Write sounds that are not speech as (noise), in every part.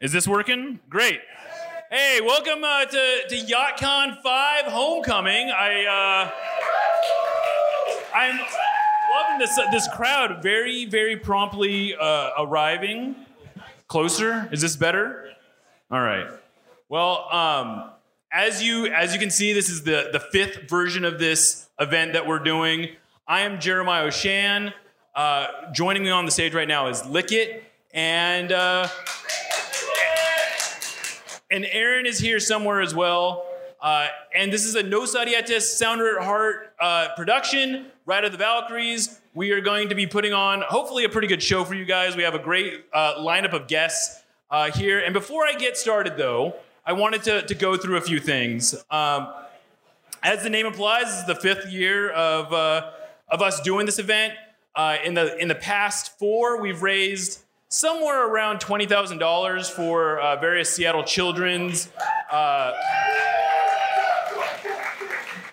Is this working? Great. Hey, welcome uh, to, to YachtCon 5 Homecoming. I, uh, I'm loving this, this crowd very, very promptly uh, arriving. Closer? Is this better? All right. Well, um, as you as you can see, this is the the fifth version of this event that we're doing. I am Jeremiah Oshan. Uh, joining me on the stage right now is Lickit, and uh, and Aaron is here somewhere as well. Uh, and this is a Nos Arietes Sounder at Heart uh, production, Ride of the Valkyries. We are going to be putting on, hopefully, a pretty good show for you guys. We have a great uh, lineup of guests uh, here. And before I get started, though, I wanted to, to go through a few things. Um, as the name implies, this is the fifth year of, uh, of us doing this event. Uh, in, the, in the past four, we've raised somewhere around $20,000 for uh, various Seattle children's. Uh,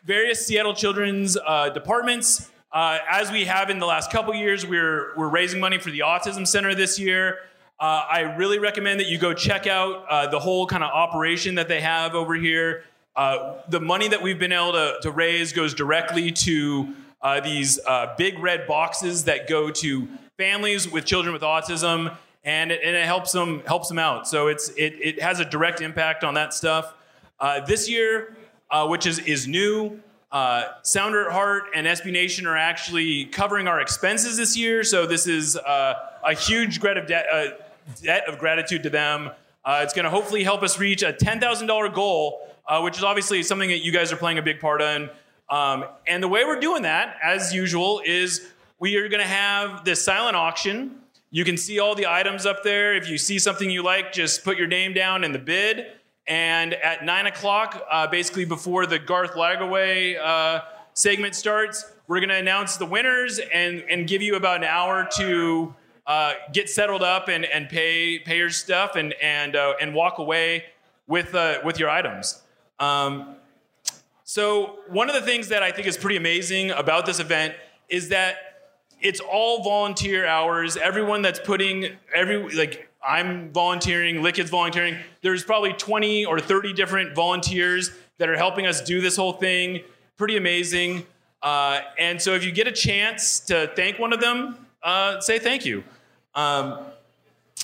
various Seattle children's uh, departments. Uh, as we have in the last couple years, we're, we're raising money for the Autism Center this year. Uh, I really recommend that you go check out uh, the whole kind of operation that they have over here. The money that we've been able to, to raise goes directly to these big red boxes that go to families with children with autism, and it, and it helps them helps them out. So it's it, it has a direct impact on that stuff. Uh, this year, which is is new. Sounder at Heart and SB Nation are actually covering our expenses this year, so this is a huge grant of debt debt of gratitude to them. Uh, it's going to hopefully help us reach a $10,000 goal, uh, which is obviously something that you guys are playing a big part in. Um, and the way we're doing that, as usual, is we are going to have this silent auction. You can see all the items up there. If you see something you like, just put your name down in the bid. And at nine o'clock, uh, basically before the Garth Lagerwey uh, segment starts, we're going to announce the winners and, and give you about an hour to uh, get settled up and, and pay pay your stuff and and uh, and walk away with uh, with your items. Um, so one of the things that I think is pretty amazing about this event is that it's all volunteer hours. Everyone that's putting every like I'm volunteering, Lickit's volunteering. There's probably 20 or 30 different volunteers that are helping us do this whole thing. Pretty amazing. Uh, and so if you get a chance to thank one of them, uh, say thank you. Um,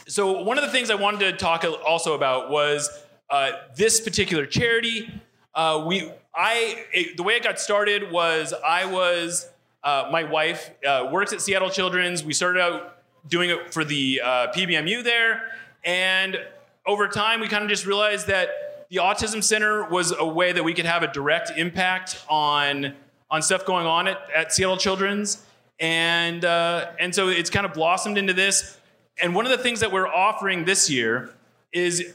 so one of the things I wanted to talk also about was uh, this particular charity. Uh, we, I, it, the way it got started was I was uh, my wife uh, works at Seattle Children's. We started out doing it for the uh, PBMU there, and over time we kind of just realized that the Autism Center was a way that we could have a direct impact on on stuff going on at, at Seattle Children's and uh, and so it's kind of blossomed into this. And one of the things that we're offering this year is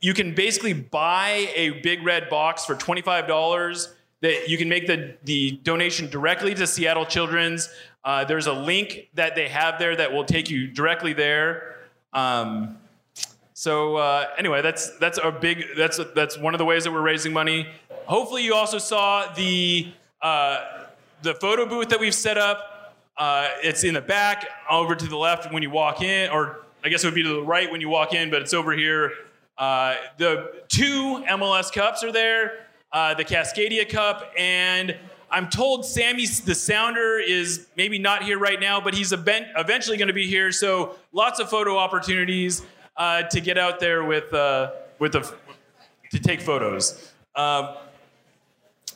you can basically buy a big red box for twenty five dollars. That you can make the the donation directly to Seattle Children's. Uh, there's a link that they have there that will take you directly there. Um, so uh, anyway, that's that's a big that's that's one of the ways that we're raising money. Hopefully, you also saw the uh, the photo booth that we've set up. Uh, it's in the back, over to the left when you walk in, or I guess it would be to the right when you walk in, but it's over here. Uh, the two MLS cups are there, uh, the Cascadia Cup, and I'm told Sammy the Sounder is maybe not here right now, but he's eventually going to be here. So lots of photo opportunities uh, to get out there with uh, with the to take photos. Um,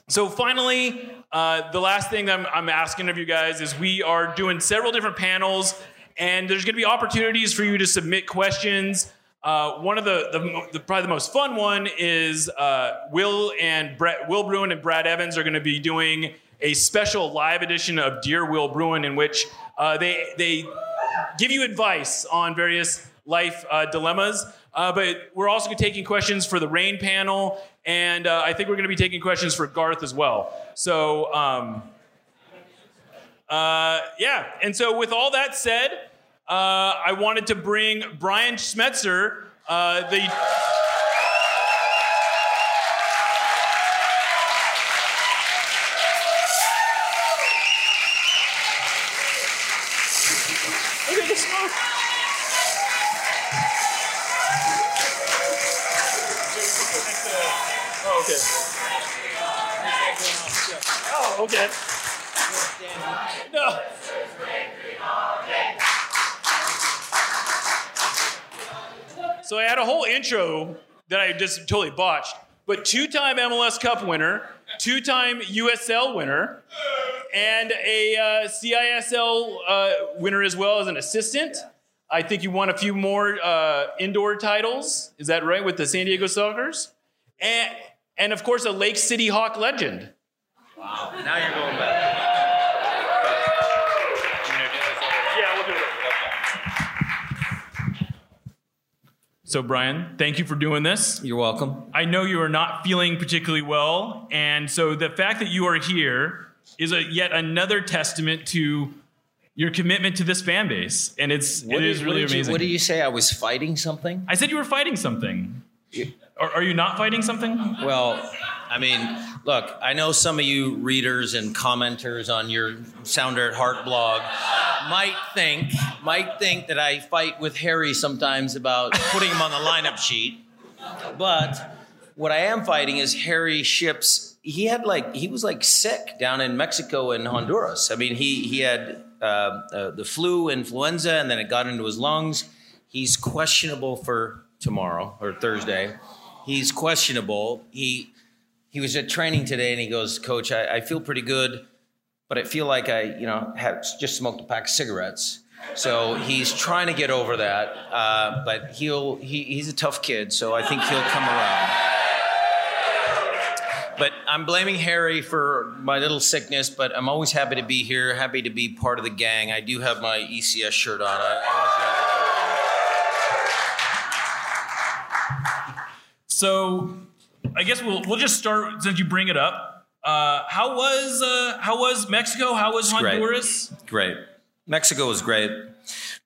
so finally, uh, the last thing I'm, I'm asking of you guys is we are doing several different panels, and there's going to be opportunities for you to submit questions. Uh, one of the, the, the, probably the most fun one is uh, Will and Brett, Will Bruin and Brad Evans are going to be doing a special live edition of Dear Will Bruin, in which uh, they they give you advice on various life uh, dilemmas. Uh, but we're also taking questions for the rain panel, and I think we're going to be taking questions for Garth as well. So, um, yeah. And so, with all that said, I wanted to bring Brian Schmetzer, uh, the. Intro that I just totally botched. But two-time MLS Cup winner, two-time USL winner, and a uh, CISL uh, winner as well as an assistant. I think you won a few more uh, indoor titles. Is that right with the San Diego Sockers? And and of course a Lake City Hawk legend. Wow. Now you're going back. So Brian, thank you for doing this. You're welcome. I know you are not feeling particularly well, and so the fact that you are here is a, yet another testament to your commitment to this fan base, and it's What it is really what did you- amazing. what do you say? I was fighting something? I said you were fighting something. Are, are you not fighting something? Well, I mean, look, I know some of you readers and commenters on your Sounder at Heart blog might think might think that I fight with Harry sometimes about putting him on the lineup sheet. But what I am fighting is Harry Shipp's. He had like he was like sick down in Mexico and Honduras. I mean, he he had uh, uh, the flu, influenza, and then it got into his lungs. He's questionable for tomorrow or Thursday. He's questionable. He he was at training today, and he goes, "Coach, I, I feel pretty good, but I feel like I, you know, have just smoked a pack of cigarettes." So he's trying to get over that, uh, but he'll he, he's a tough kid, so I think he'll come around. But I'm blaming Harry for my little sickness, but I'm always happy to be here, happy to be part of the gang. I do have my ECS shirt on. So, I guess we'll we'll just start since you bring it up. Uh, how was uh, how was Mexico? How was. Honduras? Great. Mexico was great.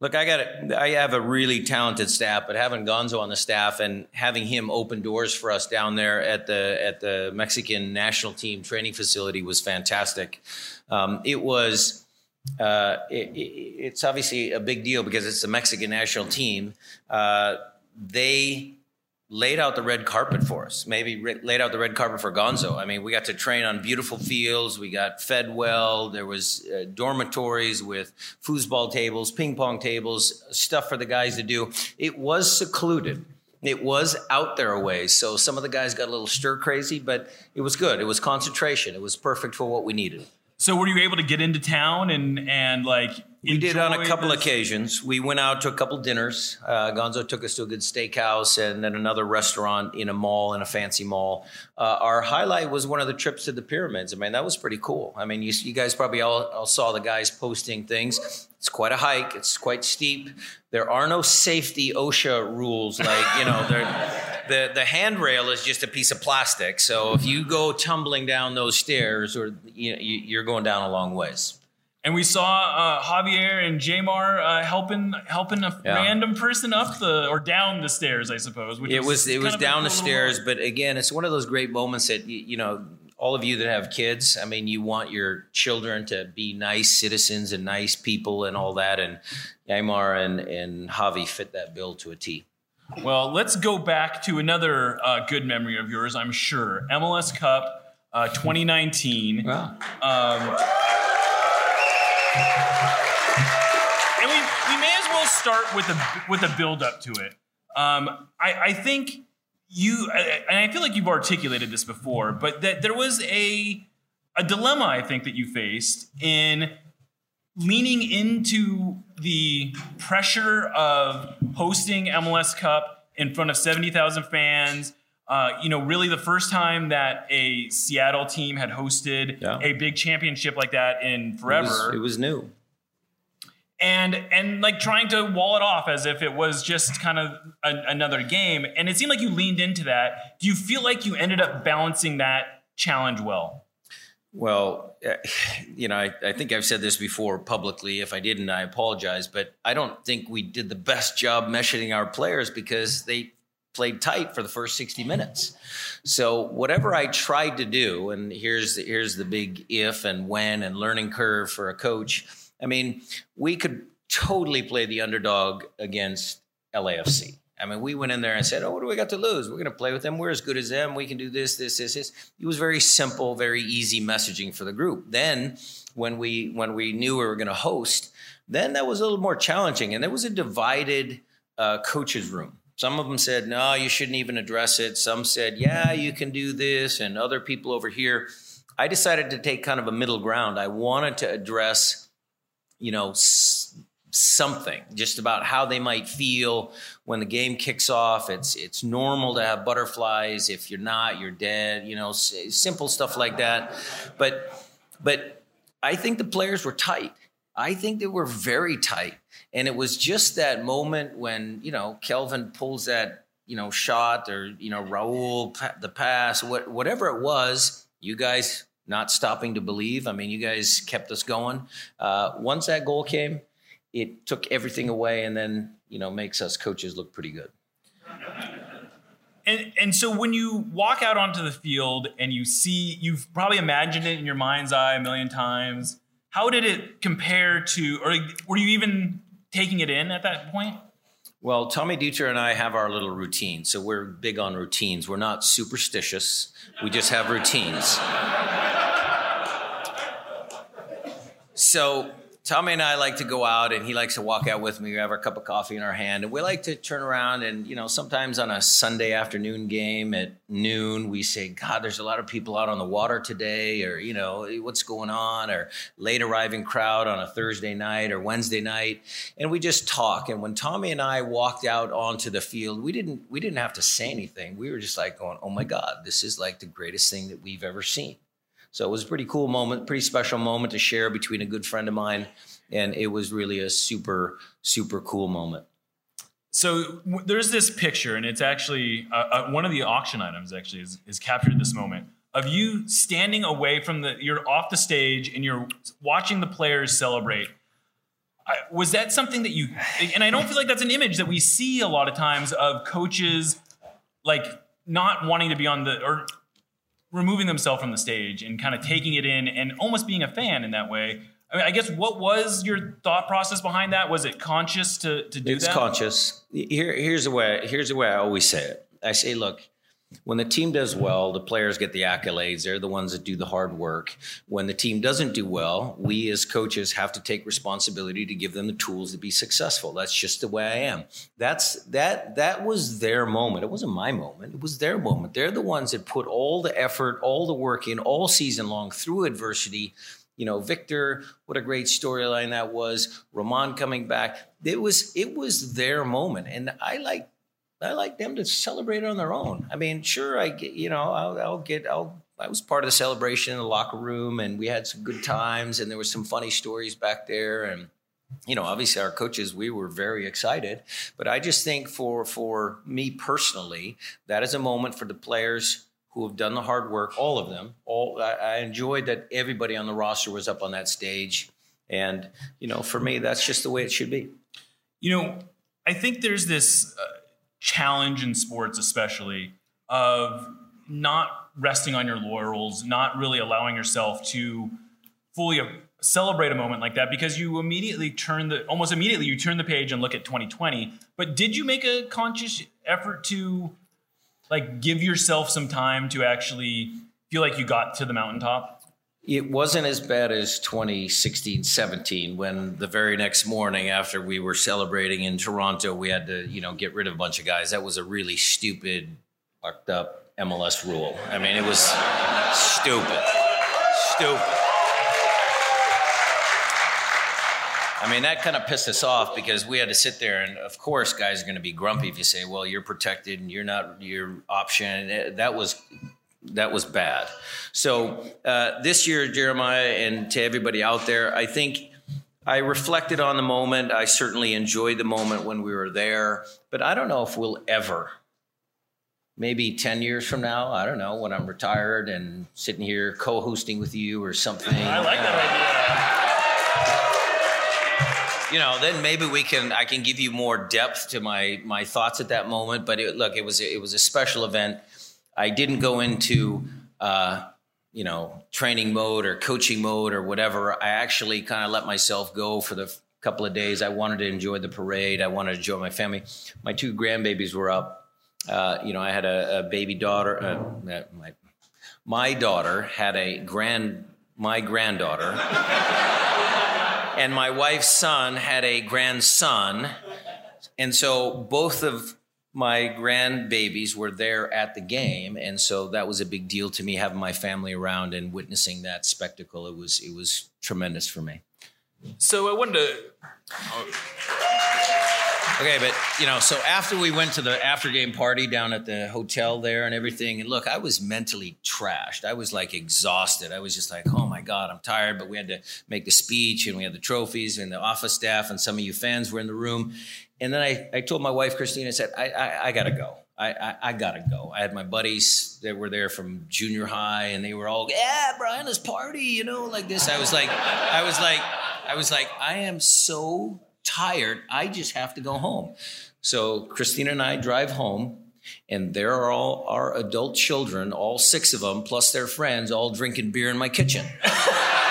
Look, I got it I have a really talented staff, but having Gonzo on the staff and having him open doors for us down there at the at the Mexican national team training facility was fantastic. Um, it was uh, it, it, it's obviously a big deal because it's the Mexican national team. Uh, they laid out the red carpet for us. Maybe re- laid out the red carpet for Gonzo. I mean, we got to train on beautiful fields. We got fed well. There was uh, dormitories with foosball tables, ping pong tables, stuff for the guys to do. It was secluded. It was out there a. So some of the guys got a little stir crazy, but it was good. It was concentration. It was perfect for what we needed. So, were you able to get into town and and like We did on a couple this? occasions. We went out to a couple dinners. Uh, Gonzo took us to a good steakhouse and then another restaurant in a mall, in a fancy mall. Uh, our highlight was one of the trips to the pyramids. I mean, that was pretty cool. I mean, you, you guys probably all, all saw the guys posting things. It's quite a hike. It's quite steep. There are no safety OSHA rules. Like you know, (laughs) the the handrail is just a piece of plastic. So if you go tumbling down those stairs, or you, you, you're going down a long ways. And we saw uh, Javier and Yeimar uh, helping helping a Yeah. random person up the or down the stairs, I suppose. Which it was it was down the stairs but again it's one of those great moments that you, you know all of you that have kids i mean you want your children to be nice citizens and nice people and all that and Yeimar and and javi fit that bill to a t Well, let's go back to another uh, good memory of yours, I'm sure. MLS Cup uh, 2019. wow Um, start with a with a build up to it. Um, I, I think you and I feel like you've articulated this before, but that there was a a dilemma I think that you faced in leaning into the pressure of hosting MLS Cup in front of 70,000 fans. Uh, you know, really the first time that a Seattle team had hosted Yeah. a big championship like that in it forever was, it was new and and like trying to wall it off as if it was just kind of a, another game and it seemed like you leaned into that do you feel like you ended up balancing that challenge well Well, uh, you know, I, I think I've said this before publicly. If I didn't, I apologize. But I don't think we did the best job meshing our players because they played tight for the first 60 minutes. So whatever I tried to do, and here's the, here's the big if and when and learning curve for a coach. I mean, we could totally play the underdog against LAFC. I mean, we went in there and said, "Oh, what do we got to lose? We're going to play with them. We're as good as them. We can do this, this, this, this." It was very simple, very easy messaging for the group. Then, when we when we knew we were going to host, then that was a little more challenging, and there was a divided uh, coaches room. Some of them said, "No, you shouldn't even address it." Some said, "Yeah, you can do this," and other people over here. I decided to take kind of a middle ground. I wanted to address, you know. S- something just about how they might feel when the game kicks off. It's it's normal to have butterflies. If you're not you're dead you know s- simple stuff like that. But but i think the players were tight. I think they were very tight. And it was just that moment when you know kelvin pulls that you know shot or you know raul the pass what, whatever it was you guys not stopping to believe i mean you guys kept us going uh, once that goal came it took everything away and then you know makes us coaches look pretty good And and so when you walk out onto the field and you see, you've probably imagined it in your mind's eye a million times. How did it compare to, or were you even taking it in at that point? Well tommy Dutra and i have our little routine so we're big on routines. We're not superstitious. We just have routines. So Tommy and I like to go out, and he likes to walk out with me. We have our cup of coffee in our hand, and we like to turn around. And you know, sometimes on a Sunday afternoon game at noon, we say, "God, there's a lot of people out on the water today," or you know, what's going on, or late arriving crowd on a Thursday night or Wednesday night, and we just talk. And when Tommy and I walked out onto the field, we didn't we didn't have to say anything. We were just like going, "Oh my God, this is like the greatest thing that we've ever seen." So it was a pretty cool moment, pretty special moment to share between a good friend of mine, and it was really a super, super cool moment. So w- there's this picture, and it's actually uh, uh, one of the auction items. Actually, is, is captured this moment of you standing away from the. You're off the stage and you're watching the players celebrate. I, was that something that you? And I don't feel like that's an image that we see a lot of times of coaches like not wanting to be on the or removing themselves from the stage and kind of taking it in and almost being a fan in that way. I mean, I guess what was your thought process behind that? Was it conscious to, to do It's that? conscious. Here, here's the way. Here's the way I always say it. I say, look, when the team does well, the players get the accolades. They're the ones that do the hard work. When the team doesn't do well, we as coaches have to take responsibility to give them the tools to be successful. That's just the way I am. That's that that was their moment. It wasn't my moment. It was their moment. They're the ones that put all the effort, all the work in all season long through adversity. You know, Victor, what a great storyline that was. Román coming back. It was it was their moment. And I like I like them to celebrate on their own. I mean, sure, I get, you know, I'll, I'll get, I'll, I was part of the celebration in the locker room and we had some good times and there were some funny stories back there. And, you know, obviously our coaches, we were very excited, but I just think for, for me personally, that is a moment for the players who have done the hard work, all of them. All I, I enjoyed that everybody on the roster was up on that stage. And, you know, for me, that's just the way it should be. You know, I think there's this uh, challenge in sports, especially, of not resting on your laurels, not really allowing yourself to fully celebrate a moment like that because you immediately turn the almost immediately you turn the page and look at 2020 but did you make a conscious effort to like give yourself some time to actually feel like you got to the mountaintop It wasn't as bad as 2016 17 when the very next morning after we were celebrating in Toronto, we had to, you know, get rid of a bunch of guys. That was a really stupid, fucked up MLS rule. I mean, it was stupid. Stupid. I mean, that kind of pissed us off because we had to sit there, and of course, guys are going to be grumpy if you say, "Well, you're protected and you're not your option." That was that was bad. So uh, this year, Jeremiah, and to everybody out there, I think I reflected on the moment. I certainly enjoyed the moment when we were there, but I don't know if we'll ever. Maybe 10 years from now, I don't know, when I'm retired and sitting here co hosting with you or something. i like that idea you know, then maybe we can. I can give you more depth to my my thoughts at that moment. But it, look, it was it was a special event. I didn't go into uh, you know training mode or coaching mode or whatever. I actually kind of let myself go for the couple of days. I wanted to enjoy the parade. I wanted to enjoy my family. My two grandbabies were up. Uh, you know, I had a, a baby daughter. Uh, my my daughter had a grand my granddaughter, and my wife's son had a grandson, and so both of my grandbabies were there at the game, and so that was a big deal to me having my family around and witnessing that spectacle. It was it was tremendous for me. So I wanted to. Oh. Okay, but you know, so after we went to the after game party down at the hotel there and everything, and look, I was mentally trashed. I was like exhausted. I was just like, oh my God, I'm tired. But we had to make the speech and we had the trophies and the office staff and some of you fans were in the room. And then I, I told my wife, Christine, I said, I, I, I gotta go. I, I, I, gotta go. I had my buddies that were there from junior high, and they were all, yeah, Brian, let's party, you know, like this. I was like, I was like, I was like, I am so tired. I just have to go home. So Christina and I drive home, and there are all our adult children, all six of them, plus their friends, all drinking beer in my kitchen. (laughs)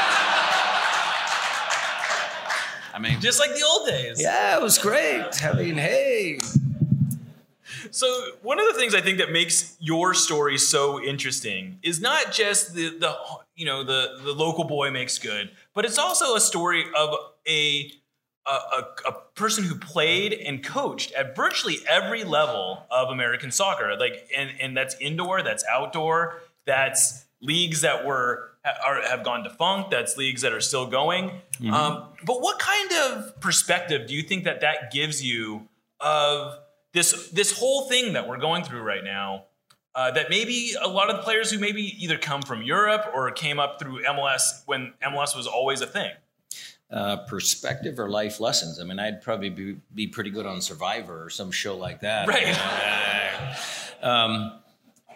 mean, just like the old days. Yeah, it was great. I mean, hey. So one of the things I think that makes your story so interesting is not just the the you know the the local boy makes good, but it's also a story of a a, a, a, person who played and coached at virtually every level of American soccer. Like, and, and that's indoor, that's outdoor, that's leagues that were are, have gone defunct. That's leagues that are still going. Mm-hmm. Um, but what kind of perspective do you think that that gives you of this this whole thing that we're going through right now? Uh, that maybe a lot of the players who maybe either come from Europe or came up through MLS when MLS was always a thing. Uh, perspective or life lessons. I mean, I'd probably be, be pretty good on Survivor or some show like that. Right. (laughs) um,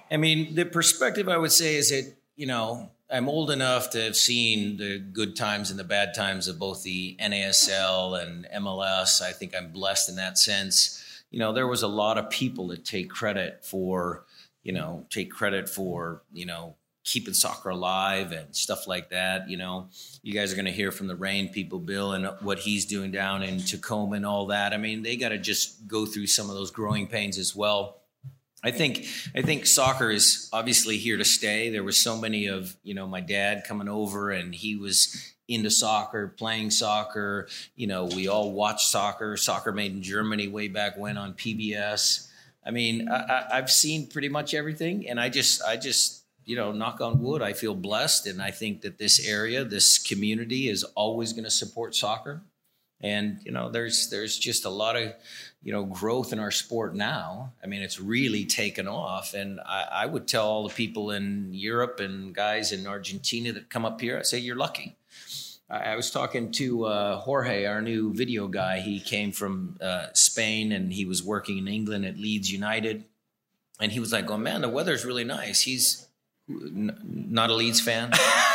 I mean, the perspective I would say is that, you know, I'm old enough to have seen the good times and the bad times of both the NASL and MLS. I think I'm blessed in that sense. You know, there was a lot of people that take credit for, you know, take credit for, you know, keeping soccer alive and stuff like that. You know, you guys are going to hear from the Rain people, Bill, and what he's doing down in Tacoma and all that. I mean, they got to just go through some of those growing pains as well. I think I think soccer is obviously here to stay. There was so many of you know my dad coming over, and he was into soccer, playing soccer. You know, we all watched soccer. Soccer made in Germany way back when on PBS. I mean, I, have seen pretty much everything, and I just I just you know, knock on wood, I feel blessed, and I think that this area, this community, is always going to support soccer. And you know, there's there's just a lot of you know growth in our sport now. I mean, it's really taken off, and I, I would tell all the people in Europe and guys in Argentina that come up here, I say you're lucky. I, I was talking to uh, Jorge, our new video guy. He came from uh, Spain and he was working in England at Leeds United, and he was like, "Oh man, the weather's really nice." He's n- not a Leeds fan. (laughs)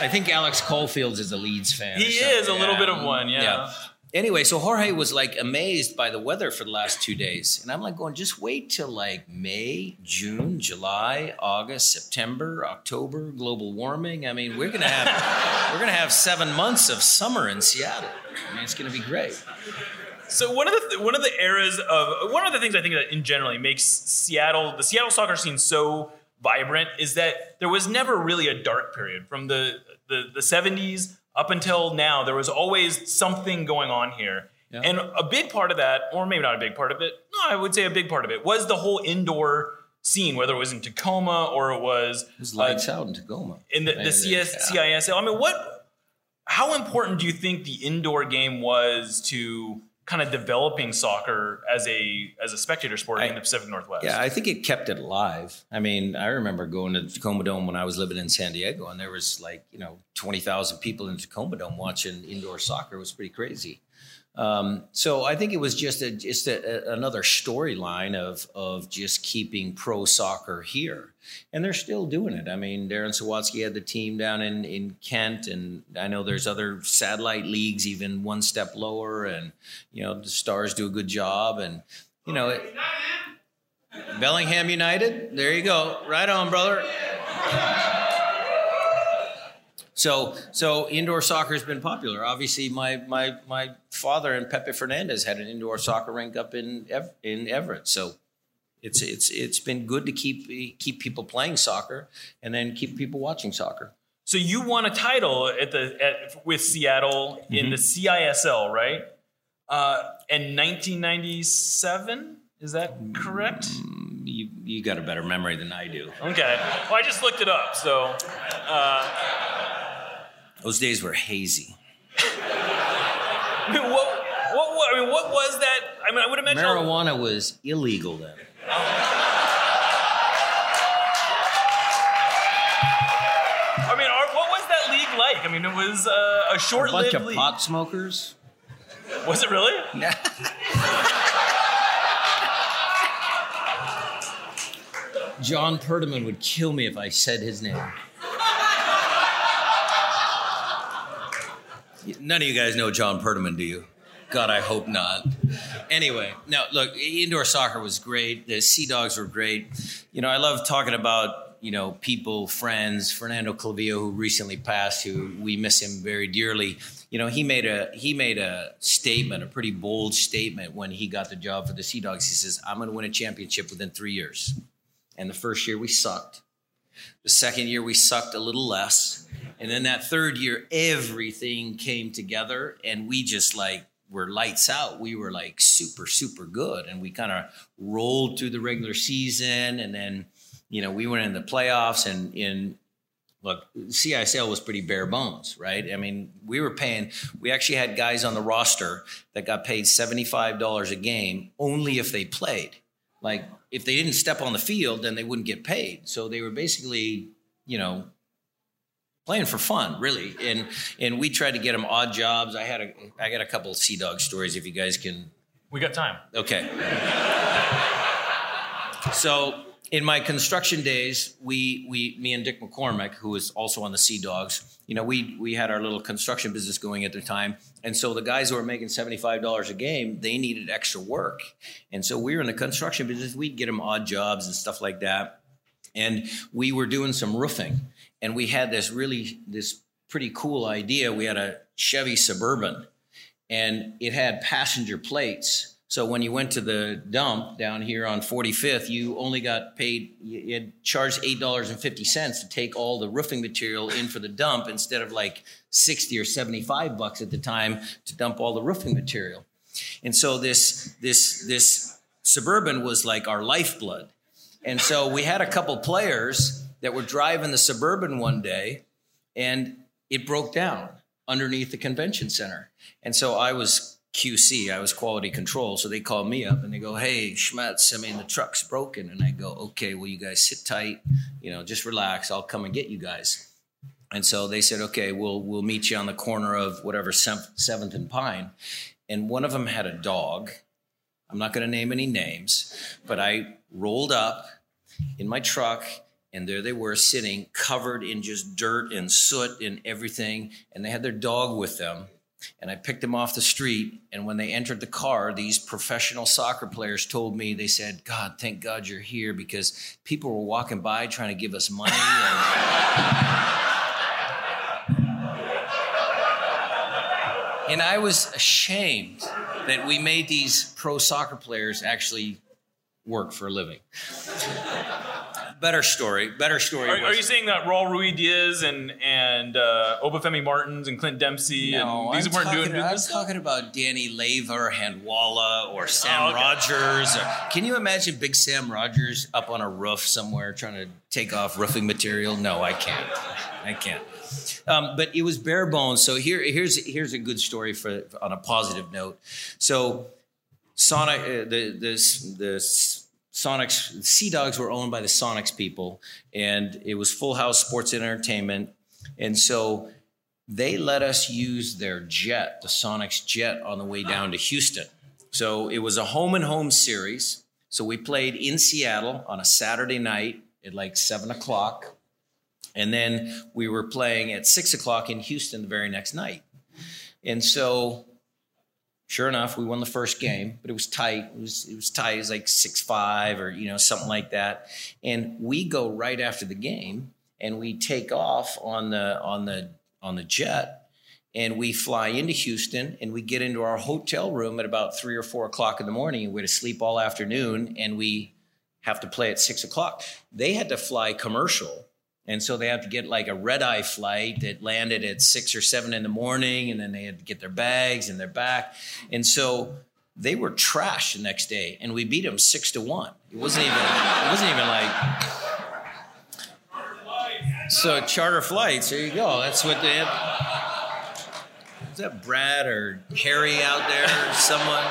I think Alex Caulfields is a Leeds fan. He is a little bit of one, yeah. yeah. Anyway, so Jorge was like amazed by the weather for the last two days. And I'm like going, just wait till like May, June, July, August, September, October, global warming. I mean, we're gonna have (laughs) we're gonna have seven months of summer in Seattle. I mean, it's gonna be great. So one of the th- one of the eras of one of the things I think that in generally makes Seattle the Seattle soccer scene so vibrant is that there was never really a dark period from the the, the 70s up until now. There was always something going on here. Yeah. And a big part of that, or maybe not a big part of it, no, I would say a big part of it was the whole indoor scene, whether it was in Tacoma or it was, it was lights uh, out in Tacoma. In the, the CS, yeah. CISL. I mean, what how important do you think the indoor game was to kind of developing soccer as a as a spectator sport I, in the Pacific Northwest. Yeah, I think it kept it alive. I mean, I remember going to Tacoma Dome when I was living in San Diego, and there was like you know twenty thousand people in Tacoma Dome watching indoor soccer. It was pretty crazy. Um, so I think it was just a, just a, a, another storyline of of just keeping pro soccer here, and they're still doing it. I mean, Darren Sawatzky had the team down in in Kent, and I know there's other satellite leagues even one step lower, and you know the Stars do a good job, and you know. It, Bellingham United, there you go, right on, brother. So, so indoor soccer has been popular. Obviously, my my my father and Pepe Fernandez had an indoor soccer rink up in in Everett. So, it's it's it's been good to keep keep people playing soccer and then keep people watching soccer. So you won a title at the at, with Seattle in Mm-hmm. the CISL, right? Uh, in 1997, is that correct? You you got a better memory than I do. Okay. Well, I just looked it up. So, uh, Those days were hazy. I mean, what, what, what, I mean, what was that? I mean, I would imagine. Marijuana was illegal then. I mean, are, what was that league like? I mean, it was uh, a A bunch short-lived league of league. pot smokers. Was it really? (laughs) John Perdaman would kill me if I said his name. None of you guys know John Perdaman, do you? God, I hope not. Anyway, no, look, indoor soccer was great. The Sea Dogs were great. You know, I love talking about, you know, people, friends, Fernando Clavijo, who recently passed, who we miss him very dearly. You know, he made a he made a statement, a pretty bold statement when he got the job for the Sea Dogs. He says, I'm gonna win a championship within three years. And the first year we sucked. The second year we sucked a little less. And then that third year, everything came together and we just like were lights out. We were like super, super good. And we kind of rolled through the regular season. And then, you know, we went in the playoffs and in look, CISL was pretty bare bones, right? I mean, we were paying, we actually had guys on the roster that got paid $75 a game only if they played. Like, if they didn't step on the field, then they wouldn't get paid. So they were basically, you know, playing for fun, really. And and we tried to get them odd jobs. I had a I got a couple of Sea Dog stories if you guys can We got time. Okay. So in my construction days, we we me and Dick McCormick, who was also on the Sea Dogs, you know, we we had our little construction business going at the time, and so the guys who were making seventy five dollars a game, they needed extra work, and so we were in the construction business. We'd get them odd jobs and stuff like that, and we were doing some roofing, and we had this really this pretty cool idea. We had a Chevy Suburban, and it had passenger plates. So when you went to the dump down here on 45th, you only got paid, you had charged $8.50 to take all the roofing material in for the dump instead of like 60 or 75 bucks at the time to dump all the roofing material. And so this, this, this Suburban was like our lifeblood. And so we had a couple players that were driving the Suburban one day and it broke down underneath the convention center. And so I was QC, I was quality control. So they called me up and they go, Hey, Schmetz, I mean, the truck's broken. And I go, Okay, well, you guys sit tight, you know, just relax. I'll come and get you guys. And so they said, Okay, we'll, we'll meet you on the corner of whatever, Seventh and Pine. And one of them had a dog. I'm not going to name any names, but I rolled up in my truck and there they were sitting covered in just dirt and soot and everything and they had their dog with them and i picked them off the street and when they entered the car these professional soccer players told me they said god thank god you're here because people were walking by trying to give us money and, (laughs) and i was ashamed that we made these pro soccer players actually work for a living better story. Better story. Are, was- are you saying that Raul Ruidíaz and and uh, Obafemi Martins and Clint Dempsey No, and these I'm weren't talking, doing I'm business? talking about Danny Leyva, Handwalla, or Sam Oh, okay. Rogers. Or, can you imagine Big Sam Rogers up on a roof somewhere trying to take off roofing material? No, I can't. I can't. Um, but it was bare bones. So here, here's here's a good story for on a positive note. So Sonic, uh, the the the Sonics, Sea Dogs were owned by the Sonics people, and it was Full House Sports and Entertainment, and so they let us use their jet, the Sonics jet, on the way down to Houston. So it was a home and home series. So we played in Seattle on a Saturday night at like seven o'clock, and then we were playing at six o'clock in Houston the very next night. And so sure enough, we won the first game, but it was tight. It was it was tight. It was like six five or you know something like that. And we go right after the game, and we take off on the on the on the jet and we fly into Houston and we get into our hotel room at about three or four o'clock in the morning we're to sleep all afternoon and we have to play at six o'clock. They had to fly commercial. And so they had to get like a red eye flight that landed at six or seven in the morning, and then they had to get their bags and their back. And so they were trash the next day, and we beat them six to one. It wasn't even. It wasn't even like. So charter flights. There you go. That's what they had is that Brad or Harry out there? Someone.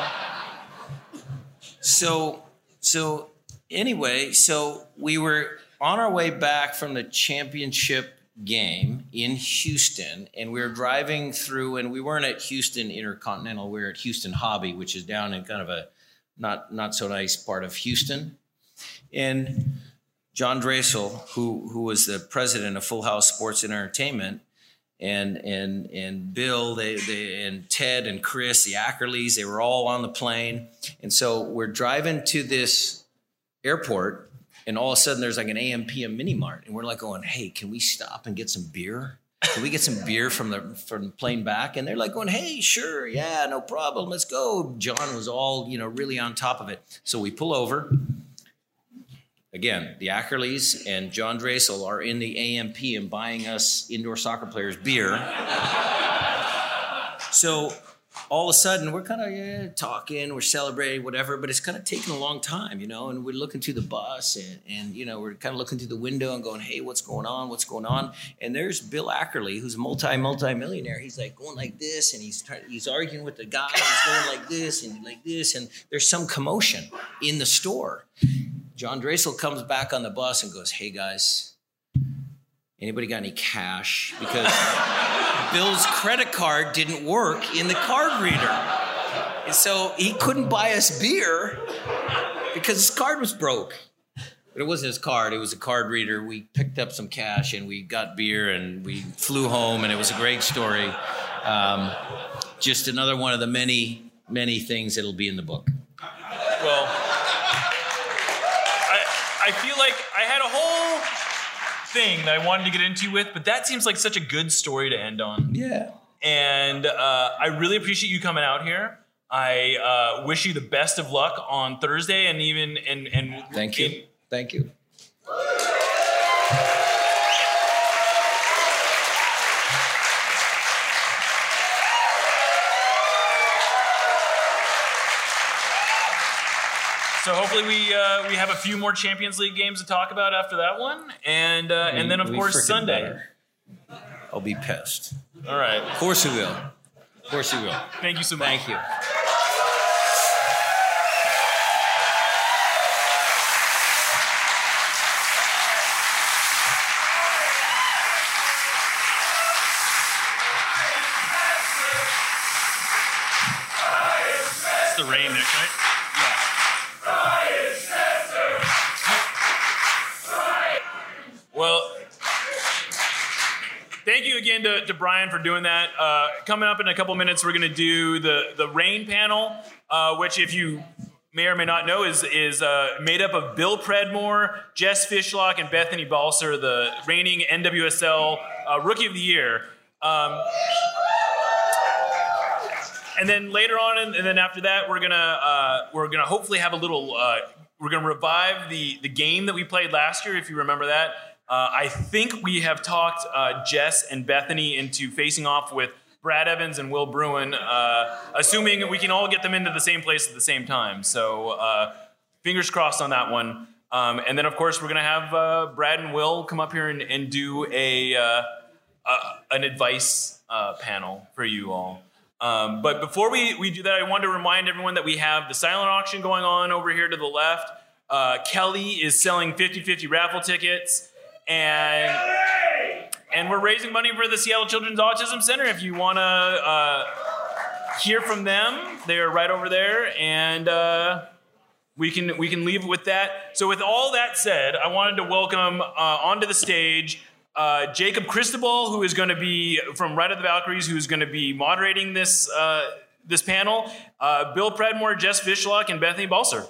So, so anyway, so we were on our way back from the championship game in Houston, and we were driving through, and we weren't at Houston Intercontinental. We were at Houston Hobby, which is down in kind of a not not so nice part of Houston, and. John Draisaitl, who who was the president of Full House Sports and Entertainment, and and and Bill, they, they and Ted and Chris, the Ackerleys, they were all on the plane. And so we're driving to this airport, and all of a sudden there's like an AM PM mini mart, and we're like going, "Hey, can we stop and get some beer? Can we get some beer from the from the plane back?" And they're like going, "Hey, sure, yeah, no problem, let's go." John was all you know really on top of it. So we pull over Again, the Ackerleys and John Draisaitl are in the AMP and buying us indoor soccer players beer. so all of a sudden we're kind of yeah, talking, we're celebrating, whatever, but it's kind of taking a long time, you know, and we're looking through the bus and, and, you know, we're kind of looking through the window and going, hey, what's going on? What's going on? And there's Bill Ackerley, who's a multi, multi millionaire. He's like going like this and he's trying, he's arguing with the guy, he's going like this and like this. And there's some commotion in the store. John Draisaitl comes back on the bus and goes, Hey guys, anybody got any cash? Because (laughs) Bill's credit card didn't work in the card reader. So he couldn't buy us beer because his card was broke. But it wasn't his card, it was a card reader. We picked up some cash and we got beer and we flew home, and it was a great story. Um, just another one of the many, many things that'll be in the book. Well, I feel like I had a whole thing that I wanted to get into with, but that seems like such a good story to end on. Yeah. And uh, I really appreciate you coming out here. I uh, wish you the best of luck on Thursday, and even and and thank you, in, thank you. So hopefully we uh, we have a few more Champions League games to talk about after that one, and uh, we, and then of course Sunday. Better. I'll be pissed. All right. Of course you will. Of course you will. Thank you so much. Thank you. Again to, to Brian for doing that. Uh, coming up in a couple minutes, we're going to do the the rain panel, uh, which if you may or may not know is is uh, made up of Bill Predmore, Jess Fishlock, and Bethany Balcer, the reigning NWSL uh, Rookie of the Year. Um, and then later on, and, then after that, we're gonna uh, we're gonna hopefully have a little. Uh, we're gonna revive the the game that we played last year, if you remember that. Uh, I think we have talked uh, Jess and Bethany into facing off with Brad Evans and Will Bruin, uh, assuming we can all get them into the same place at the same time. So uh, fingers crossed on that one. Um, and then, of course, we're going to have uh, Brad and Will come up here and, and do a, uh, an advice panel for you all. Um, but before we, we do that, I wanted to remind everyone that we have the silent auction going on over here to the left. Kelly is selling 50 50 raffle tickets and and we're raising money for the Seattle Children's Autism Center. If you want to uh, hear from them, they're right over there, and uh, we can we can leave with that. So, with all that said, I wanted to welcome uh, onto the stage. Uh, Jacob Cristobal, who is going to be from Ride of the Valkyries, who is going to be moderating this uh, this panel. Uh, Bill Predmore, Jess Fishlock, and Bethany Balcer.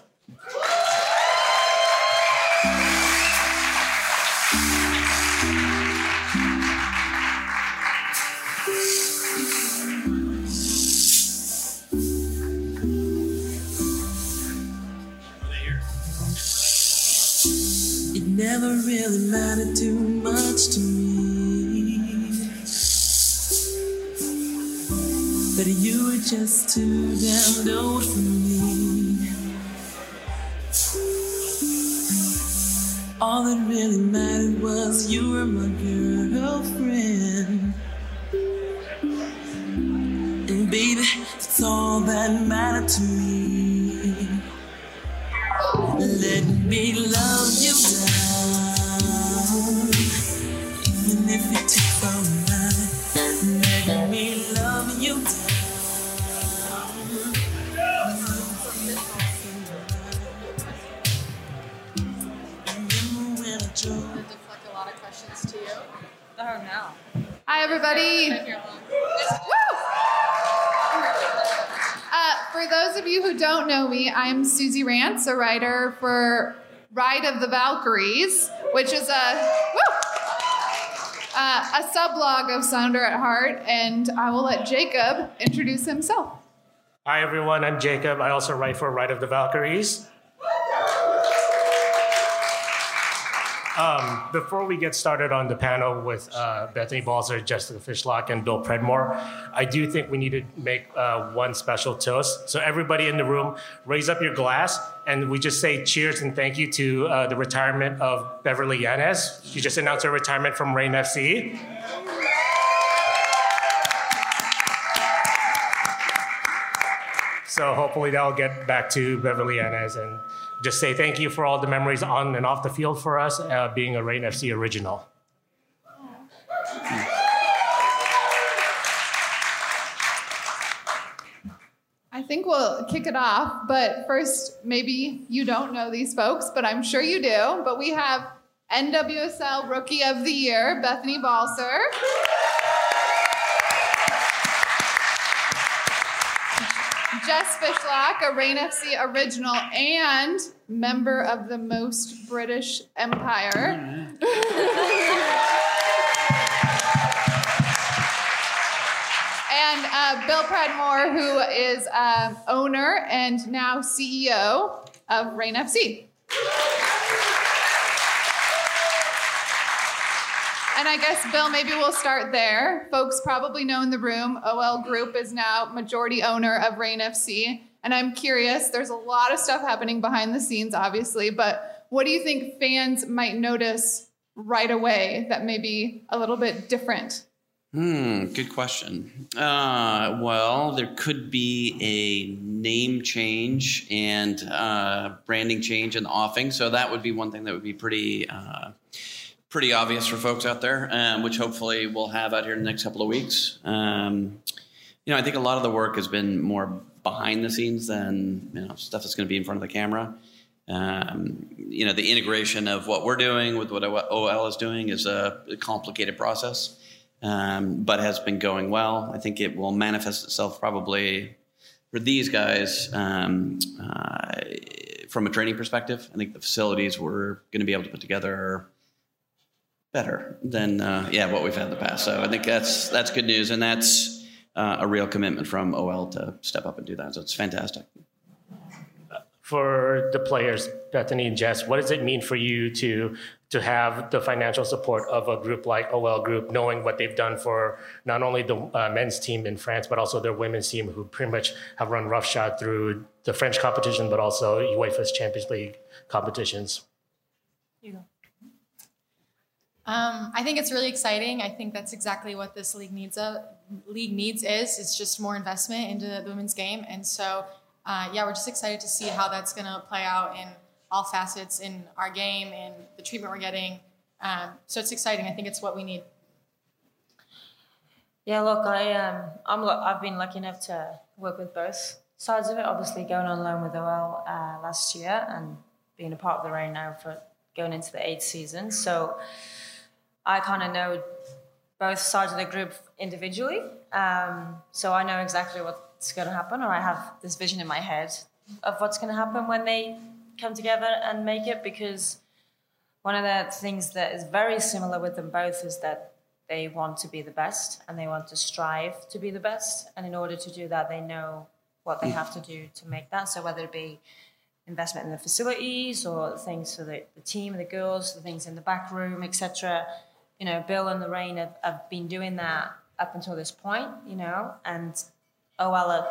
Never really mattered too much to me. But you were just too damn old for me. All that really mattered was you were my girlfriend. And baby, that's all that mattered to me. Let me love you Oh no. Hi, everybody. Uh, for those of you who don't know me, I'm Susie Rance, a writer for Ride of the Valkyries, which is a uh, a sublog of Sounder at Heart, and I will let Jacob introduce himself. Hi everyone, I'm Jacob. I also write for Ride of the Valkyries. Um, before we get started on the panel with uh, Bethany Balcer, Jessica Fishlock, and Bill Predmore, I do think we need to make uh, one special toast. So everybody in the room, raise up your glass, and we just say cheers and thank you to uh, the retirement of Beverly Yanez. She just announced her retirement from Reign FC. So hopefully that'll get back to Beverly Yanez and just say thank you for all the memories on and off the field for us, uh, being a Reign FC original. I think we'll kick it off, but first, maybe you don't know these folks, but I'm sure you do. But we have NWSL Rookie of the Year, Bethany Balcer. Jess Fishlock, a Reign FC original and member of the most British Empire. and uh, Bill Predmore, who is uh, owner and now CEO of Reign FC. And I guess, Bill, maybe we'll start there. Folks probably know in the room, OL Group is now majority owner of Reign FC. And I'm curious, there's a lot of stuff happening behind the scenes, obviously, but what do you think fans might notice right away that may be a little bit different? Hmm, good question. Uh, well, there could be a name change and uh, branding change in the offing, so that would be one thing that would be pretty uh, pretty obvious for folks out there, um, which hopefully we'll have out here in the next couple of weeks. Um, you know, I think a lot of the work has been more behind the scenes than you know stuff that's going to be in front of the camera. Um, you know, the integration of what we're doing with what OL is doing is a complicated process um, but has been going well. I think it will manifest itself probably for these guys um, uh, from a training perspective. I think the facilities we're going to be able to put together better than uh, yeah what we've had in the past. So I think that's that's good news, and that's uh, a real commitment from OL to step up and do that. So it's fantastic. For the players, Bethany and Jess, what does it mean for you to to have the financial support of a group like OL Group, knowing what they've done for not only the uh, men's team in France, but also their women's team, who pretty much have run roughshod through the French competition, but also UEFA's Champions League competitions? Um, I think it's really exciting. I think that's exactly what this league needs. A league needs is it's just more investment into the women's game, and so uh, yeah, we're just excited to see how that's going to play out in all facets in our game and the treatment we're getting. Um, so it's exciting. I think it's what we need. Yeah, look, I um, I'm I've been lucky enough to work with both sides of it. Obviously, going on loan with OL uh, last year and being a part of the Reign now for going into the eighth season. So I kind of know both sides of the group individually. Um, so I know exactly what's going to happen, or I have this vision in my head of what's going to happen when they come together and make it. Because one of the things that is very similar with them both is that they want to be the best and they want to strive to be the best. And in order to do that, they know what they have to do to make that. So whether it be investment in the facilities or things for the, the team, the girls, the things in the back room, etc. You know, Bill and Lorraine have, have been doing that up until this point, you know, and OL are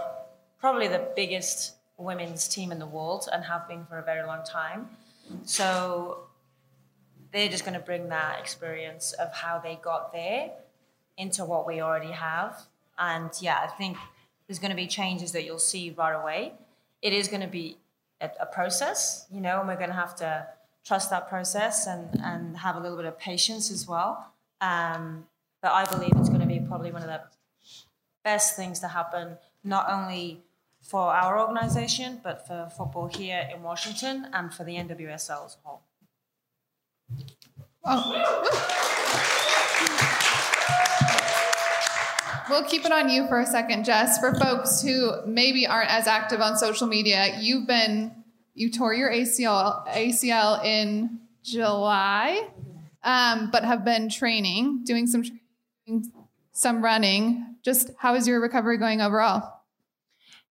probably the biggest women's team in the world and have been for a very long time. So they're just going to bring that experience of how they got there into what we already have. And yeah, I think there's going to be changes that you'll see right away. It is going to be a, a process, you know, and we're going to have to trust that process and, and have a little bit of patience as well. Um, but I believe it's going to be probably one of the best things to happen, not only for our organization, but for football here in Washington and for the NWSL as a whole. We'll keep it on you for a second, Jess. For folks who maybe aren't as active on social media, you've been you tore your ACL ACL in July, um, but have been training, doing some training, some running. Just how is your recovery going overall?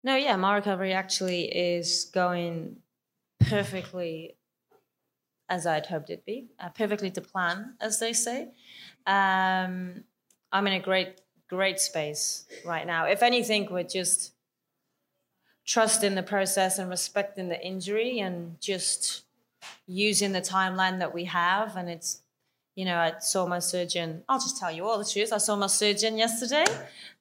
No, yeah, my recovery actually is going perfectly as I'd hoped it'd be, uh, perfectly to plan, as they say. Um, I'm in a great, great space right now. If anything, we're just trusting the process and respecting the injury and just using the timeline that we have. And it's, you know, I saw my surgeon, I'll just tell you all the truth. I saw my surgeon yesterday.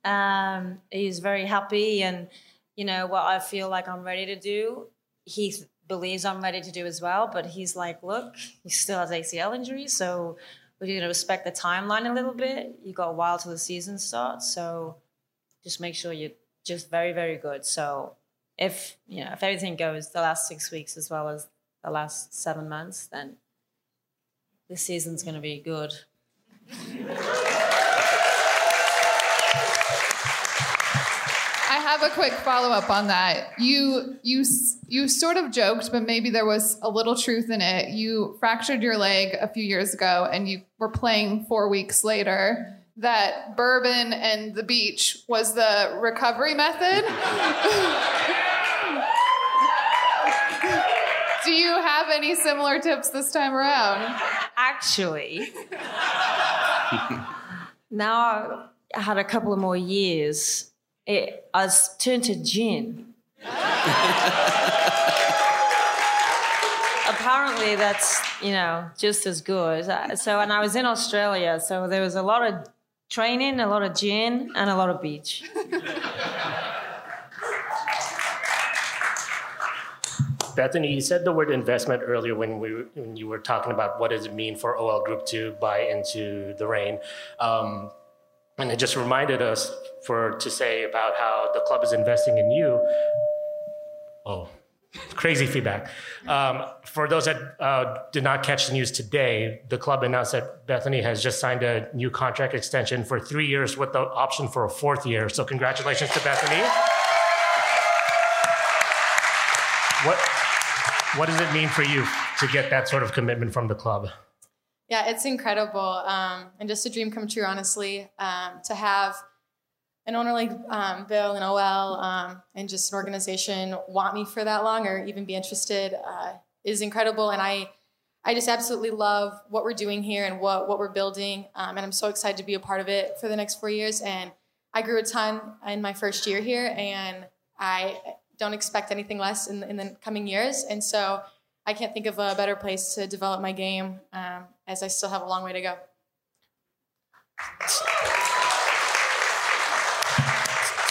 Um, he's very happy and, you know, what I feel like I'm ready to do. He believes I'm ready to do as well, but he's like, look, he still has ACL injury, so we're going to respect the timeline a little bit. You got a while till the season starts, so just make sure you're just very, very good. So if you know if everything goes the last six weeks as well as the last seven months, then this season's going to be good. I have a quick follow up on that. You you you sort of joked, but maybe there was a little truth in it. You fractured your leg a few years ago, and you were playing four weeks later. That bourbon and the beach was the recovery method. (laughs) Do you have any similar tips this time around? Actually, now I had a couple of more years. It, I was turned to gin. Apparently, that's you know just as good. Uh, So, and I was in Australia, so there was a lot of training, a lot of gin, and a lot of beach. Bethany, you said the word investment earlier when we when you were talking about what does it mean for OL Group to buy into the Reign, um, and it just reminded us for to say about how the club is investing in you. Oh, (laughs) crazy feedback. Um, for those that uh, did not catch the news today, the club announced that Bethany has just signed a new contract extension for three years with the option for a fourth year. So congratulations to Bethany. What what does it mean for you to get that sort of commitment from the club? Yeah, it's incredible um, and just a dream come true, honestly, um, to have an owner like um, Bill and OL um, and just an organization want me for that long or even be interested uh, is incredible. And I, I just absolutely love what we're doing here and what, what we're building. Um, and I'm so excited to be a part of it for the next four years. And I grew a ton in my first year here, and I don't expect anything less in, in the coming years. And so I can't think of a better place to develop my game um, as I still have a long way to go.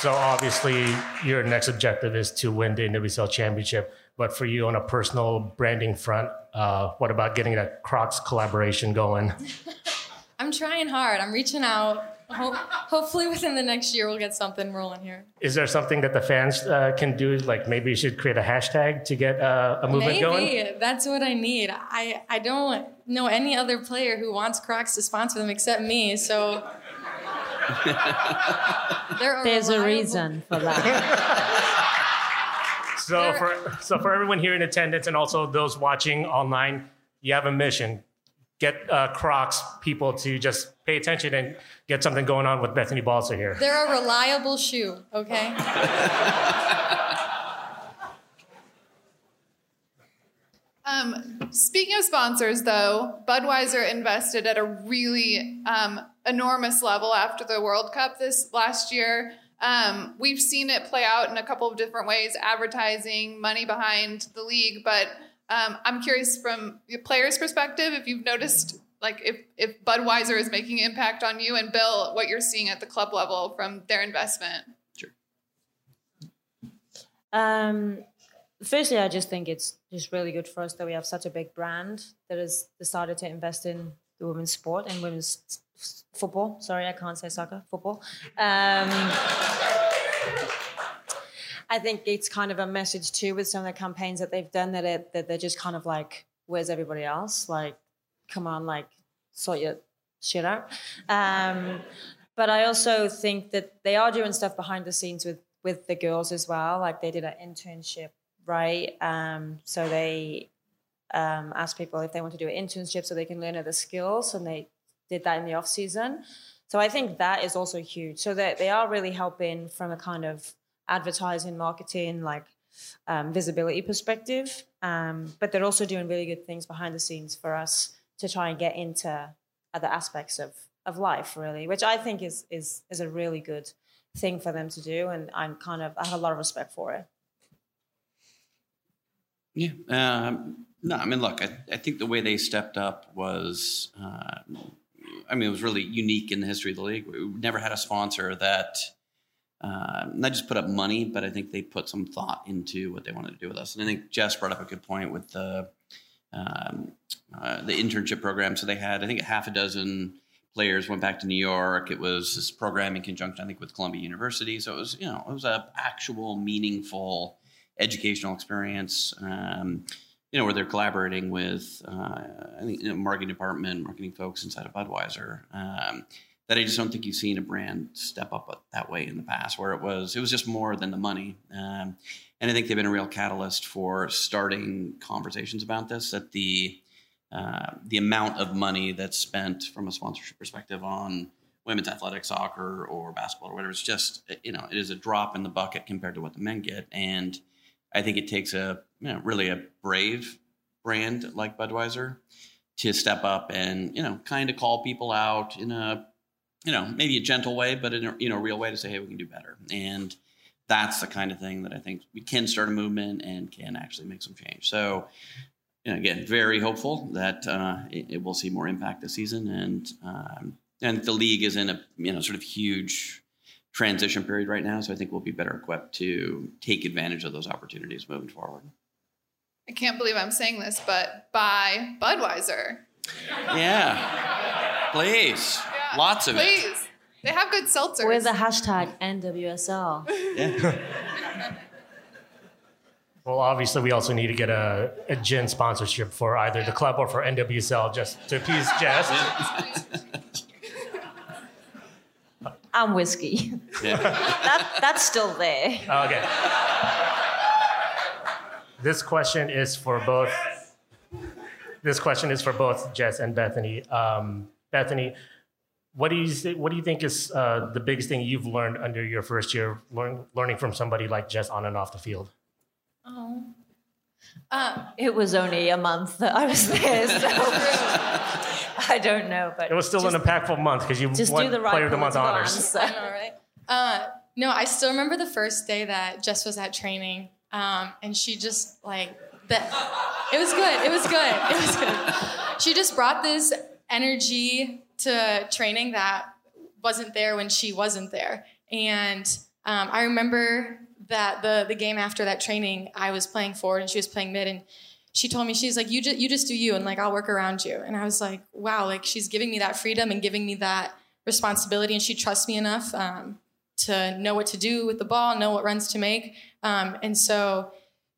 So obviously, your next objective is to win the NWSL championship. But for you, on a personal branding front, uh, what about getting that Crocs collaboration going? (laughs) I'm trying hard. I'm reaching out. Ho- hopefully, within the next year, we'll get something rolling here. Is there something that the fans uh, can do? Like maybe you should create a hashtag to get uh, a movement Maybe going. that's what I need. I I don't know any other player who wants Crocs to sponsor them except me. So (laughs) they're There's a reason for that. So for so for everyone here in attendance and also those watching online, you have a mission. Get uh, Crocs people to just pay attention and get something going on with Bethany Balcer here. They're a reliable shoe. Okay. (laughs) Speaking of sponsors, though, Budweiser invested at a really um, enormous level after the World Cup this last year. Um, we've seen it play out in a couple of different ways advertising, money behind the league. But um, I'm curious from the player's perspective if you've noticed, like, if, if Budweiser is making an impact on you, and Bill, what you're seeing at the club level from their investment. Sure. Um, firstly, I just think it's just really good for us that we have such a big brand that has decided to invest in the women's sport and women's s- s- football. Sorry, I can't say soccer, football. Um, I think it's kind of a message too with some of the campaigns that they've done that, it, that they're just kind of like, where's everybody else? Like, come on, like, sort your shit out. Um, but I also think that they are doing stuff behind the scenes with with the girls as well. Like they did an internship, right? Um, so they um, asked people if they want to do an internship so they can learn other skills, and they did that in the off season. So I think that is also huge. So that they are really helping from a kind of advertising, marketing, like um, visibility perspective. Um, but they're also doing really good things behind the scenes for us to try and get into other aspects of of life, really, which I think is is is a really good thing for them to do, and I'm kind of I have a lot of respect for it. Yeah. Um, no, I mean, look, I, I think the way they stepped up was, uh, I mean, it was really unique in the history of the league. We never had a sponsor that uh, not just put up money, but I think they put some thought into what they wanted to do with us. And I think Jess brought up a good point with the um, uh, the internship program. So they had, I think, a half a dozen players went back to New York. It was this program in conjunction, I think, with Columbia University. So it was, you know, it was a actual meaningful educational experience. Um, you know, where they're collaborating with, uh, I think, you know, marketing department, marketing folks inside of Budweiser. Um, that I just don't think you've seen a brand step up that way in the past, where it was it was just more than the money. Um, and I think they've been a real catalyst for starting conversations about this. That the uh, the amount of money that's spent from a sponsorship perspective on women's athletics, soccer, or basketball, or whatever, it's just you know it is a drop in the bucket compared to what the men get. And I think it takes a you know, really a brave brand like Budweiser to step up and you know kind of call people out in a you know maybe a gentle way, but in a you know real way to say hey we can do better. And that's the kind of thing that I think we can start a movement and can actually make some change. So you know, again, very hopeful that uh, it, it will see more impact this season, and um, and the league is in a you know sort of huge transition period right now. So I think we'll be better equipped to take advantage of those opportunities moving forward. I can't believe I'm saying this, but buy Budweiser. Yeah, please, Yeah, lots of it. Please. They have good seltzers. With the hashtag NWSL. Yeah. (laughs) Well, obviously, we also need to get a, a gin sponsorship for either the club or for NWSL just to appease (laughs) Jess. (laughs) And whiskey. yeah. that, that's still there. Okay. This question is for both. This question is for both Jess and Bethany. Um, Bethany, what do you what do you think is uh, the biggest thing you've learned under your first year learn, learning from somebody like Jess on and off the field? Oh. Um, It was only a month that I was there, so (laughs) I don't know. But It was still just, an impactful month because you just won do the right Player of the Month political honors. answer. I know, right? Uh, no, I still remember the first day that Jess was at training, um, and she just like that. It was good. It was good. It was good. She just brought this energy to training that wasn't there when she wasn't there, and um, I remember that the the game after that training, I was playing forward and she was playing mid, and she told me she's like you just you just do you and like I'll work around you, and I was like wow, like she's giving me that freedom and giving me that responsibility, and she trusts me enough um, to know what to do with the ball, know what runs to make, um, and so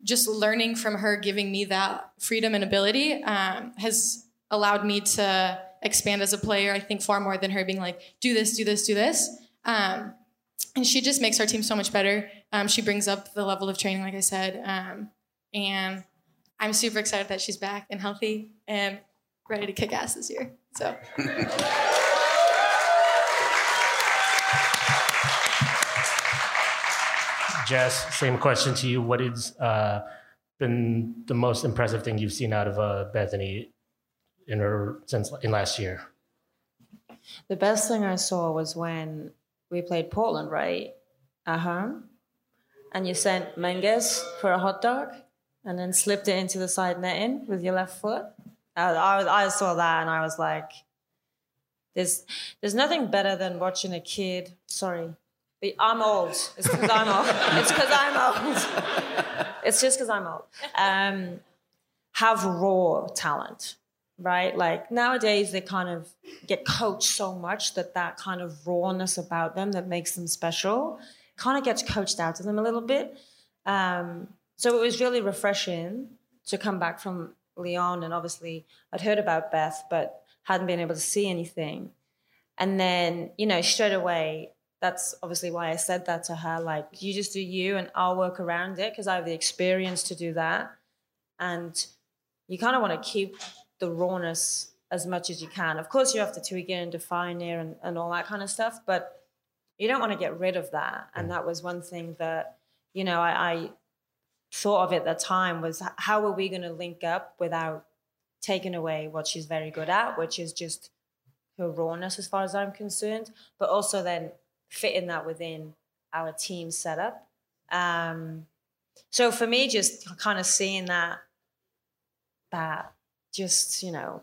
just learning from her, giving me that freedom and ability, um, has allowed me to expand as a player. I think far more than her being like, do this, do this, do this. Um, and she just makes our team so much better. Um, she brings up the level of training, like I said, um, and I'm super excited that she's back and healthy and ready to kick ass this year. So. (laughs) Jess, same question to you. What is uh, been the most impressive thing you've seen out of uh, Bethany in her since in last year? The best thing I saw was when we played Portland, right? At home. And you sent Menges for a hot dog and then slipped it into the side netting with your left foot. I, I, I saw that and I was like, there's, there's nothing better than watching a kid. Sorry, I'm old. It's because I'm old. (laughs) It's because I'm old. It's just because I'm old. Um, have raw talent, right? Like nowadays, they kind of get coached so much that that kind of rawness about them that makes them special kind of gets coached out of them a little bit. Um, so it was really refreshing to come back from Lyon, and obviously I'd heard about Beth, but hadn't been able to see anything. And then, you know, straight away, that's obviously why I said that to her. Like, you just do you, and I'll work around it because I have the experience to do that. And you kind of want to keep the rawness as much as you can. Of course, you have to tweak it and define it and, and all that kind of stuff, but you don't want to get rid of that. And that was one thing that, you know, I, I thought of at the time was how are we going to link up without taking away what she's very good at, which is just her rawness as far as I'm concerned, but also then fitting that within our team setup. Um, so for me, just kind of seeing that, that just, you know,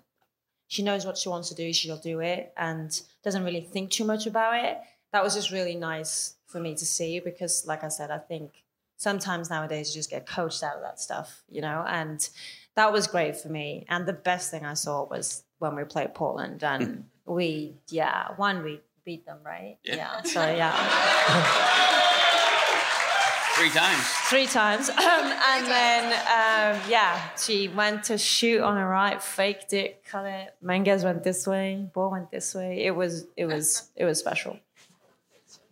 she knows what she wants to do, she'll do it, and doesn't really think too much about it. That was just really nice for me to see because, like I said, I think sometimes nowadays you just get coached out of that stuff, you know, and that was great for me. And the best thing I saw was when we played Portland and hmm. we, yeah, one, we beat them, right? Yeah. So, yeah. (laughs) Three times. Three times. (clears throat) Um, and then, um, yeah, she went to shoot on her right, faked it, cut it. Menges went this way, ball went this way. It was, it was, it was special.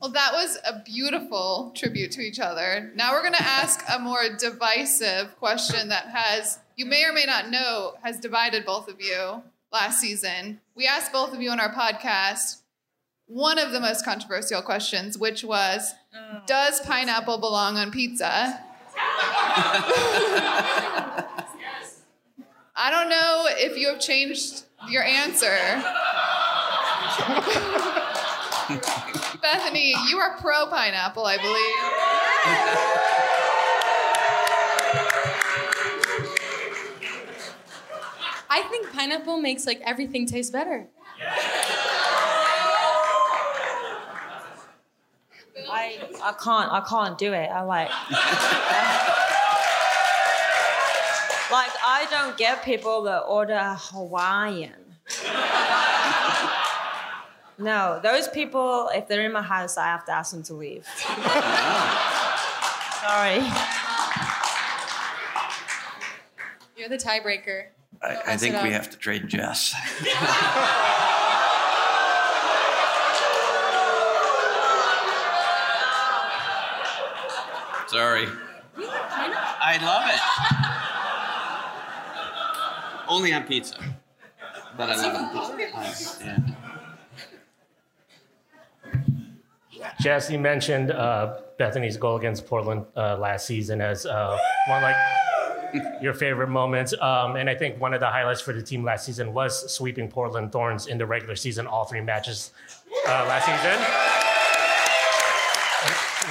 Well, that was a beautiful tribute to each other. Now we're going to ask a more divisive question that has, you may or may not know, has divided both of you last season. We asked both of you on our podcast one of the most controversial questions, which was, oh. does pineapple belong on pizza? I don't know if you have changed your answer. Bethany, you are pro pineapple, I believe. I think pineapple makes like everything taste better. I, I can't, I can't do it. I like, (laughs) like I don't get people that order Hawaiian. (laughs) No, those people, if they're in my house, I have to ask them to leave. (laughs) Sorry. You're the tiebreaker. I, I think we have to trade Jess. Sorry. I love it. Only on pizza. But I love it pizza. Yeah. Jess, you mentioned uh, Bethany's goal against Portland uh, last season as uh, one like your favorite moments. Um, and I think one of the highlights for the team last season was sweeping Portland Thorns in the regular season, all three matches uh, last season.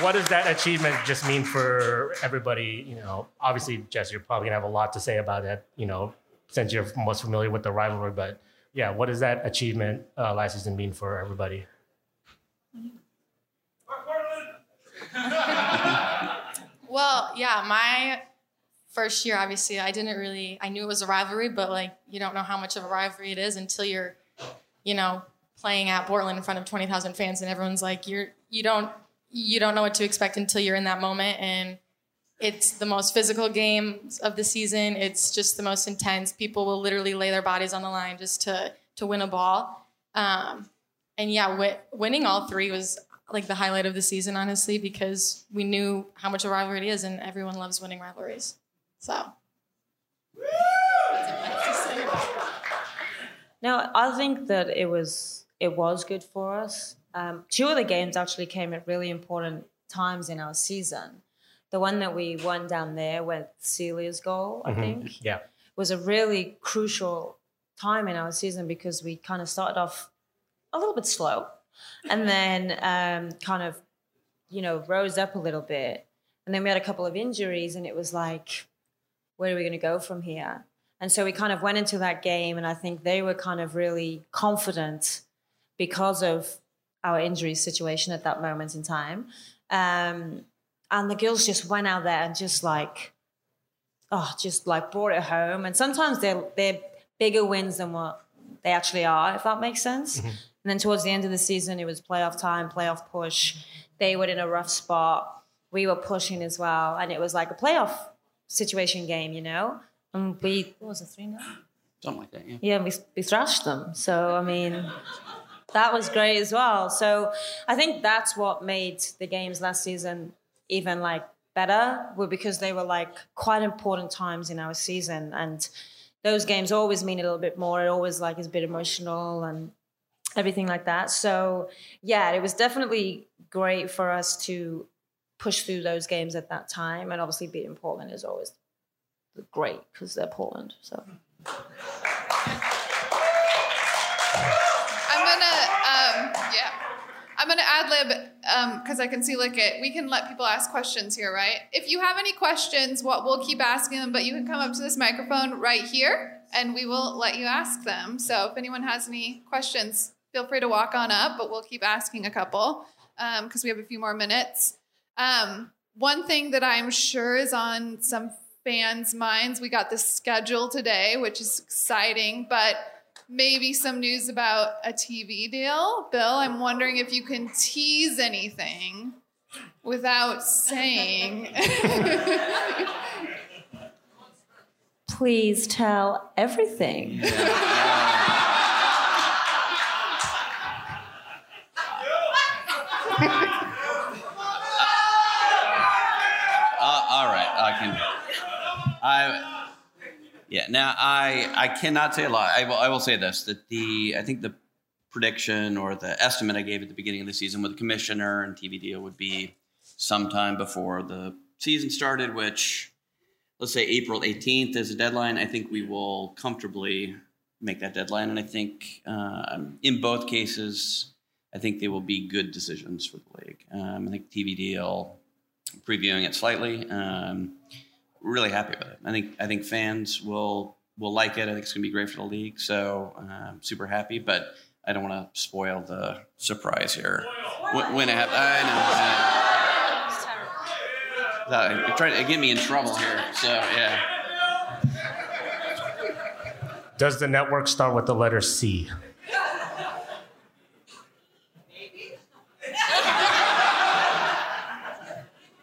What does that achievement just mean for everybody? You know, obviously, Jess, you're probably gonna have a lot to say about it. You know, since you're most familiar with the rivalry. But yeah, what does that achievement uh, last season mean for everybody? (laughs) Well, yeah, my first year, obviously, I didn't really, I knew it was a rivalry, but like, you don't know how much of a rivalry it is until you're, you know, playing at Portland in front of 20,000 fans and everyone's like, you're, you don't, you don't know what to expect until you're in that moment. And it's the most physical game of the season. It's just the most intense. People will literally lay their bodies on the line just to, to win a ball. Um, and yeah, wi- winning all three was like the highlight of the season, honestly, because we knew how much a rivalry it is, and everyone loves winning rivalries. So. That's all I have to say. No, I think that it was it was good for us. Um, two of the games actually came at really important times in our season the one that we won down there with Celia's goal, I think, Yeah. was a really crucial time in our season because we kind of started off a little bit slow and then um, kind of, you know, rose up a little bit. And then we had a couple of injuries, and it was like, where are we going to go from here? And so we kind of went into that game, and I think they were kind of really confident because of our injury situation at that moment in time. Um, and the girls just went out there and just like, oh, just like brought it home. And sometimes they're they're bigger wins than what they actually are, if that makes sense. And then towards the end of the season, it was playoff time, playoff push. They were in a rough spot. We were pushing as well, and it was like a playoff situation game, you know. And we what was it three 0 Something like that. Yeah. yeah, we, we thrashed them. So, I mean, that was great as well. So, I think that's what made the games last season even like better, were because they were like quite important times in our season. And those games always mean a little bit more. It always like is a bit emotional and everything like that. So, yeah, it was definitely great for us to push through those games at that time. And obviously, beating Portland is always great because they're Portland. So. I'm gonna ad lib because I can see like it. We can let people ask questions here, right? If you have any questions, what we'll keep asking them, but you can come up to this microphone right here, and we will let you ask them. So if anyone has any questions, feel free to walk on up, but we'll keep asking a couple because we have a few more minutes. Um, one thing that I'm sure is on some fans' minds, we got the schedule today, which is exciting, but maybe some news about a TV deal. Bill, I'm wondering if you can tease anything without saying. (laughs) Please tell everything. (laughs) Uh, all right, I can. I yeah. Now I I cannot say a lot. I will I will say this that the I think the prediction or the estimate I gave at the beginning of the season with the commissioner and TV deal would be sometime before the season started, which let's say April 18th is a deadline. I think we will comfortably make that deadline, and I think um, in both cases, I think they will be good decisions for the league. Um, I think TV deal previewing it slightly. Um, really happy with it. I think I think fans will will like it. I think it's going to be great for the league. So um, super happy, but I don't want to spoil the surprise here. When, when it happens, I know. I know. You're trying to get me in trouble here. So yeah. Does the network start with the letter C?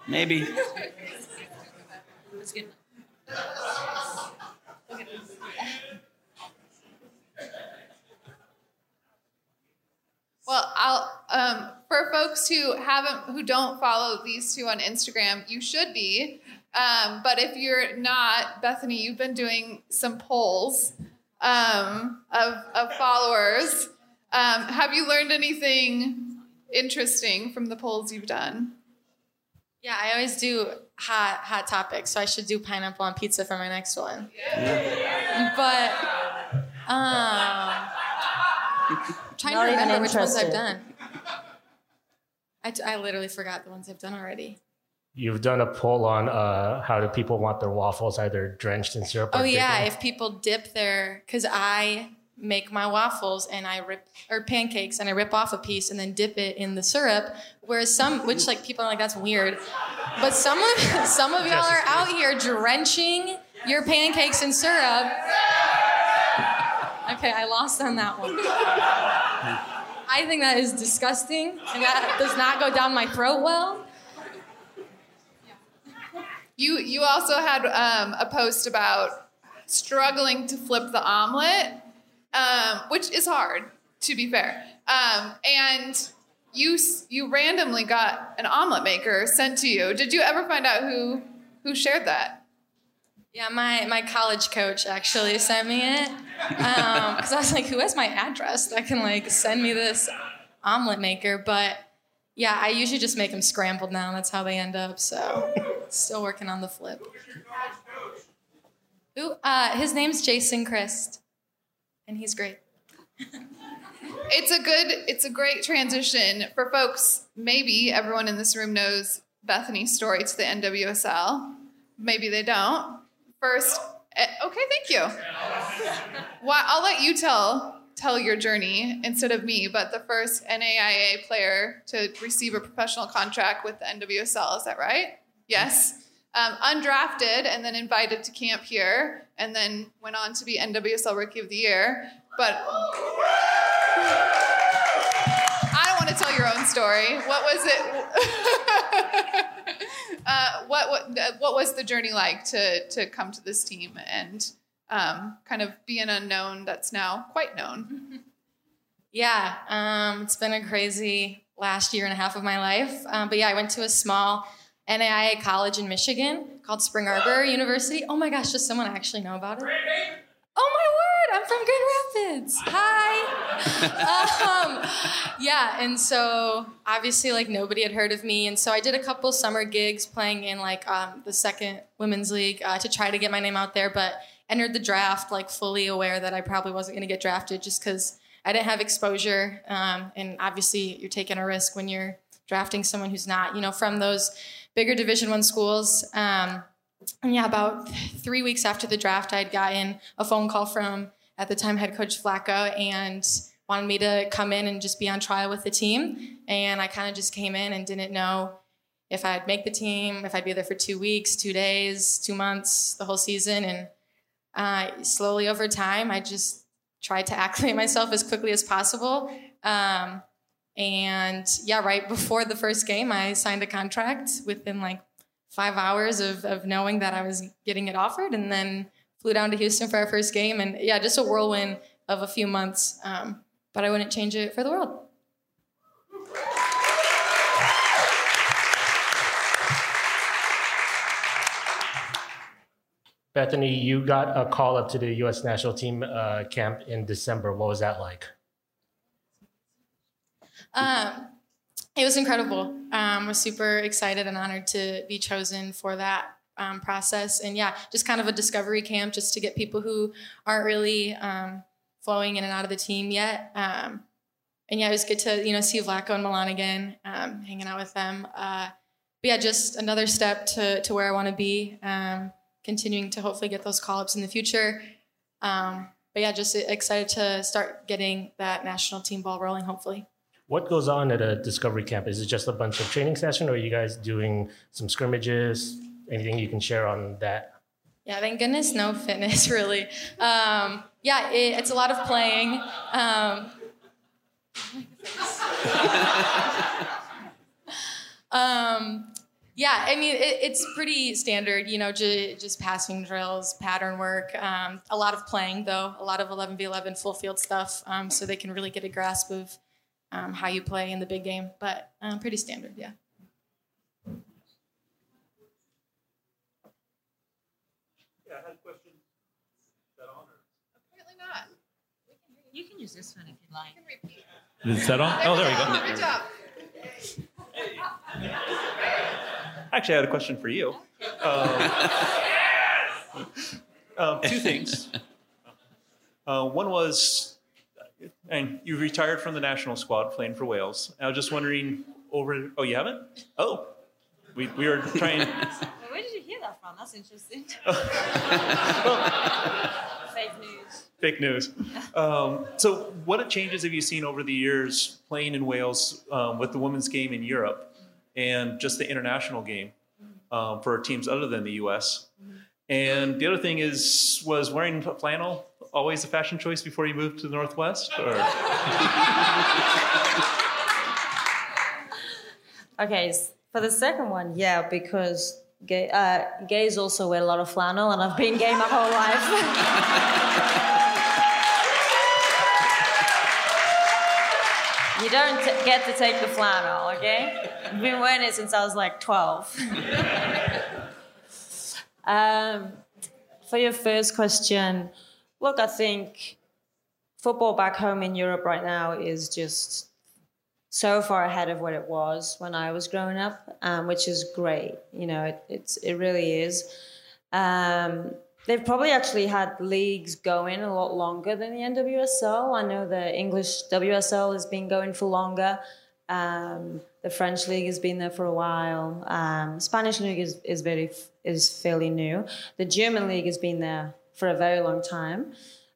Maybe maybe. Well, I'll um, for folks who haven't who don't follow these two on Instagram, you should be. Um, but if you're not, Bethany, you've been doing some polls um, of, of followers. Um, have you learned anything interesting from the polls you've done? Yeah, I always do hot hot topics, so I should do pineapple on pizza for my next one. But um, I'm (laughs) trying Not to remember which ones I've done. I, I literally forgot the ones I've done already. You've done a poll on uh, how do people want their waffles either drenched in syrup or Oh yeah, dipped if people dip their, because I make my waffles and I rip or pancakes and I rip off a piece and then dip it in the syrup. Whereas some, which like people are like that's weird, but some of (laughs) some of y'all are out here drenching your pancakes in syrup. Okay, I lost on that one. I think that is disgusting and that does not go down my throat well. You you also had um, a post about struggling to flip the omelet, um, which is hard to be fair. Um, and you you randomly got an omelet maker sent to you. Did you ever find out who who shared that? Yeah, my, my college coach actually sent me it because I was like, who has my address that can like send me this omelet maker? But yeah, I usually just make them scrambled now. That's how they end up. So Still working on the flip. Ooh, uh, his name's Jason Christ, and he's great. It's a good, it's a great transition for folks. Maybe everyone in this room knows Bethany's story to the NWSL. Maybe they don't. First, okay, thank you. Why, I'll let you tell tell your journey instead of me. But the first NAIA player to receive a professional contract with the NWSL, is that right? Yes. Um, undrafted and then invited to camp here, and then went on to be NWSL Rookie of the Year. But I don't want to tell your own story. What was it? (laughs) uh, what, what what was the journey like to to come to this team and um, kind of be an unknown that's now quite known? (laughs) Yeah, um, it's been a crazy last year and a half of my life. Um, but yeah, I went to a small NAIA college in Michigan called Spring Arbor University. Oh my gosh, does someone actually know about it? Oh my word, From Grand Rapids. Hi. um, yeah, and so obviously, like nobody had heard of me, and so I did a couple summer gigs playing in like um, the second women's league uh, to try to get my name out there, but entered the draft like fully aware that I probably wasn't going to get drafted just because I didn't have exposure, um, and obviously, you're taking a risk when you're drafting someone who's not, you know, from those bigger Division One schools. Um, and yeah, about three weeks after the draft, I'd gotten a phone call from at the time head coach Vlatko and wanted me to come in and just be on trial with the team. And I kind of just came in and didn't know if I'd make the team, if I'd be there for two weeks, two days, two months, the whole season. And uh, slowly over time, I just tried to (laughs) acclimate myself as quickly as possible. Um, and yeah, right before the first game, I signed a contract within like five hours of, of knowing that I was getting it offered, and then flew down to Houston for our first game. And yeah, just a whirlwind of a few months. Um, but I wouldn't change it for the world. Bethany, you got a call up to the U.S. national team uh, camp in December. What was that like? Um, it was incredible. Um, was super excited and honored to be chosen for that um, process. And yeah, just kind of a discovery camp just to get people who aren't really um, flowing in and out of the team yet. Um, and yeah, it was good to you know see Vlatko and Milan again, um, hanging out with them. Uh, but yeah, just another step to to where I want to be. Um, continuing to hopefully get those call ups in the future. Um, but yeah, just excited to start getting that national team ball rolling. Hopefully. What goes on at a discovery camp? Is it just a bunch of training session, or are you guys doing some scrimmages? Anything you can share on that? Yeah, thank goodness, no fitness (laughs) really. Um, yeah, it, it's a lot of playing. Um, (laughs) um, yeah, I mean, it, it's pretty standard, you know, ju- just passing drills, pattern work, um, a lot of playing, though, a lot of 11v11 full field stuff, um, so they can really get a grasp of um, how you play in the big game. But um, pretty standard, yeah. Apparently not. You can use this one if you like. You can repeat. Is it set on? Oh, there we go. Good job. Actually, I had a question for you. Um, um, two things. Uh, one was, and you retired from the national squad playing for Wales. I was just wondering over. Oh, you haven't? Oh, we, we were trying. (laughs) Where did you hear that from? That's interesting. (laughs) Fake news. Fake news. (laughs) Um, so, what changes have you seen over the years playing in Wales um, with the women's game in Europe and just the international game um, for teams other than the U.S.? And the other thing is, was wearing flannel always a fashion choice before you moved to the Northwest? Or? (laughs) Okay, for the second one, yeah, because gay, uh, gays also wear a lot of flannel, and I've been gay my whole life. (laughs) you don't get to take the flannel, okay? I've been wearing it since I was like 12. (laughs) um, for your first question, look, I think football back home in Europe right now is just so far ahead of what it was when I was growing up, um, which is great. You know, it, it's it really is. Um, they've probably actually had leagues going a lot longer than the NWSL. I know the English WSL has been going for longer. Um, the French league has been there for a while. Um, Spanish league is, is very is fairly new. The German league has been there for a very long time.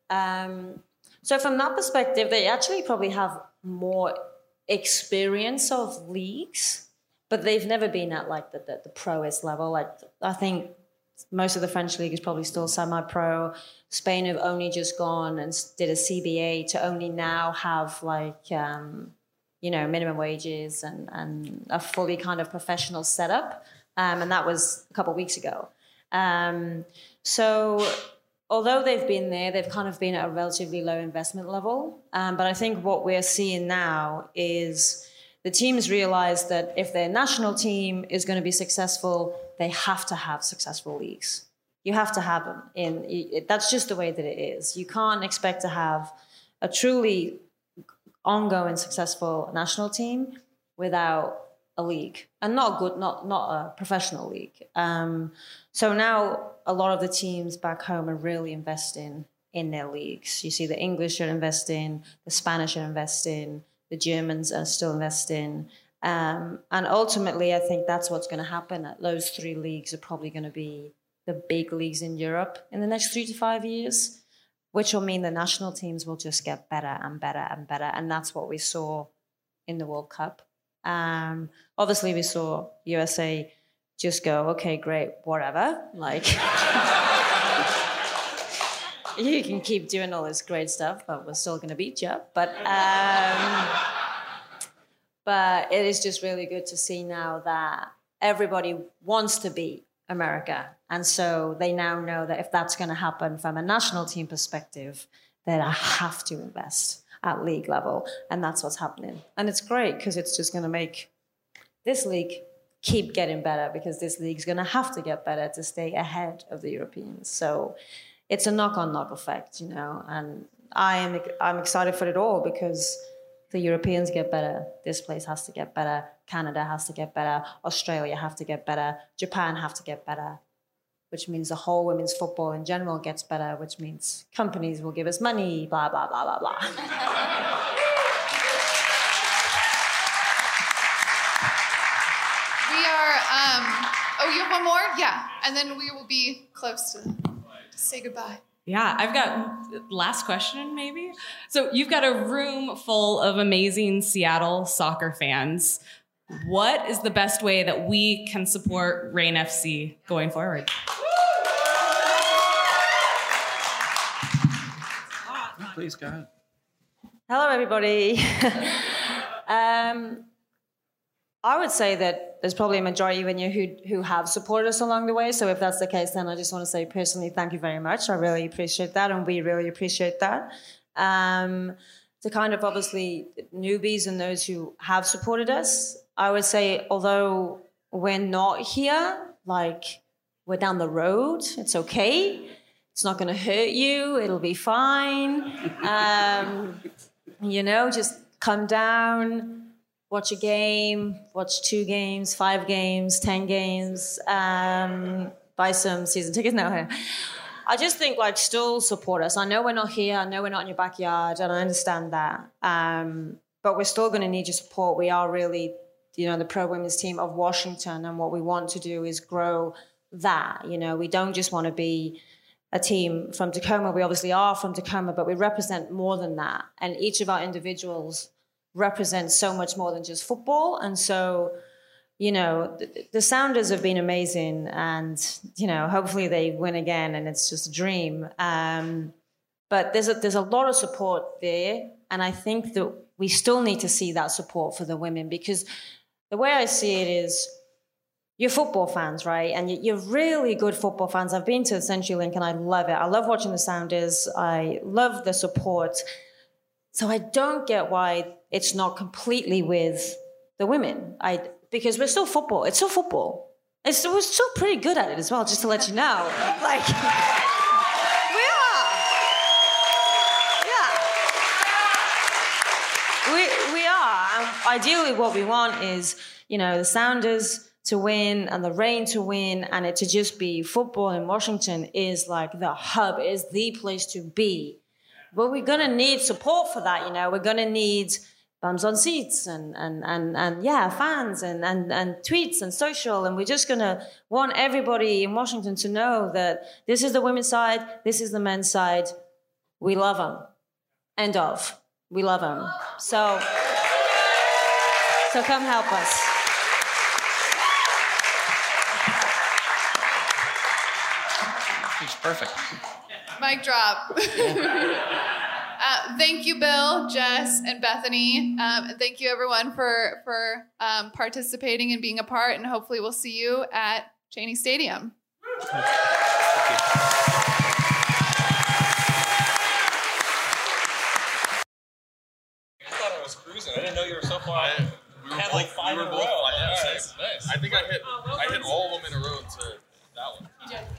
Um, so from that perspective, they actually probably have more experience of leagues, but they've never been at like the, the, the proest level. Like I think most of the French league is probably still semi-pro. Spain have only just gone and did a CBA to only now have like um, you know minimum wages and and a fully kind of professional setup, um, and that was a couple of weeks ago. Um, so although they've been there, they've kind of been at a relatively low investment level. Um, but I think what we're seeing now is the teams realize that if their national team is going to be successful, they have to have successful leagues. You have to have them. In that's just the way that it is. You can't expect to have a truly ongoing successful national team without a league and not a good not not a professional league um, so now a lot of the teams back home are really investing in their leagues you see the english are investing the spanish are investing the germans are still investing um, and ultimately i think that's what's going to happen those three leagues are probably going to be the big leagues in europe in the next three to five years which will mean the national teams will just get better and better and better. And that's what we saw in the World Cup. Um, obviously, we saw USA just go, okay, great, whatever. Like, (laughs) you can keep doing all this great stuff, but we're still going to beat you. But, um, but it is just really good to see now that everybody wants to be America. And so they now know that if that's going to happen from a national team perspective, then I have to invest at league level. And that's what's happening. And it's great because it's just going to make this league keep getting better because this league's going to have to get better to stay ahead of the Europeans. So it's a knock-on knock effect, you know. And I am I'm excited for it all because the Europeans get better. This place has to get better. Canada has to get better. Australia have to get better. Japan have to get better. Which means the whole women's football in general gets better. Which means companies will give us money. Blah blah blah blah blah. We are. Um, oh, you have one more? Yeah, and then we will be close to, to say goodbye. Yeah, I've got last question maybe. So you've got a room full of amazing Seattle soccer fans. What is the best way that we can support Reign FC going forward? Please go ahead. Hello, everybody. (laughs) um, I would say that there's probably a majority of you who, who have supported us along the way. So if that's the case, then I just want to say personally, thank you very much. I really appreciate that, and we really appreciate that. Um, to kind of obviously newbies and those who have supported us, I would say, although we're not here, like we're down the road, it's okay. It's not going to hurt you. It'll be fine. Um, you know, just come down, watch a game, watch two games, five games, ten games, um, buy some season tickets. No, I just think like still support us. I know we're not here. I know we're not in your backyard, and I understand that. Um, but we're still going to need your support. We are really, you know, the pro women's team of Washington, and what we want to do is grow that. You know, we don't just want to be a team from Tacoma. We obviously are from Tacoma, but we represent more than that. And each of our individuals represent so much more than just football. And so, you know, the, the Sounders have been amazing, and you know, hopefully they win again, and it's just a dream. Um, but there's a, there's a lot of support there, and I think that we still need to see that support for the women because the way I see it is you're football fans, right? And you- you're really good football fans. I've been to CenturyLink and I love it. I love watching the Sounders. I love the support. So I don't get why it's not completely with the women. I because we're still football. It's still football. It's, we're still pretty good at it as well. Just to let you know, (laughs) like we are. Yeah. We, we are. And ideally, what we want is, you know, the Sounders to win and the Reign to win, and it to just be football in Washington is like the hub, is the place to be. But we're gonna need support for that, you know. We're gonna need bums on seats and and and and yeah, fans and and and tweets and social, and we're just gonna want everybody in Washington to know that this is the women's side, this is the men's side. We love them. End of. We love them. So, so come help us. It's perfect. Mic drop. (laughs) Uh, thank you, Bill, Jess, and Bethany. Um, and thank you, everyone, for for um, participating and being a part. And hopefully, we'll see you at Cheney Stadium. I thought I was cruising. I didn't know you were so far. I, we were had like five we were in a row. Yeah, nice, nice. I think I hit. I hit all of them in a row to that one.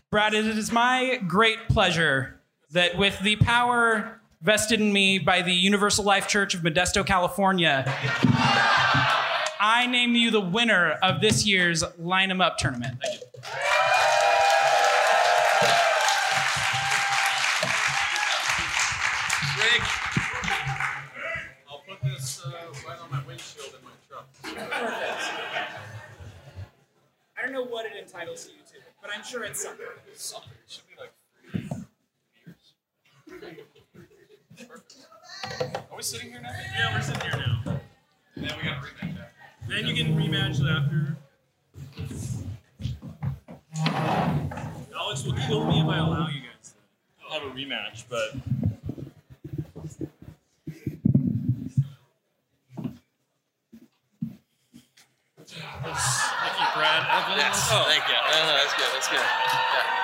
Brad, it is my great pleasure that with the power vested in me by the Universal Life Church of Modesto, California, I name you the winner of this year's Line 'em Up tournament. Greg, I'll put this uh, right on my windshield in my truck. I don't know what it entitles you to, but I'm sure it's something. Something. It should be like three years. Perfect. Are we sitting here now? Yeah, we're sitting here now. Then we gotta bring that. Then you can rematch it after. Alex will kill me if I allow you guys to have a rematch, but. Thank you, Brad. Yes, oh. thank you. No, no, that's good. That's good. Yeah.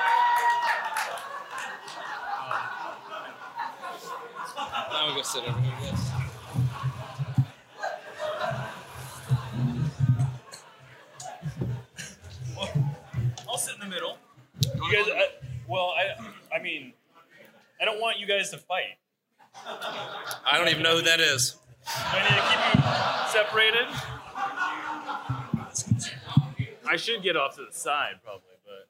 Now we go sit over here. Yes. I'll sit in the middle. You guys, I, well, I, I mean, I don't want you guys to fight. I don't even know who that is. I need to keep you separated. I should get off to the side, probably, but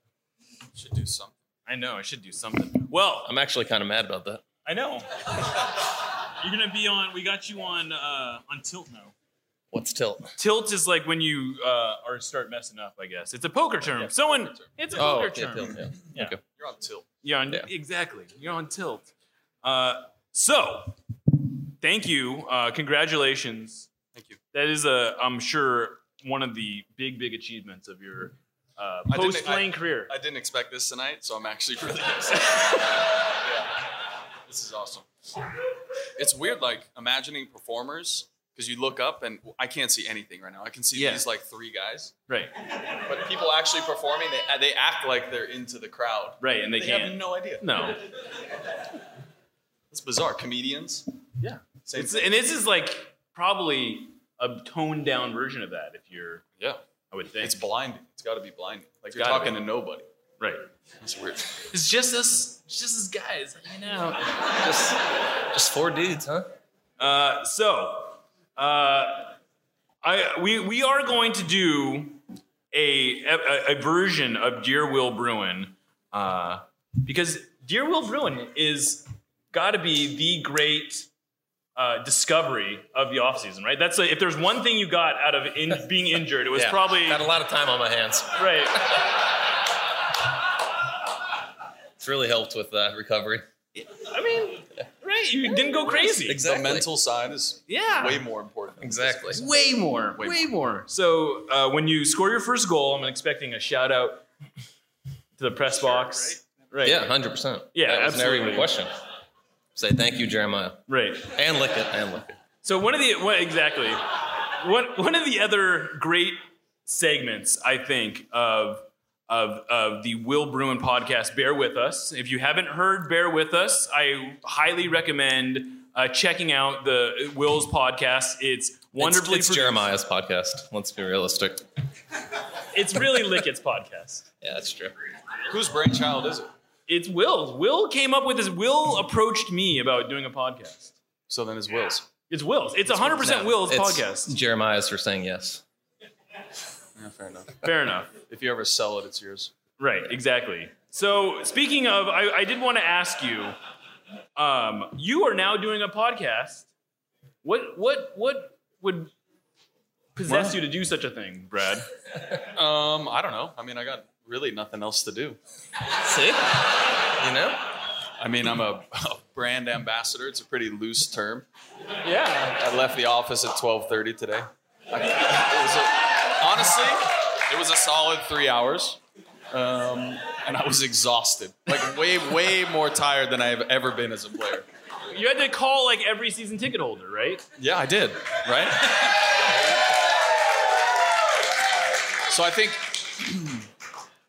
should do something. I know I should do something. Well, I'm actually kind of mad about that. I know. (laughs) You're gonna be on. We got you on uh, on tilt now. What's tilt? Tilt is like when you uh, are start messing up. I guess it's a poker term. Someone, it's a Oh, poker yeah, term. tilt, yeah. Okay. You're on tilt. You're on exactly. You're on tilt. Uh, so, thank you. Uh, congratulations. Thank you. That is a, I'm sure, one of the big, big achievements of your uh, post playing career. I didn't expect this tonight, so I'm actually really (laughs) excited. This is awesome. It's weird, like imagining performers because you look up and I can't see anything right now. I can see Yeah. these like three guys, Right. but people actually performing, they they act like they're into the crowd. Right, and they have can't. no idea. No. It's bizarre. Comedians. Yeah. Same It's, thing. and this is like probably a toned down version of that. If you're, Yeah. I would think It's blinding. It's got to be blinding. Like you're gotta talking be. to nobody. Right. It's weird. It's just us, it's just us guys hanging out. Just, just four dudes, huh? Uh, so, uh, I we we are going to do a a, a version of Dear Will Bruin uh, because Dear Will Bruin is got to be the great uh, discovery of the offseason, right? That's a, if there's one thing you got out of in, being injured, it was Yeah. probably Had a lot of time on my hands. right. It's really helped with uh, recovery. I mean, right? You didn't go crazy. Exactly. The mental side is Yeah. way more important. Exactly. Way more, way, more. So uh, when you score your first goal, I'm expecting a shout out to the press box. Right. Yeah, hundred percent. Yeah, that was never even absolutely. a question. Say thank you, Jeremiah, Right. and lick it, and lick it. So one of the what, exactly one one of the other great segments I think of of of the Will Bruin podcast. Bear with us. If you haven't heard Bear with Us, I highly recommend uh, checking out the Will's podcast. It's wonderfully It's, it's. Jeremiah's podcast. Let's be realistic. It's really Lickett's podcast. (laughs) Yeah, that's true. Whose brainchild is it? It's Will's. Will came up with this. Will approached me about doing a podcast. So then it's Will's. It's Will's. It's 100% Will's It's podcast. Jeremiah's for saying yes. Yeah, fair enough. Fair enough. If you ever sell it, it's yours. Right, exactly. So speaking of, I, I did want to ask you. Um, you are now doing a podcast. What what what would possess What? you to do such a thing, Brad? (laughs) Um, I don't know. I mean, I got really nothing else to do. See? You know? I mean, I'm a, a brand ambassador. It's a pretty loose term. Yeah. I left the office at 12:30 today. I, it was a, honestly, it was a solid three hours, um, and I was exhausted. Like way, way more tired than I've ever been as a player. You had to call like every season ticket holder, right? Yeah, I did. Right. So I think (clears throat)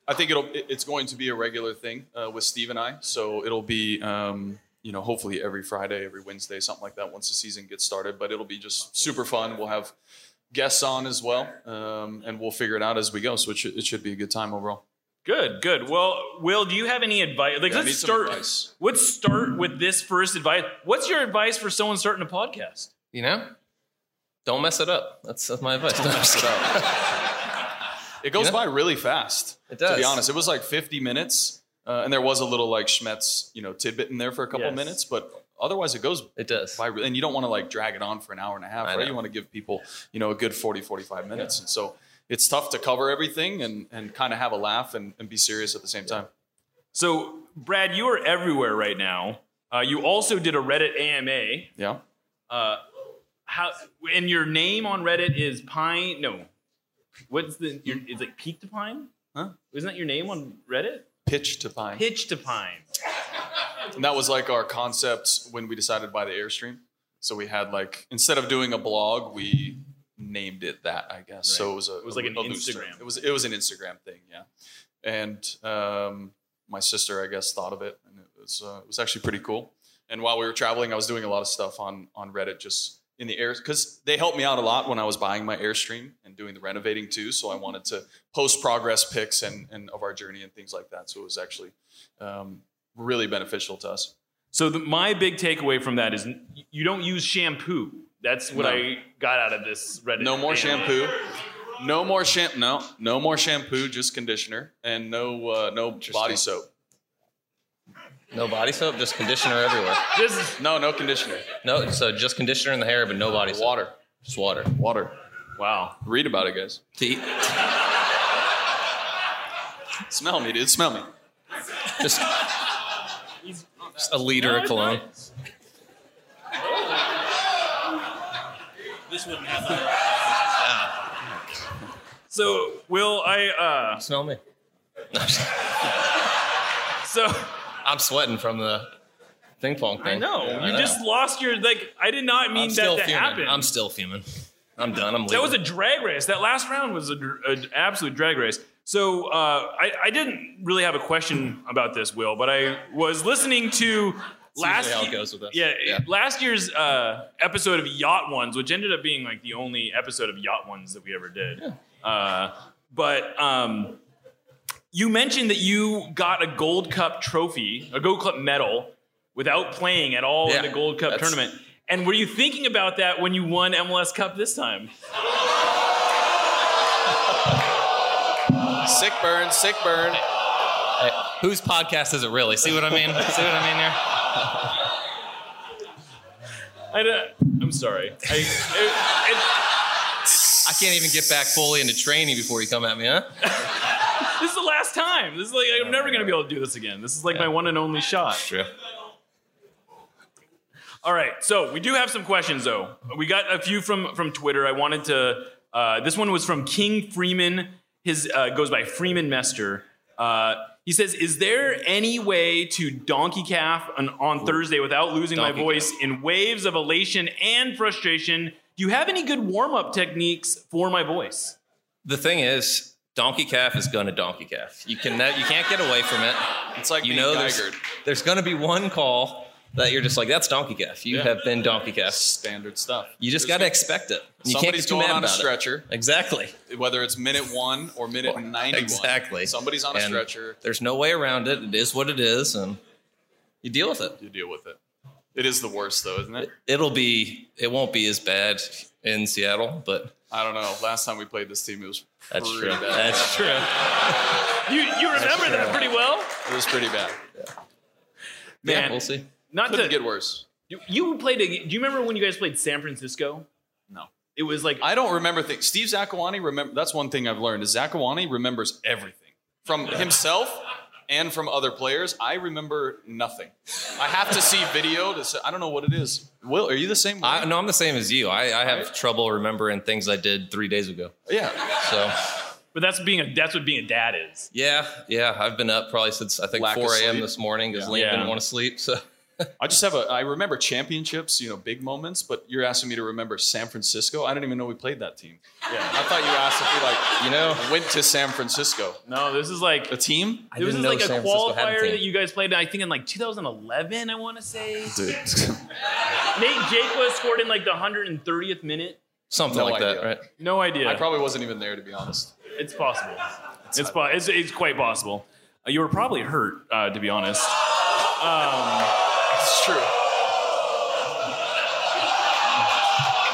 I think it'll it's going to be a regular thing uh, with Steve and I. So it'll be um, you know hopefully every Friday, every Wednesday, something like that once the season gets started. But it'll be just super fun. We'll have guests on as well, um, and we'll figure it out as we go. So it should, it should be a good time overall. Good, good. Well, Will, do you have any advice? Like, Yeah, let's start. advice. Let's start with this first advice. What's your advice for someone starting a podcast? You know? Don't mess it up. That's, that's my advice. Don't mess it up. (laughs) It goes You know? by really fast. It does. To be honest, it was like 50 minutes, uh, and there was a little like Schmetz, you know, tidbit in there for a couple Yes. minutes, but otherwise it goes. It does. By, and you don't want to like drag it on for an hour and a half, I right? know. You want to give people, you know, a good 40, 45 minutes, and so it's tough to cover everything and and kind of have a laugh and, and be serious at the same time. So, Brad, you are everywhere right now. Uh, you also did a Reddit AMA. Yeah. Uh, how? And your name on Reddit is Pine. No, what's the? Your, is it Peak to Pine? Huh? Isn't that your name on Reddit? Pitch to pine. Pitch to Pine. And that was like our concept when we decided to buy the Airstream. So we had like instead of doing a blog, we named it that, I guess. So it was a It was like an a term. Instagram. It was it was an Instagram thing, yeah. And um, my sister, I guess, thought of it, and it was uh, it was actually pretty cool. And while we were traveling, I was doing a lot of stuff on on Reddit, just in the air, because they helped me out a lot when I was buying my Airstream and doing the renovating too. So I wanted to post progress pics and and of our journey and things like that. So it was actually um, really beneficial to us. So the, my big takeaway from that is you don't use shampoo. That's what No. I got out of this Reddit. No more AMA. shampoo. No more shampoo. No, no more shampoo. Just conditioner and no uh, no body soap. No body soap, just conditioner everywhere. This is no no conditioner. No, so just conditioner in the hair, but no body soap. Water. Just water. Water. Wow. Read about it, guys. Smell me, dude. Smell me. Just, just a liter of cologne. This wouldn't have So, Will, I uh smell me. (laughs) so I'm sweating from the ping pong thing. I know Yeah, you know. just lost your like. I did not mean I'm that to fuming. happen. I'm still fuming. I'm done. I'm leaving. That was a drag race. That last round was an absolute drag race. So uh, I, I didn't really have a question about this, Will, but I was listening to last how it goes with us. Yeah, Yeah. last year's uh, episode of Yacht Ones, which ended up being like the only episode of Yacht Ones that we ever did. Uh, but um, you mentioned that you got a Gold Cup trophy, a Gold Cup medal, without playing at all Yeah, in the Gold Cup tournament. And were you thinking about that when you won MLS Cup this time? Sick burn. Sick burn. Hey, whose podcast is it really? See what I mean? (laughs) See what I mean here? I I'm sorry. I, it- I can't even get back fully into training before you come at me, huh? (laughs) this is the last time. This is like I'm never gonna be able to do this again. This is like my one and only shot. True. All right, so we do have some questions though. We got a few from from Twitter. I wanted to. Uh, this one was from King Freeman. His uh, goes by Freeman Mester. Uh, he says, "Is there any way to donkey calf on, on Thursday without losing Donkey my voice in waves of elation and frustration? Do you have any good warm up techniques for my voice?" The thing is, donkey calf is gonna donkey calf. You can you can't get away from it. It's like you being know there's, there's gonna be one call that you're just like that's donkey calf. You Yeah. have been donkey calf. Standard stuff. You just gotta expect it. You can't Somebody's get too going mad on a about it. stretcher. Exactly. Whether it's minute one or minute ninety-one. Exactly. Somebody's on a And stretcher. There's no way around it. It is what it is, and you deal with it. You deal with it. It is the worst though, isn't it? It'll be. It won't be as bad in Seattle, but I don't know. Last time we played this team, it was That's pretty true. bad. That's true. You you remember that pretty well? It was pretty bad. Man, yeah, we'll see. Not Couldn't to get worse. You, you played. A, do you remember when you guys played San Francisco? No. It was like I don't remember things. Steve Zakuani remember. That's one thing I've learned is Zakuani remembers everything from himself and from other players. I remember nothing. I have to see video to. Say, I don't know what it is. Will, are you the same? Way? I, no, I'm the same as you. I, I have trouble remembering things I did three days ago. Yeah. So. But that's being a that's what being a dad is. Yeah, yeah. I've been up probably since I think Lack 4 a.m. this morning because Yeah. Liam Yeah. didn't want to sleep. So I just have a. I remember championships, you know, big moments. But you're asking me to remember San Francisco. I didn't even know we played that team. Yeah, I thought you asked if we like, you know, went to San Francisco. No, this is like a team. This is like a qualifier that you guys played. I think in like 2011. I want to say. Dude. (laughs) Nate Jaqua scored in like the 130th minute. something No like that, right? No idea. I probably wasn't even there to be honest. It's possible. It's po- it's, it's quite possible. Uh, you were probably hurt, uh, to be honest. Um,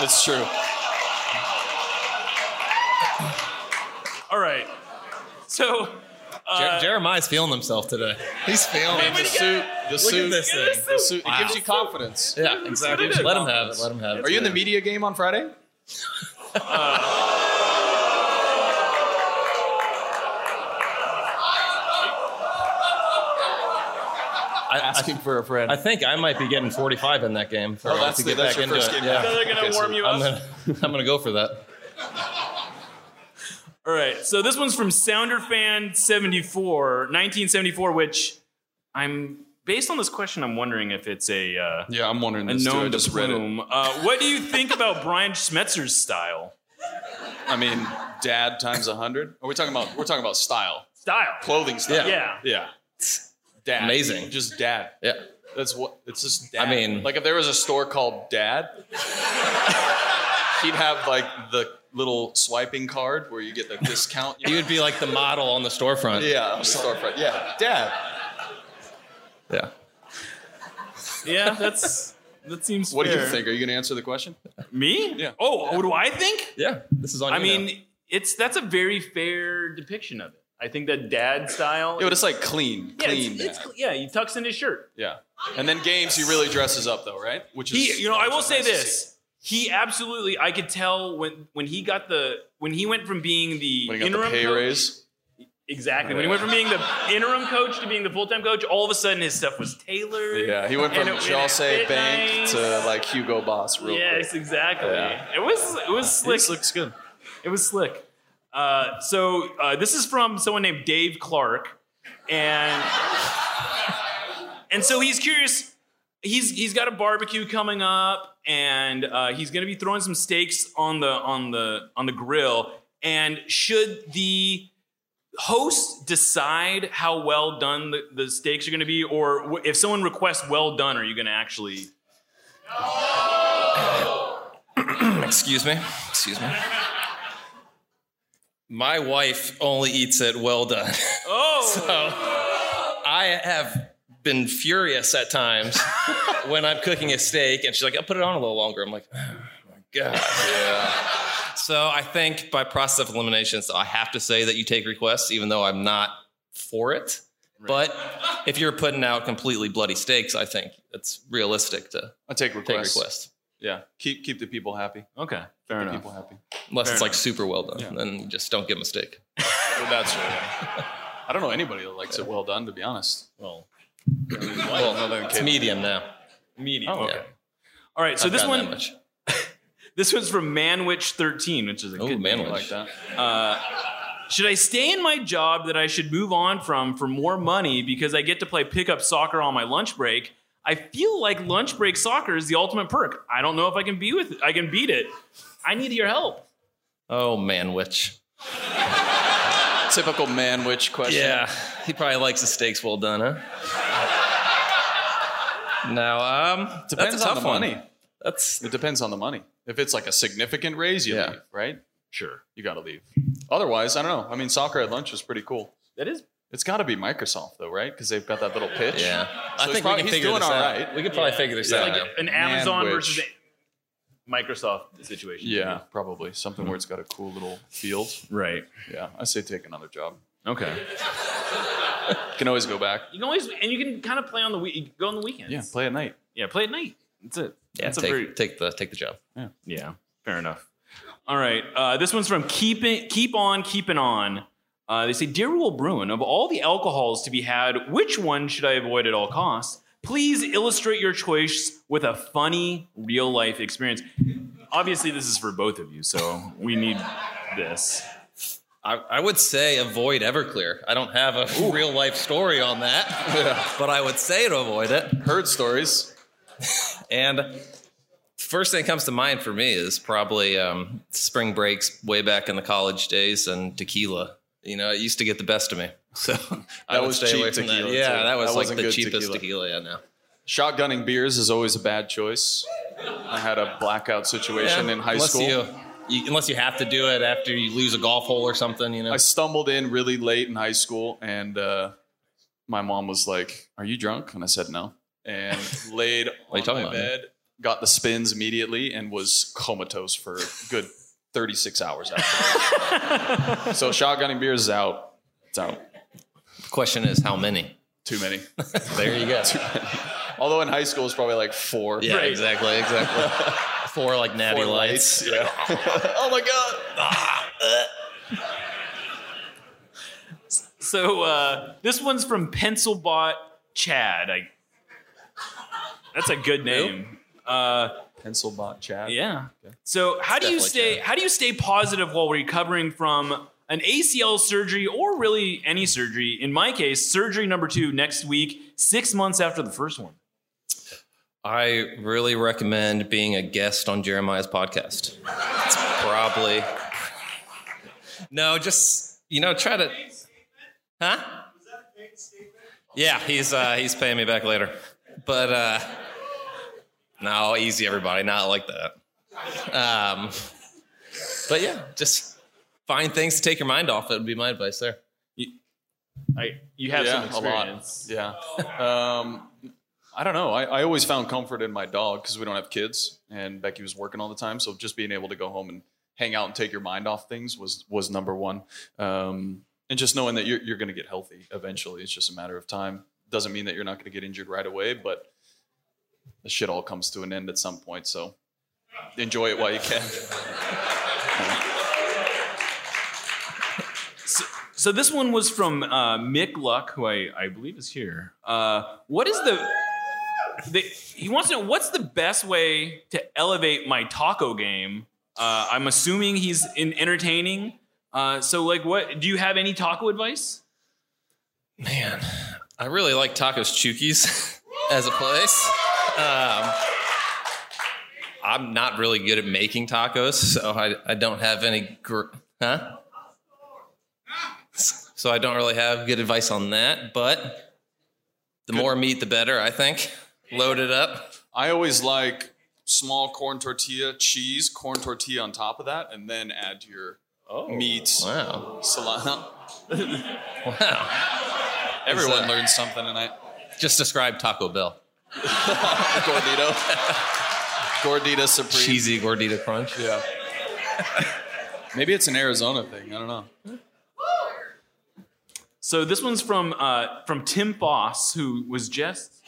It's true. All right. So. Jer- uh, Jeremiah's feeling himself today. He's feeling Man, the suit, the Look suit, at this thing. the suit. It Wow. gives you confidence. Yeah, exactly. Let him have it. Let him have it. Are you in the media game on Friday? (laughs) Uh, I, Asking for a friend. I think I might be getting 45 in that game. For, Oh, that's to the- get that's back your into first it. game Yeah. back. So they're gonna Okay, so warm you I'm up? Gonna, (laughs) I'm gonna go for that. (laughs) All right. So this one's from Sounder Fan 74, 1974, which I'm based on this question. I'm wondering if it's a uh, yeah, I'm wondering a this too. I known just read it. plume. Uh, what do you think (laughs) about Brian Schmetzer's style? I mean, dad times a hundred. Are we talking about? We're talking about style, Style. clothing style. Yeah. yeah. Dad. Amazing. Just dad. Yeah. That's what. It's just dad. I mean- like if there was a store called Dad, (laughs) he'd have like the little swiping card where you get the discount. He would be like the model on the storefront. Yeah, on the storefront. Yeah, Dad. Yeah. Yeah, that's that seems. What do you think? Are you going to answer the question? Me? Yeah. Oh, what do I think? Yeah. This is on I you mean, now. it's that's a very fair depiction of it. I think that dad style. Yeah, but it's like clean, yeah, clean. it's, it's, dad. yeah, he tucks in his shirt. Yeah. And then games, he really dresses up though, right? Which is He, you know, I will say nice this. He absolutely, I could tell when when he got the when he went from being the When he got the interim pay coach, raise. Exactly. When he went from being the interim coach to being the full time coach, all of a sudden his stuff was tailored. Yeah, he went from and it- and it Jose Bank nice. to like Hugo Boss real yes, quick. exactly. Yeah. It was it was slick. This looks good. It was slick. Uh, so uh, this is from someone named Dave Clark, and and so he's curious. He's he's got a barbecue coming up, and uh, he's going to be throwing some steaks on the on the on the grill. And should the host decide how well done the, the steaks are going to be, or if someone requests well done, are you going to actually? No! (coughs) Excuse me. Excuse me. My wife only eats it well done. (laughs) Oh, so I have been furious at times (laughs) when I'm cooking a steak and she's like, I'll put it on a little longer. I'm like, oh my God. Yeah. So I think by process of elimination, so I have to say that you take requests, even though I'm not for it. But if you're putting out completely bloody steaks, I think it's realistic to I take requests. take requests. Yeah, keep keep the people happy. Okay, fair keep the enough. people happy. Unless Fair it's like enough. super well done. Yeah. Then you just don't get them a steak. Well, that's true. yeah. (laughs) I don't know anybody that likes it well done, to be honest. Well, Well, other than it's Kate. medium now. medium. Oh, okay. okay. All right. So I've this one, that much. (laughs) this one's from Manwich13, which is a Oh, good name. Manwich. like that. Uh, should I stay in my job that I should move on from for more money because I get to play pickup soccer on my lunch break? I feel like lunch break soccer is the ultimate perk. I don't know if I can be with it. I can beat it. I need your help. Oh, Manwich. Typical man witch question. Yeah, he probably likes the steaks well done, huh? Now, um, Depends that's a on the one. money. That's It depends on the money. If it's like a significant raise, you Yeah. leave, right? Sure. You got to leave. Otherwise, I don't know. I mean, soccer at lunch is pretty cool. That is It's got to be Microsoft though, right? Because they've got that little pitch. Yeah. So I he's think we probably- can he's figure doing this all out. right. We could probably figure this out like an Amazon Manwich. versus a Microsoft situation. Yeah, probably something where it's got a cool little field. Right. Yeah, I say take another job. Okay. (laughs) Can always go back. You can always and you can kind of play on the week. Go on the weekends. Yeah, play at night. Yeah, play at night. That's it. Yeah, That's a take, very take the take the job. Yeah. Yeah, fair enough. All right, uh, this one's from Keep It, Keep On Keeping On. Uh, they say, Dear Will Bruin, of all the alcohols to be had, which one should I avoid at all costs? Please illustrate your choice with a funny real life experience. Obviously, this is for both of you, so we need this. I, I would say avoid Everclear. I don't have a real life story on that, (laughs) but I would say to avoid it. Heard stories. and first thing that comes to mind for me is probably um, spring breaks way back in the college days and tequila. You know, it used to get the best of me. (laughs) So (laughs) I would was stay cheap away from tequila, that. Yeah, too. that was That like the cheapest tequila. tequila. Yeah, no. Shotgunning beers is always a bad choice. I had a blackout situation Yeah, in high unless school. You, you, unless you have to do it after you lose a golf hole or something, you know. I stumbled in really late in high school, and uh, my mom was like, "Are you drunk?" And I said no, and laid What are you on my bed, got the spins immediately, and was comatose for a good 36 hours after. (laughs) so shotgunning beers is out. It's out. The question is, how many? Too many. (laughs) There you go. Too many. Although in high school it's probably like four. Yeah, exactly, exactly. (laughs) Four like natty Four lights. lights, yeah. oh my god. So uh, this one's from Pencilbot Chad. I, that's a good name. Uh, Pencilbot Chad. Yeah. So how do you Definitely stay how do you stay positive while recovering from an ACL surgery or really any surgery? In my case, surgery number two next week, six months after the first one. I really recommend being a guest on Jeremiah's podcast. It's probably no, just you know, try to, huh? Yeah, he's uh, he's paying me back later, but uh, no, easy, everybody, not like that. Um, but yeah, just find things to take your mind off. It would be my advice there. I you have yeah, some a lot. Yeah. Um, I don't know. I, I always found comfort in my dog because we don't have kids, and Becky was working all the time. So just being able to go home and hang out and take your mind off things was was number one. Um, and just knowing that you're you're going to get healthy eventually. It's just a matter of time. Doesn't mean that you're not going to get injured right away, but the shit all comes to an end at some point. So enjoy it while you can. (laughs) So, so this one was from uh, Mick Luck, who I, I believe is here. Uh, what is the, the he wants to know what's the best way to elevate my taco game? Uh, I'm assuming he's in entertaining. Uh, so like, what do you have any taco advice? Man, I really like Tacos Chukis (laughs) as a place. Um, I'm not really good at making tacos, so I, I don't have any. Gr- huh? So I don't really have good advice on that, but the more meat, the better, I think. Load it up. I always like small corn tortilla, cheese, corn tortilla on top of that, and then add your meat. Wow. Salami. (laughs) Wow. Everyone learned something tonight. Just describe Taco Bell. Gordito. Gordita Supreme. Cheesy gordita crunch. Yeah. Maybe it's an Arizona thing. I don't know. So this one's from uh, from Tim Foss, who was just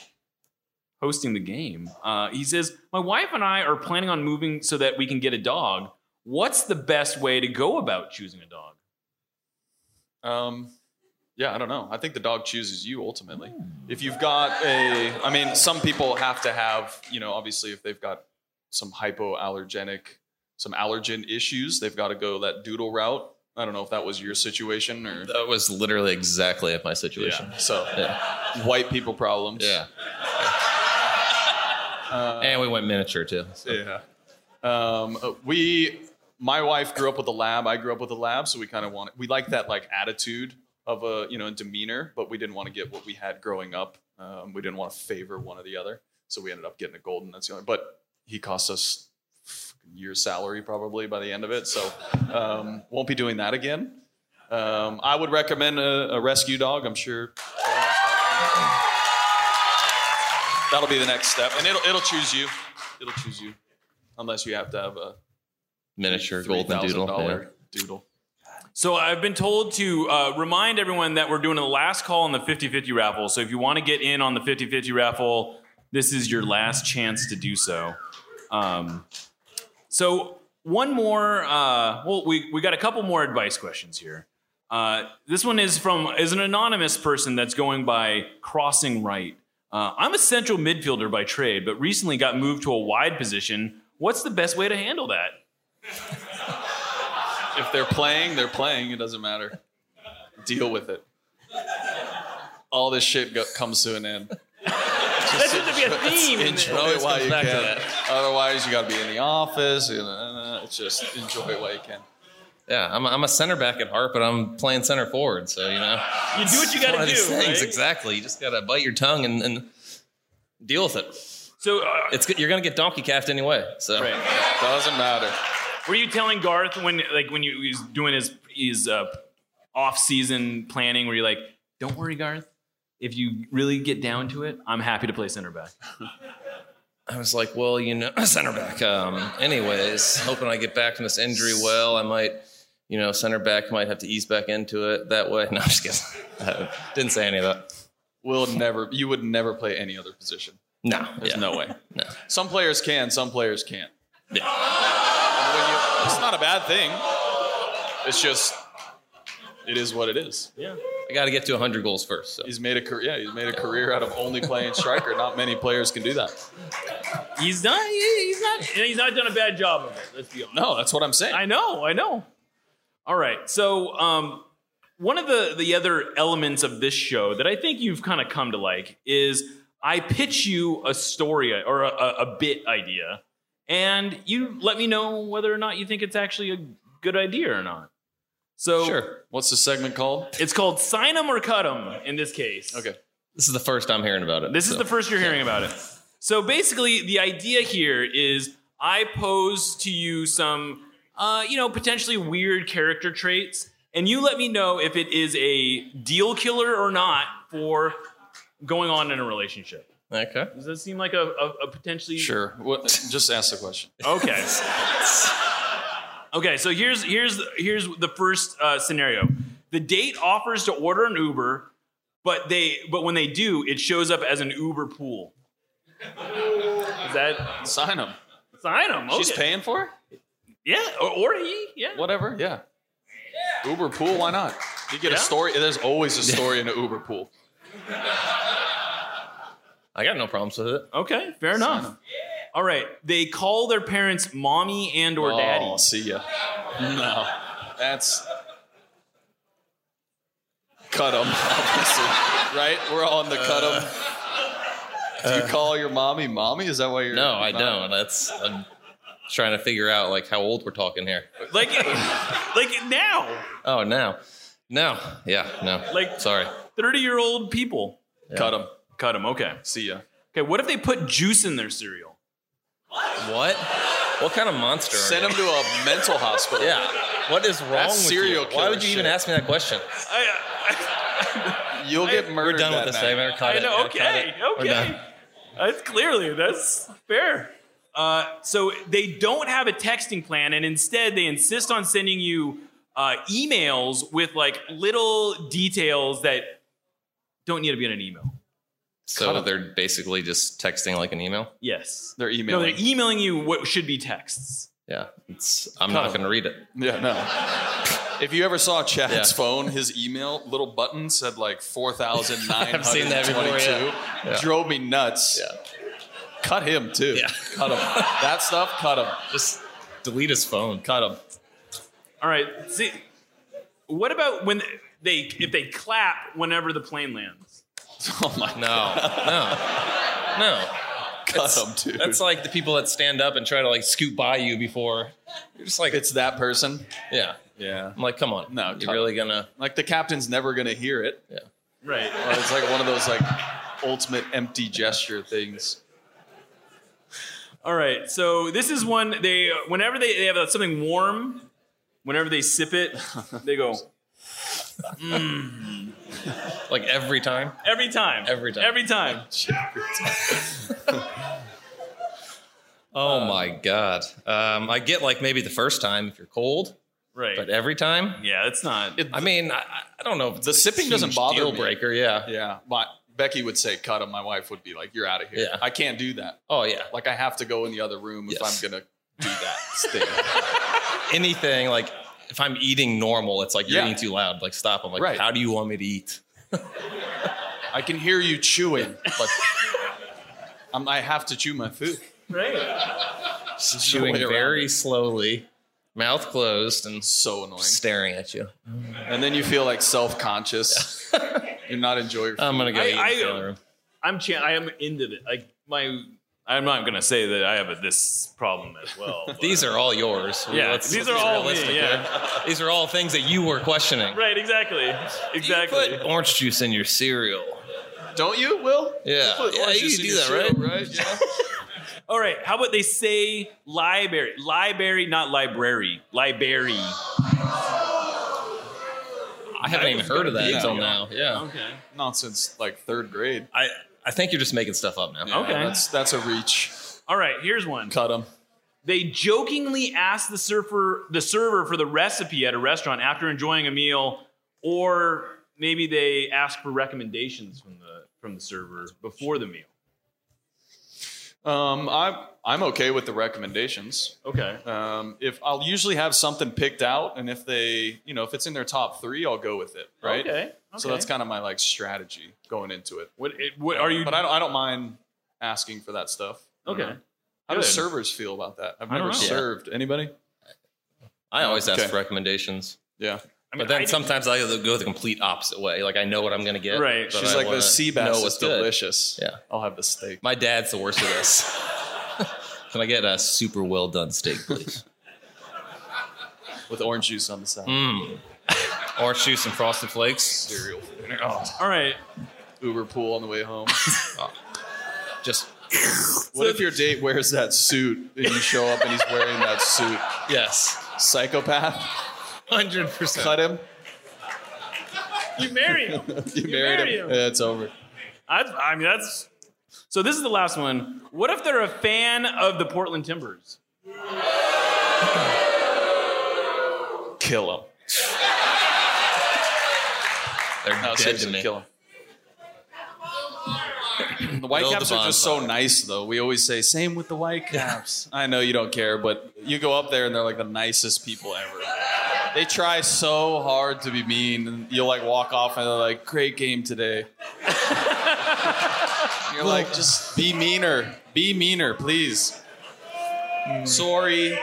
hosting the game. Uh, he says, "My wife and I are planning on moving so that we can get a dog. What's the best way to go about choosing a dog?" Um, yeah, I don't know. I think the dog chooses you ultimately. If you've got a, I mean, some people have to have, you know, obviously if they've got some hypoallergenic, some allergen issues, they've got to go that doodle route. I don't know if that was your situation or. That was literally exactly my situation. Yeah. So, white people problems. Yeah. Uh, and we went miniature too. So. Yeah. Um, uh, we, my wife grew up with a lab. I grew up with a lab, so we kind of want we like that like attitude of a you know demeanor, but we didn't want to get what we had growing up. Um, we didn't want to favor one or the other, so we ended up getting a golden. That's the only. But he cost us year's salary probably by the end of it, so um, won't be doing that again. Um, I would recommend a, a rescue dog. I'm sure that'll be the next step, and it'll it'll choose you. It'll choose you, unless you have to have a Miniature golden doodle. $3,000 Yeah. doodle. So I've been told to uh, remind everyone that we're doing the last call on the 50-50 raffle. So if you want to get in on the 50-50 raffle, this is your last chance to do so. Um, so one more. Uh, well, we we got a couple more advice questions here. Uh, this one is from is an anonymous person that's going by crossing right. Uh, I'm a central midfielder by trade, but recently got moved to a wide position. What's the best way to handle that? (laughs) If they're playing, they're playing. It doesn't matter. Deal with it. All this shit go- comes to an end. That should be a theme. Enjoy it while you back can. Otherwise, you got to be in the office. You know, it's just enjoy it while you can. Yeah, I'm a, I'm a center back at heart, but I'm playing center forward. So you know, You do what you It's got one to of these do. things, right? exactly. You just gotta bite your tongue and, and deal with it. So uh, It's. You're gonna get donkey calved anyway. So Right. Doesn't matter. Were you telling Garth when, like, when you, he was doing his his uh, off-season planning, were you like, "Don't worry, Garth. If you really get down to it, I'm happy to play center back." (laughs) I was like, well, you know, (laughs) center back. Um, anyways, hoping I get back from this injury well. I might, you know, center back might have to ease back into it that way. (laughs) No, I'm just kidding. I didn't say any of that. Will never. You would never play any other position. No, There's yeah. no way. No. Some players can. Some players can't. Yeah. And when you- it's not a bad thing. It's just. It is what it is. Yeah. I got to get to 100 goals first. So. He's made a career. Yeah, he's made a career out of only playing striker. Not many players can do that. He's done. He's not. He's not done a bad job of it. Let's be honest. No, that's what I'm saying. I know. I know. All right. So, um, one of the the other elements of this show that I think you've kind of come to like is I pitch you a story or a, a, a bit idea, and you let me know whether or not you think it's actually a good idea or not. So, Sure. What's the segment called? it's called sign 'em or cut 'em in this case. Okay. This is the first I'm hearing about it. This is so. the first you're hearing about it. So basically, the idea here is I pose to you some, uh, you know, potentially weird character traits, and you let me know if it is a deal killer or not for going on in a relationship. Okay. Does that seem like a, a, a potentially Sure. What, just ask the question. Okay. okay. So here's here's here's the first uh, scenario. The date offers to order an Uber, but they but when they do, it shows up as an Uber pool. Is that Sign them. sign them? She's paying for it. Yeah, or, or he. Yeah. Whatever. Yeah. Uber pool. Why not? You get Yeah. a story. There's always a story in an Uber pool. I got no problems with it. Okay. Fair enough. All right. They call their parents mommy and or oh, daddy. See ya. No, that's cut them. Obviously, right? We're all in the cut them. Do you call your mommy mommy? Is that why you're? No, I don't. That's I'm trying to figure out like how old we're talking here. Like, like now, Oh, now, no, yeah, no. Like- sorry. thirty-year-old people. Cut them. Cut them. Okay. See ya. Okay. What if they put juice in their cereal? What? What kind of monster? are Send you? him to a mental hospital. Yeah. What is wrong That's with serial you? Why would you even ask me that question? I, (laughs) You'll get murdered. We're murdered. done with that the night. segment. Cut I it. know. Yeah, cut Okay. it. We're Okay. done. That's clearly that's fair. Uh, so they don't have a texting plan, and instead they insist on sending you uh, emails with like little details that don't need to be in an email. So they're basically just texting like an email. Yes, They're emailing. no, they're emailing you what should be texts. Yeah, it's. I'm Cut not 'em. going to read it. Yeah, no. (laughs) If you ever saw Chad's Yeah. phone, his email little button said like four thousand nine I've seen that before, yeah. Yeah. Drove me nuts. Yeah. Cut him too. Yeah. Cut him. that stuff. Cut him. Just delete his phone. Cut him. All right. See, what about when they if they clap whenever the plane lands? (laughs) Oh my. No, no, no. Cut That's- him, dude. That's like the people that stand up and try to like scoot by you before. You're just like, It's that person. yeah. Yeah. I'm like, come on. No, you're cut really gonna. Like the captain's never gonna hear it. Yeah. Right. Or it's like one of those like ultimate empty gesture things. All right. So this is one they whenever they, they have something warm, whenever they sip it, they go. Like every time. Every time. Every time. Every time. (laughs) Oh my god. Um, I get like maybe the first time if you're cold, Right. but every time. Yeah, it's not. I mean, I, I don't know if The sipping doesn't huge bother deal me. breaker. Yeah. Yeah. My Becky would say cut him. My wife would be like, "You're out of here." Yeah. I can't do that. Oh yeah. Like I have to go in the other room if I'm gonna do that (laughs) thing. Anything like if I'm eating normal, it's like you're Yeah. eating too loud. Like stop. I'm like, Right. how do you want me to eat? I can hear you chewing, but I'm, I have to chew my food. Right. There's no Chewing way around very slowly, mouth closed, and so annoying. staring at you. And then you feel like self-conscious. (laughs) You're not enjoying your food. I'm gonna go I- eat in I- the family room. I'm cha- I am into it. Like my, I'm not gonna say that I have a, this problem as well. (laughs) These are all yours. Yeah, Let's- these let's are be all me, yeah. These are all things that you were questioning. right. Exactly. Exactly. You Put orange juice in your cereal. Don't you, Will? Yeah, put yeah, you juice can in do that, cereal, right? right? Yeah. (laughs) All right. How about they say library? Library, not library. Library. I haven't even heard of that until now. Yeah. Okay. Not since like third grade. I, I think you're just making stuff up now. Yeah, Okay. That's that's a reach. All right. Here's one. Cut them. They jokingly ask the surfer, the server for the recipe at a restaurant after enjoying a meal, or maybe they ask for recommendations from the from the server before the meal. Um, I'm I'm okay with the recommendations. Okay. Um, if I'll usually have something picked out, and if they, you know, if it's in their top three, I'll go with it. Right. Okay. So that's kind of my like strategy going into it. What, it, what are you? But I don't I don't mind asking for that stuff. you Okay. know. How do servers feel about that? I've never know. served. Anybody? I always ask Okay. for recommendations. Yeah. I mean, But then I- sometimes I go the complete opposite way. Like I know what I'm going to get. Right. She's I like wanna the sea bass is what's good. delicious. Yeah. I'll have the steak. My dad's the worst of this. (laughs) Can I get a super well done steak, please? (laughs) With orange juice on the side. Mmm. (laughs) Orange juice and frosted flakes. Cereal. Oh. All right. Uber pool on the way home. (laughs) Oh. Just What if your date wears that suit and you show up and he's wearing that suit? yes, Psychopath. hundred percent. Cut him. You marry him. You, married marry him. him. Yeah, it's over. I, I mean, that's. So this is the last one. What if they're a fan of the Portland Timbers? (laughs) Kill them. They're No, dead to me. kill him. (clears throat) The White Build Caps the are just so nice, though. We always say, same with the Whitecaps. I know you don't care, but you go up there and they're like the nicest people ever. They try so hard to be mean, and you'll like walk off and they're like, great game today. You're like, just be meaner. Be meaner, please. Sorry.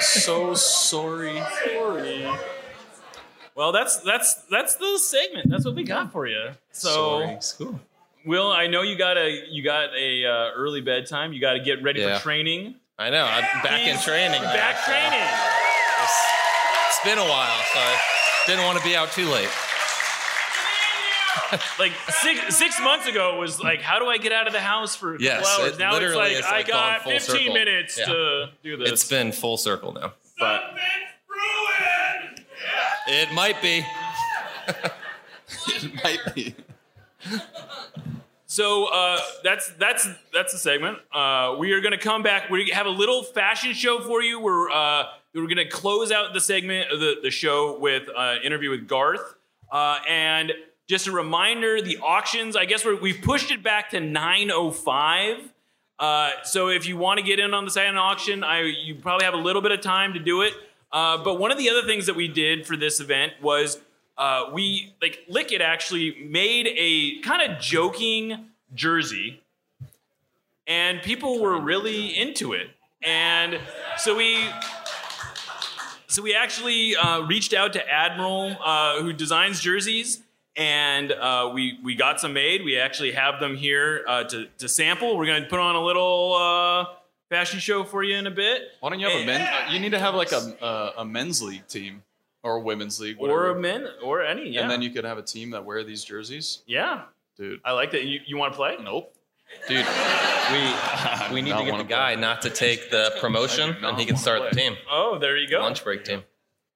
So sorry. Sorry. Well, that's that's that's the segment. That's what we got for you. So, Cool. Will, I know you got a you got a uh, early bedtime. You got to get ready Yeah. for training. I know. I'm back in training. Back training. It's been a while, so I didn't want to be out too late. (laughs) Like six six months ago, it was like, how do I get out of the house for a Yes, couple hours? it now it's literally like, is, I like, got gone full 15 circle. minutes Yeah. to do this. It's been full circle now. but It might be. (laughs) It might be. So uh, that's that's that's the segment. Uh, we are going to come back. We have a little fashion show for you. We're uh, we're going to close out the segment of the the show with uh, interview with Garth. Uh, and just a reminder, the auctions. I guess we're, we've pushed it back to nine oh five. Uh, so if you want to get in on the silent auction, I you probably have a little bit of time to do it. Uh, but one of the other things that we did for this event was uh, we like Lickit actually made a kind of joking jersey, and people were really into it. And so we so we actually uh, reached out to Admiral, uh, who designs jerseys, and uh, we we got some made. We actually have them here uh, to to sample. We're going to put on a little uh, fashion show for you in a bit, Why don't you have a men? uh, You need to have like a uh, a men's league team or a women's league, or a men, or any. Yeah, And then you could have a team that wear these jerseys. yeah. Dude, I like that. You, you want to play? nope. Dude, (laughs) we we need (laughs) to get wanna the guy not to take the promotion, (laughs) I do not and he can wanna start the team. Oh, there you go. Lunch break team.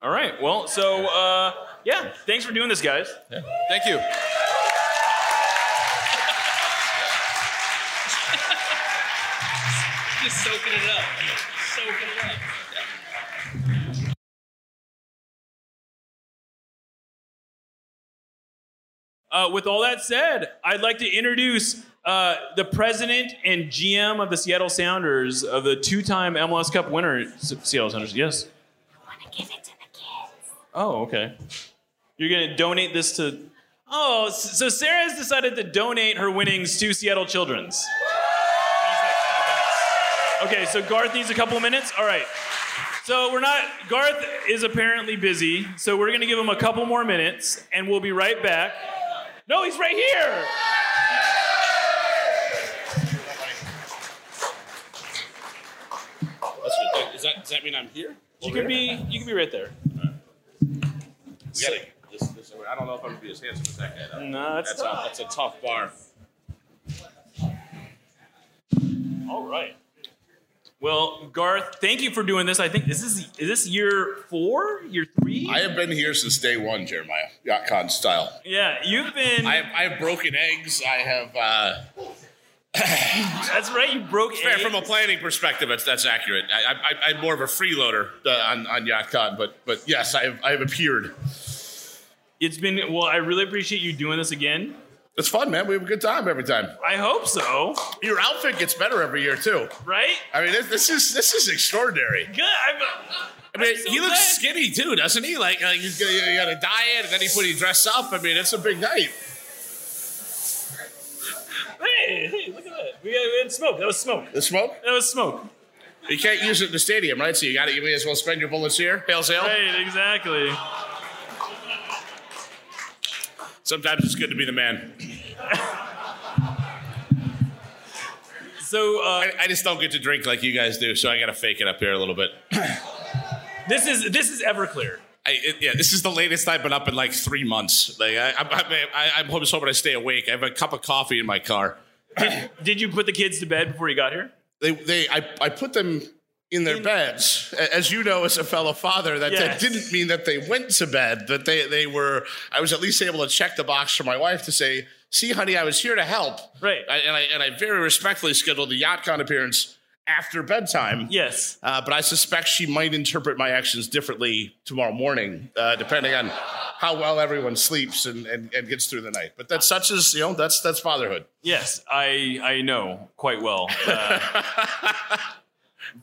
All right. Well, so uh, yeah, thanks for doing this, guys. Thank you. (laughs) Just soaking it up. Soaking it up. Uh, with all that said, I'd like to introduce uh, the president and GM of the Seattle Sounders, of the two-time MLS Cup winner, S- Seattle Sounders. Yes. I want to give it to the kids. Oh, okay. You're gonna donate this to. Oh, so Sarah has decided to donate her winnings to Seattle Children's. Okay, so Garth needs a couple of minutes. All right. So we're not. Garth is apparently busy, so we're gonna give him a couple more minutes, and we'll be right back. No, he's right here. Does that, does that mean I'm here? You could be. You could be right there. We gotta, this, this, I don't know if I'm gonna be as handsome as that guy. though. No, it's that's a, tough. that's a tough bar. All right. Well, Garth, thank you for doing this. I think this is is this year four, year three? I have been here since day one, Jeremiah. YachtCon style. Yeah, you've been. I have, I have broken eggs. I have. Uh, (laughs) (laughs) that's right. You broke fair from a planning perspective. That's that's accurate. I, I, I'm more of a freeloader uh, on on YachtCon, but but yes, I have I have appeared. It's been well. I really appreciate you doing this again. It's fun, man. We have a good time every time. I hope so. Your outfit gets better every year too, right? I mean, this, this is this is extraordinary. Good. I'm, I mean, so he looks glad. skinny too, doesn't he? Like, like you, you got a diet, and then he put he dress up. I mean, it's a big night. Hey, hey, look at that. We had, we had smoke. That was smoke. The smoke? That was smoke. You can't use it in the stadium, right? So you got to You may as well spend your bullets here. Hail sale. Right, exactly. Sometimes it's good to be the man. So uh, I, I just don't get to drink like you guys do, so I got to fake it up here a little bit. (clears throat) This is this is Everclear. I, it, yeah, this is the latest I've been up in like three months. Like I, I, I, I'm just hoping I stay awake. I have a cup of coffee in my car. Did, did you put the kids to bed before you got here? They, they, I, I put them in their beds. As you know, as a fellow father, that, that didn't mean that they went to bed. That they, they were. I was at least able to check the box for my wife to say, "See, honey, I was here to help." Right. I, and I and I very respectfully scheduled the YachtCon appearance after bedtime. Yes. Uh, but I suspect she might interpret my actions differently tomorrow morning, uh, depending on how well everyone sleeps and, and, and gets through the night. But that's such as you know, that's that's fatherhood. Yes, I I know quite well. Uh, (laughs)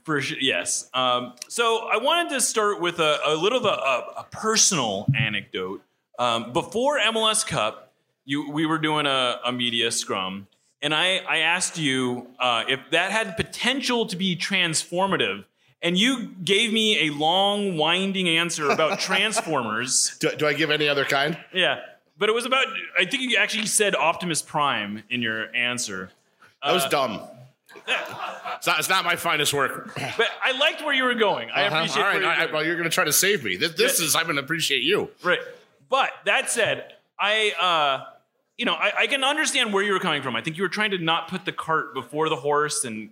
for sure, yes. Um, so I wanted to start with a, a little of a, a, personal anecdote. Um, before MLS Cup, you we were doing a, a media scrum, and I I asked you uh, if that had potential to be transformative. And you gave me a long, winding answer about (laughs) Transformers. do, do I give any other kind? Yeah, but it was about. I think you actually said Optimus Prime in your answer. That was Uh, dumb. It's not, it's not my finest work. But I liked where you were going. I Uh-huh. appreciate All right, you're all right, going. well, you're going to try to save me. This, this is I'm going to appreciate you. Right. But that said, I, uh, you know, I, I can understand where you were coming from. I think you were trying to not put the cart before the horse, and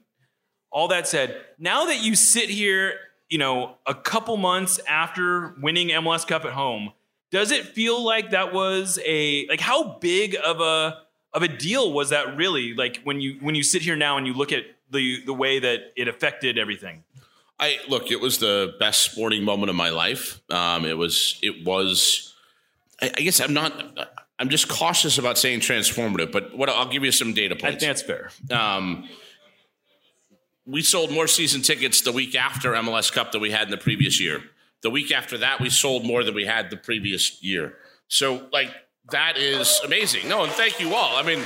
all that said, now that you sit here, you know, a couple months after winning MLS Cup at home, does it feel like that was a like how big of a of a deal was that really? Like when you when you sit here now and you look at the the way that it affected everything. I look. It was the best sporting moment of my life. Um, it was. It was. I, I guess I'm not. I'm just cautious about saying transformative, but what I'll give you some data points. I think that's fair. Um, we sold more season tickets the week after MLS Cup than we had in the previous year. The week after that, we sold more than we had the previous year. So, like, that is amazing. No, and thank you all. I mean,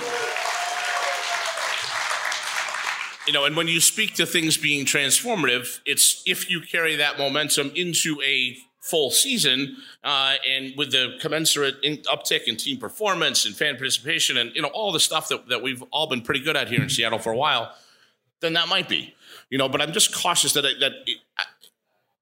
you know, and when you speak to things being transformative, it's if you carry that momentum into a full season uh, and with the commensurate in, uptick in team performance and fan participation and you know all the stuff that, that we've all been pretty good at here in Seattle for a while, then that might be, you know. But I'm just cautious that I, that it, I,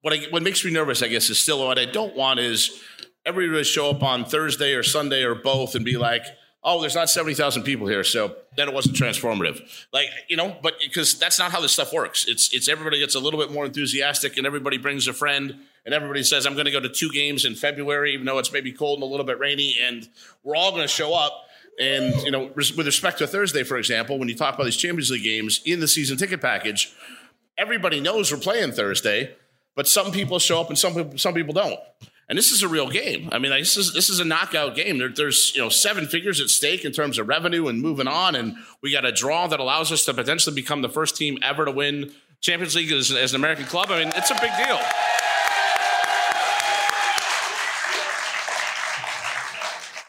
what I, what makes me nervous, I guess, is still what I don't want is everybody to show up on Thursday or Sunday or both and be like, oh, there's not 70,000 people here, so then it wasn't transformative. Like, you know, but because that's not how this stuff works. It's it's everybody gets a little bit more enthusiastic and everybody brings a friend and everybody says, I'm going to go to two games in February, even though it's maybe cold and a little bit rainy, and we're all going to show up. And, you know, res- with respect to Thursday, for example, when you talk about these Champions League games in the season ticket package, everybody knows we're playing Thursday, but some people show up and some some people don't. And this is a real game. I mean, this is this is a knockout game. There, there's you know seven figures at stake in terms of revenue and moving on, and we got a draw that allows us to potentially become the first team ever to win Champions League as, as an American club. I mean, it's a big deal.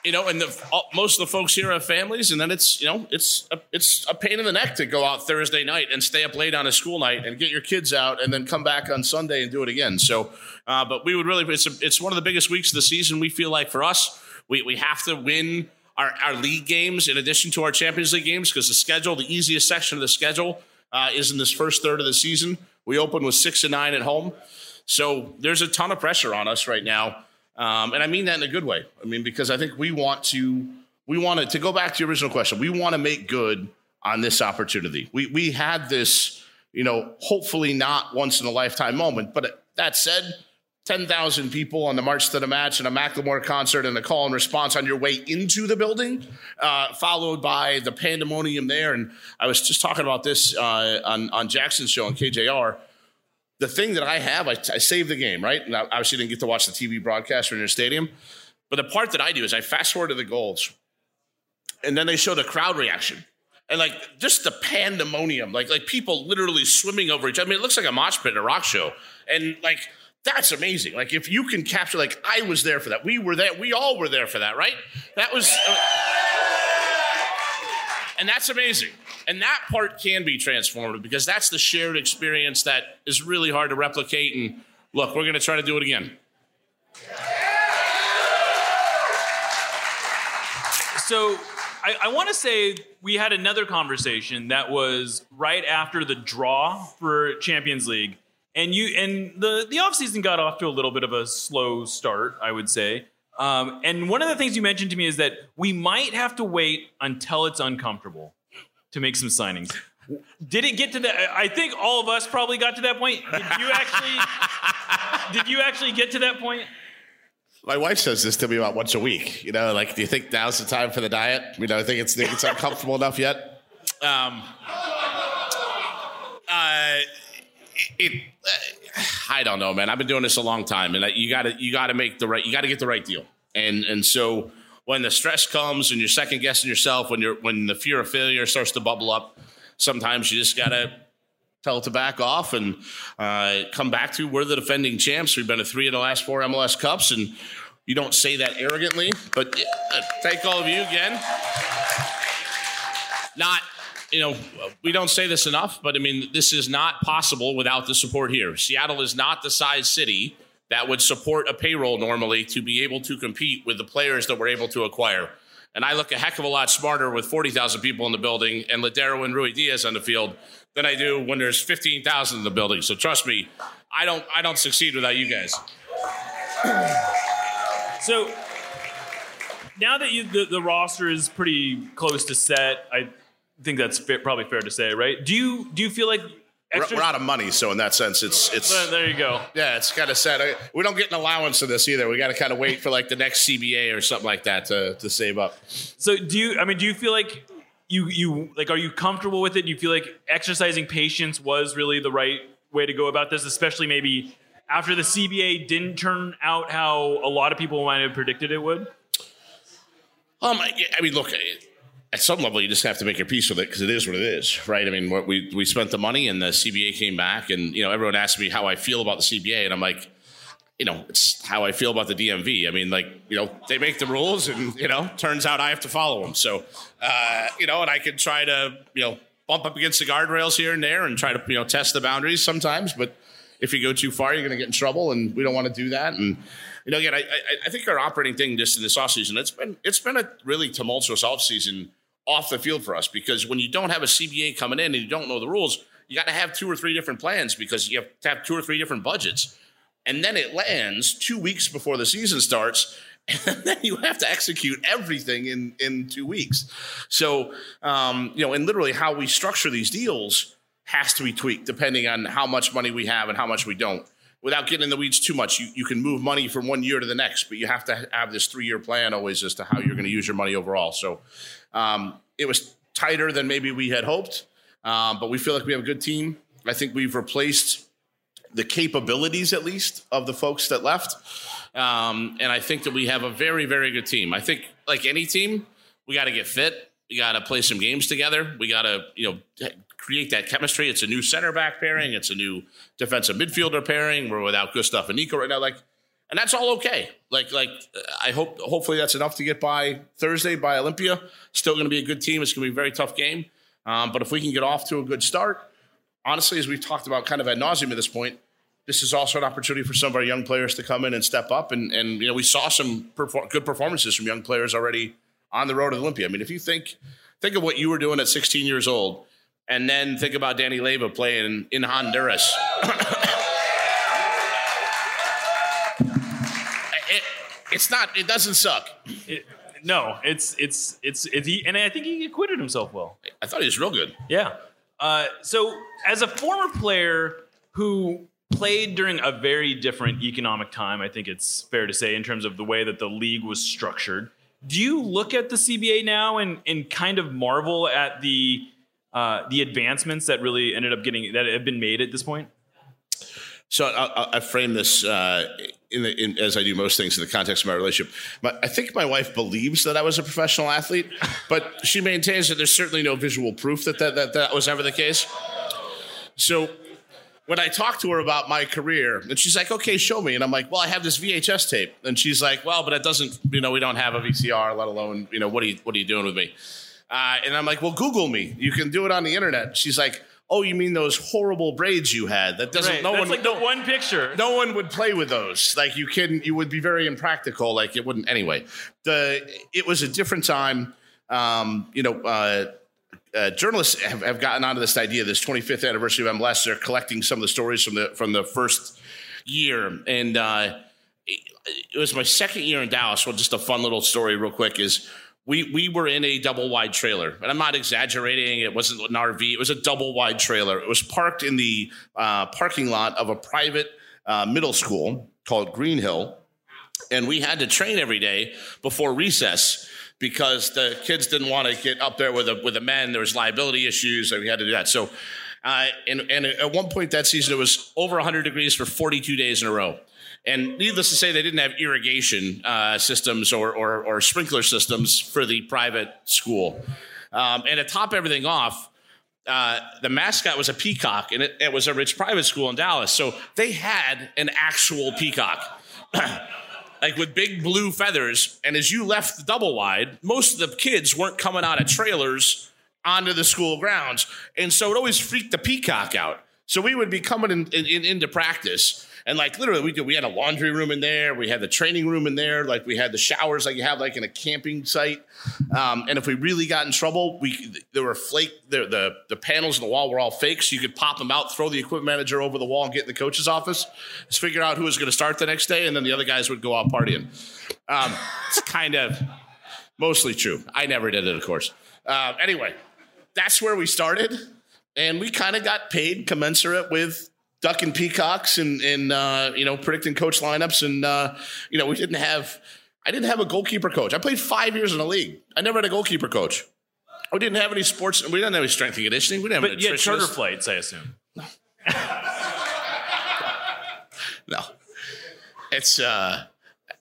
You know, and the, all, most of the folks here have families, and then it's you know it's a, it's a pain in the neck to go out Thursday night and stay up late on a school night and get your kids out, and then come back on Sunday and do it again. So, uh, but we would really it's a, it's one of the biggest weeks of the season. We feel like for us, we we have to win. Our, our league games, in addition to our Champions League games, because the schedule, the easiest section of the schedule, uh, is in this first third of the season. We open with six and nine at home, so there's a ton of pressure on us right now. Um, and I mean that in a good way. I mean, because I think we want to, we want to, to go back to your original question, we want to make good on this opportunity. We, we had this, you know, hopefully not once in a lifetime moment. But that said, 10,000 people on the March to the Match and a Macklemore concert and a call and response on your way into the building, uh, followed by the pandemonium there. And I was just talking about this uh, on, on Jackson's show on KJR the thing that I have, I, I saved the game, right? And I obviously didn't get to watch the TV broadcast or in your stadium. But the part that I do is I fast forward to the goals, and then they show the crowd reaction. And like just the pandemonium, like like people literally swimming over each other. I mean, it looks like a mosh pit a rock show. And like that's amazing. Like if you can capture, like I was there for that. We were there. We all were there for that, right? That was, uh, and that's amazing. And that part can be transformative because that's the shared experience that is really hard to replicate. And look, we're going to try to do it again. So I, I want to say we had another conversation that was right after the draw for Champions League. And you and the the offseason got off to a little bit of a slow start, I would say. Um, and one of the things you mentioned to me is that we might have to wait until it's uncomfortable to make some signings. Did it get to that? I think all of us probably got to that point. Did you actually? (laughs) did you actually get to that point? My wife says this to me about once a week. You know, like, do you think now's the time for the diet? You know, I think it's think it's uncomfortable enough yet. Um, uh, it, uh, I don't know, man. I've been doing this a long time, and you got to you got to make the right you got to get the right deal. And and so when the stress comes and you're second guessing yourself, when you're when the fear of failure starts to bubble up, sometimes you just got to tell it to back off and uh, come back to we're the defending champs. We've been to three of the last four MLS Cups, and you don't say that arrogantly, but uh, thank all of you again. Not, you know, we don't say this enough, but I mean, this is not possible without the support here. Seattle is not the size city that would support a payroll normally to be able to compete with the players that we're able to acquire. And I look a heck of a lot smarter with 40,000 people in the building and Lodeiro and Ruidíaz on the field than I do when there's 15,000 in the building. So trust me, I don't I don't succeed without you guys. (clears throat) So now that you, the, the roster is pretty close to set, I think that's probably fair to say, right? Do you do you feel like extra? we're out of money, so in that sense, it's it's Well, there you go. yeah, it's kind of sad. I- We don't get an allowance of this either. We got to kind of wait for like the next CBA or something like that to to save up. So do you? I mean, do you feel like you you like? Are you comfortable with it? Do you feel like exercising patience was really the right way to go about this, especially maybe after the CBA didn't turn out how a lot of people might have predicted it would? Um, I, I mean, look, at some level, you just have to make your peace with it because it is what it is, right? I mean, we we spent the money and the CBA came back, and you know, everyone asked me how I feel about the CBA, and I'm like, you know, it's how I feel about the DMV. I mean, like, you know, they make the rules, and you know, turns out I have to follow them. So, uh, you know, and I could try to, you know, bump up against the guardrails here and there, and try to, you know, test the boundaries sometimes, but if you go too far, you're going to get in trouble, and we don't want to do that. And you know, again, I, I, I think our operating thing just in this offseason, it's been it's been a really tumultuous offseason off the field for us because when you don't have a CBA coming in and you don't know the rules, you got to have two or three different plans because you have to have two or three different budgets. And then it lands two weeks before the season starts, (laughs) and then you have to execute everything in in two weeks. So, um, you know, and literally how we structure these deals has to be tweaked depending on how much money we have and how much we don't. Without getting in the weeds too much, you, you can move money from one year to the next, but you have to have this three year plan always as to how you're going to use your money overall. So um, it was tighter than maybe we had hoped, um, but we feel like we have a good team. I think we've replaced the capabilities, at least, of the folks that left. Um, and I think that we have a very, very good team. I think, like any team, we got to get fit. We got to play some games together. We got to, you know, create that chemistry. It's a new center back pairing. It's a new defensive midfielder pairing. We're without Gustav and Nico right now. Like, and that's all okay. Like, like I hope, hopefully, that's enough to get by Thursday by Olimpia. Still going to be a good team. It's going to be a very tough game. Um, but if we can get off to a good start, honestly, as we've talked about kind of ad nauseum at this point, this is also an opportunity for some of our young players to come in and step up. And, and you know, we saw some perfor- good performances from young players already on the road to Olimpia. I mean, if you think think of what you were doing at 16 years old, and then think about Danny Leyva playing in Honduras. It's not. It doesn't suck. It, no, it's it's it's it's he, and I think he acquitted himself well. I thought he was real good. Yeah. Uh, so, as a former player who played during a very different economic time, I think it's fair to say, in terms of the way that the league was structured. Do you look at the CBA now and, and kind of marvel at the uh, the advancements that really ended up getting that have been made at this point? So I, I frame this uh, in the, in, as I do most things in the context of my relationship. But I think my wife believes that I was a professional athlete, but she maintains that there's certainly no visual proof that that, that, that was ever the case. So when I talk to her about my career, and she's like, "Okay, show me," and I'm like, "Well, I have this VHS tape," and she's like, "Well, but it doesn't, you know, we don't have a VCR, let alone, you know, what are you what are you doing with me?" Uh, and I'm like, "Well, Google me. You can do it on the internet." She's like. Oh, you mean those horrible braids you had? That doesn't. Right, No that's one. like the one picture. No one would play with those. Like you couldn't. you would be very impractical. Like it wouldn't anyway. The it was a different time. Um, you know, uh, uh, journalists have, have gotten onto this idea. This 25th anniversary of MLS. They're collecting some of the stories from the from the first year, and uh, it, it was my second year in Dallas. Well, just a fun little story, real quick, is. We, we were in a double wide trailer, and I'm not exaggerating. It wasn't an RV; it was a double wide trailer. It was parked in the uh, parking lot of a private uh, middle school called Green Hill, and we had to train every day before recess because the kids didn't want to get up there with the with the men. There was liability issues, so we had to do that. So, uh, and and at one point that season, it was over 100 degrees for 42 days in a row. And needless to say, they didn't have irrigation uh, systems or, or, or sprinkler systems for the private school. Um, and to top everything off, uh, the mascot was a peacock, and it, it was a rich private school in Dallas. So they had an actual peacock. (clears throat) like with big blue feathers. And as you left the double wide, most of the kids weren't coming out of trailers onto the school grounds. And so it always freaked the peacock out. So we would be coming in, in, into practice. And like literally, we did, we had a laundry room in there. We had the training room in there. Like we had the showers, like you have like in a camping site. Um, and if we really got in trouble, we there were flake the, the the panels in the wall were all fake, so you could pop them out, throw the equipment manager over the wall, and get in the coach's office. Just figure out who was going to start the next day, and then the other guys would go out partying. Um, it's kind of mostly true. I never did it, of course. Uh, anyway, that's where we started, and we kind of got paid commensurate with ducking peacocks and and uh, you know predicting coach lineups, and uh, you know we didn't have. I didn't have a goalkeeper coach. I played five years in the league. I never had a goalkeeper coach. We didn't have any sports. We didn't have any strength and conditioning. We didn't have But yeah, charter flights, I assume. (laughs) No, it's uh,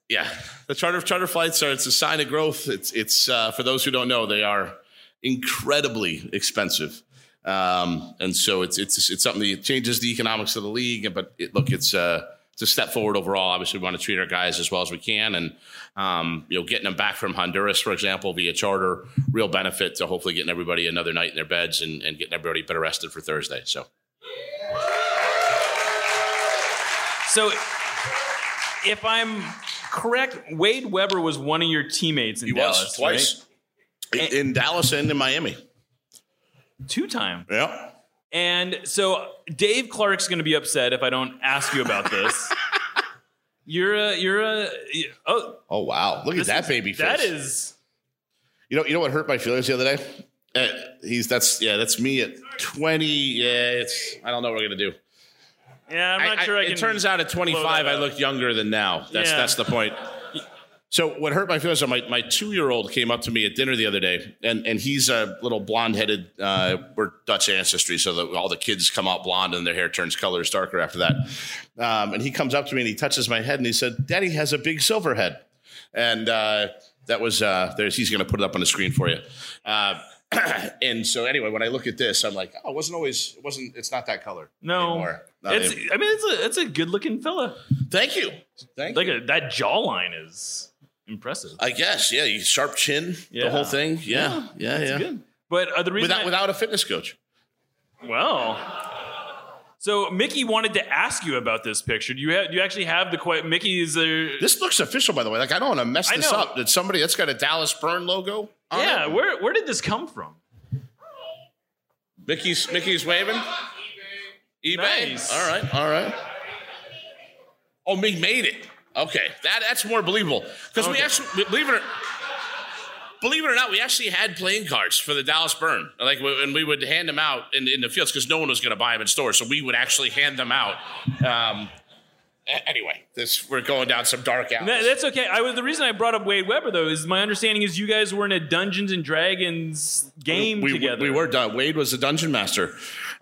yeah. The charter charter flights are it's a sign of growth. It's it's uh, for those who don't know, they are incredibly expensive, um, and so it's it's it's something that changes the economics of the league. But it, look, it's uh, it's a step forward overall. Obviously, we want to treat our guys as well as we can, and um, you know, getting them back from Honduras, for example, via charter, real benefit to hopefully getting everybody another night in their beds and, and getting everybody better rested for Thursday. So. So, if I'm correct, Wade Webber was one of your teammates in He Dallas. twice. right? In Dallas and in Miami. Two time. Yeah. And so Dave Clark's going to be upset if I don't ask you about this. (laughs) You're a you're a oh Oh wow! Look at that is- baby face. that is- You know, you know what hurt my feelings the other day? Uh, he's that's yeah, that's me at twenty. Yeah, it's I don't know what we're gonna do. yeah. I'm not I- sure I, it can. turns out at 25, I look younger than now. That's Yeah. that's the point. So what hurt my feelings? is My my two year old came up to me at dinner the other day, and and he's a little blonde headed. Uh, we're Dutch ancestry, so that all the kids come out blonde and their hair turns colors darker after that. Um, and he comes up to me and he touches my head and he said, "Daddy has a big silver head," and uh, that was uh, there's he's going to put it up on the screen for you. Uh, (clears throat) and so anyway, when I look at this, I'm like, oh, it wasn't always, it wasn't, it's not that color. No, it's. I mean, it's a it's a good looking fella. Thank you. Thank like a, that jawline is impressive. I guess, yeah. You sharp chin, Yeah. the whole thing. Yeah, yeah, yeah. That's good. But uh, the reason without I- without a fitness coach. Well, so Mickey wanted to ask you about this picture. Do you have? Do you actually have the quite? Mickey's. Uh, This looks official, by the way. Like I don't want to mess this up. Did somebody that's got a Dallas Burn logo? On yeah. it? Where where did this come from? Mickey's Mickey's waving. eBay. Nice. All right. All right. Oh, me made it. Okay, that that's more believable because we actually believe it. Or, Believe it or not, we actually had playing cards for the Dallas Burn. Like, and we would hand them out in, in the fields because no one was going to buy them in stores. So we would actually hand them out. Um, anyway, this we're going down some dark alleys. That- that's okay. I was the reason I brought up Wade Webber though is my understanding is you guys were in a Dungeons and Dragons game we, together. We were done. Wade was the dungeon master,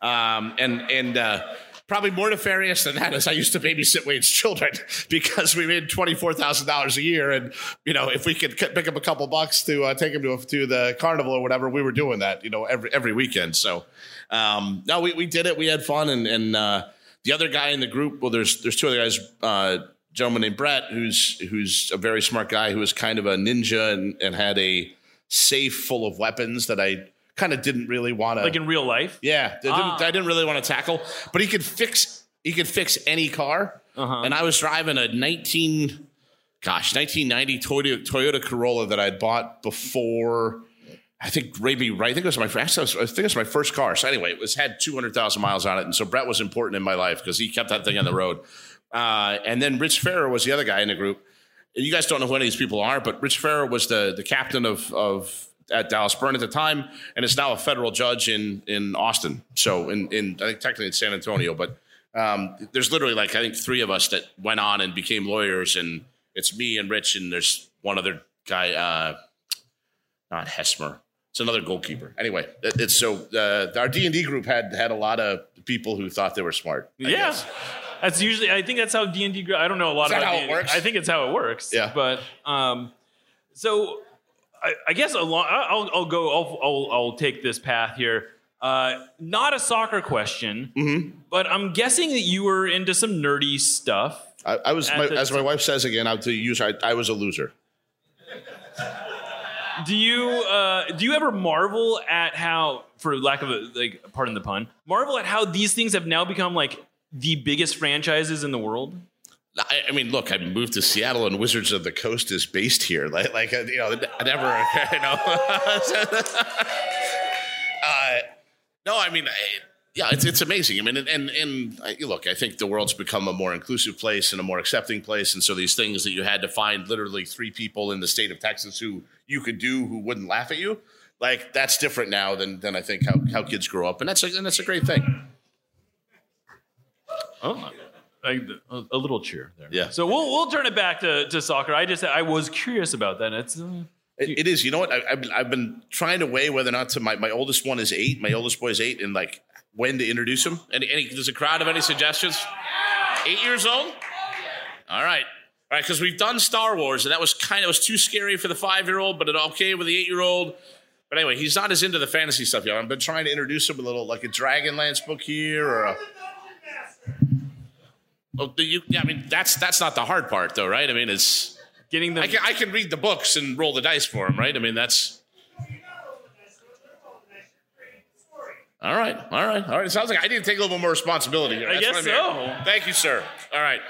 um, and and uh, probably more nefarious than that is I used to babysit Wayne's children (laughs) because we made twenty four thousand dollars a year, and you know if we could pick up a couple bucks to uh, take him to to the carnival or whatever, we were doing that. You know every every weekend. So um, no, we we did it. We had fun, and and uh, the other guy in the group. Well, there's there's two other guys. Uh, gentleman named Brett, who's who's a very smart guy, who was kind of a ninja and, and had a safe full of weapons that I kind of didn't really want to like in real life. yeah, I didn't, Ah. I didn't really want to tackle, but he could fix he could fix any car. Uh-huh. And I was driving a 19 gosh, 1990 Toyota Toyota Corolla that I'd bought before I think maybe right. I think it was my first. I think it was my first car. So anyway, it was had two hundred thousand miles on it, and so Brett was important in my life because he kept that thing on the road. Uh, and then Rich Farrer was the other guy in the group. And you guys don't know who any of these people are, but Rich Farrer was the the captain of of at Dallas Burn at the time, and is now a federal judge in in Austin. So in in I think technically in San Antonio, but um, there's literally like I think three of us that went on and became lawyers, and it's me and Rich, and there's one other guy, uh, not Hesmer. It's another goalkeeper. Anyway, it- it's so uh, our D and D group had had a lot of people who thought they were smart. I yeah. guess. That's usually. I think that's how D and D. I don't know a lot Is that about how it D&D. works? I think it's how it works. Yeah. But um, so I, I guess along. I'll, I'll go. I'll, I'll I'll take this path here. Uh, not a soccer question, Mm-hmm. but I'm guessing that you were into some nerdy stuff. I, I was, my, the as my wife says again, I'll to use. I, I was a loser. Do you uh, do you ever marvel at how, for lack of a like, pardon the pun, marvel at how these things have now become like the biggest franchises in the world? I, I mean, look, I moved to Seattle, and Wizards of the Coast is based here. (laughs) Like, like uh, you know, I never, (laughs) you know. (laughs) uh, no, I mean, I, yeah, it's it's amazing. I mean, and and, and I, look, I think the world's become a more inclusive place and a more accepting place, and so these things that you had to find literally three people in the state of Texas who you could do who wouldn't laugh at you, like that's different now than than I think how how kids grow up, and that's a, and that's a great thing. Oh, a, a little cheer there. Yeah. So we'll we'll turn it back to, to soccer. I just I was curious about that. It's uh, It, it is. You know what? I, I've, I've been trying to weigh whether or not to. My, my oldest one is eight. My oldest boy is eight, and like when to introduce him. Any, any does the crowd have any suggestions? Eight years old. All right. All right, because we've done Star Wars, and that was kind of was too scary for the five year old, but it okay with the eight year old. But anyway, he's not as into the fantasy stuff yet. I've been trying to introduce him a little, like a Dragonlance book here, or a. Well, do you, yeah, I mean that's that's not the hard part, though, right? I mean, it's getting them. I can I can read the books and roll the dice for him, right? I mean, that's. All right, all right, all right. It sounds like I need to take a little bit more responsibility here. I That's guess what I'm hearing. so. Thank you, sir. All right.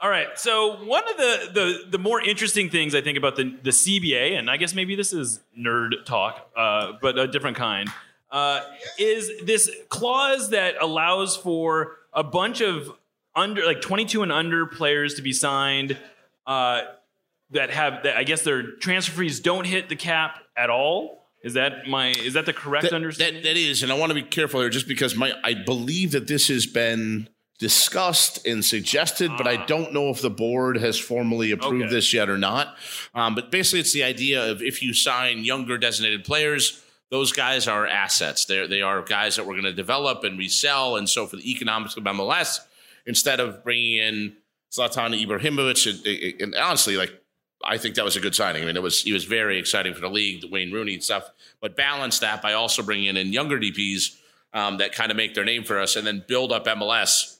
All right. So one of the, the the more interesting things I think about the the CBA, and I guess maybe this is nerd talk, uh, but a different kind, uh, is this clause that allows for a bunch of under like 22 and under players to be signed uh, that have that I guess their transfer fees don't hit the cap at all. Is that my is that the correct That- understanding? That, that is, and I want to be careful here, just because my I believe that this has been discussed and suggested, but I don't know if the board has formally approved Okay. this yet or not. Um, but basically, it's the idea of if you sign younger designated players. Those guys are assets. They they are guys that we're going to develop and resell. And so, for the economics of MLS, instead of bringing in Zlatan Ibrahimovic, and, and honestly, like I think that was a good signing. I mean, it was he was very exciting for the league, the Wayne Rooney and stuff. But balance that by also bringing in younger DPs um, that kind of make their name for us, and then build up MLS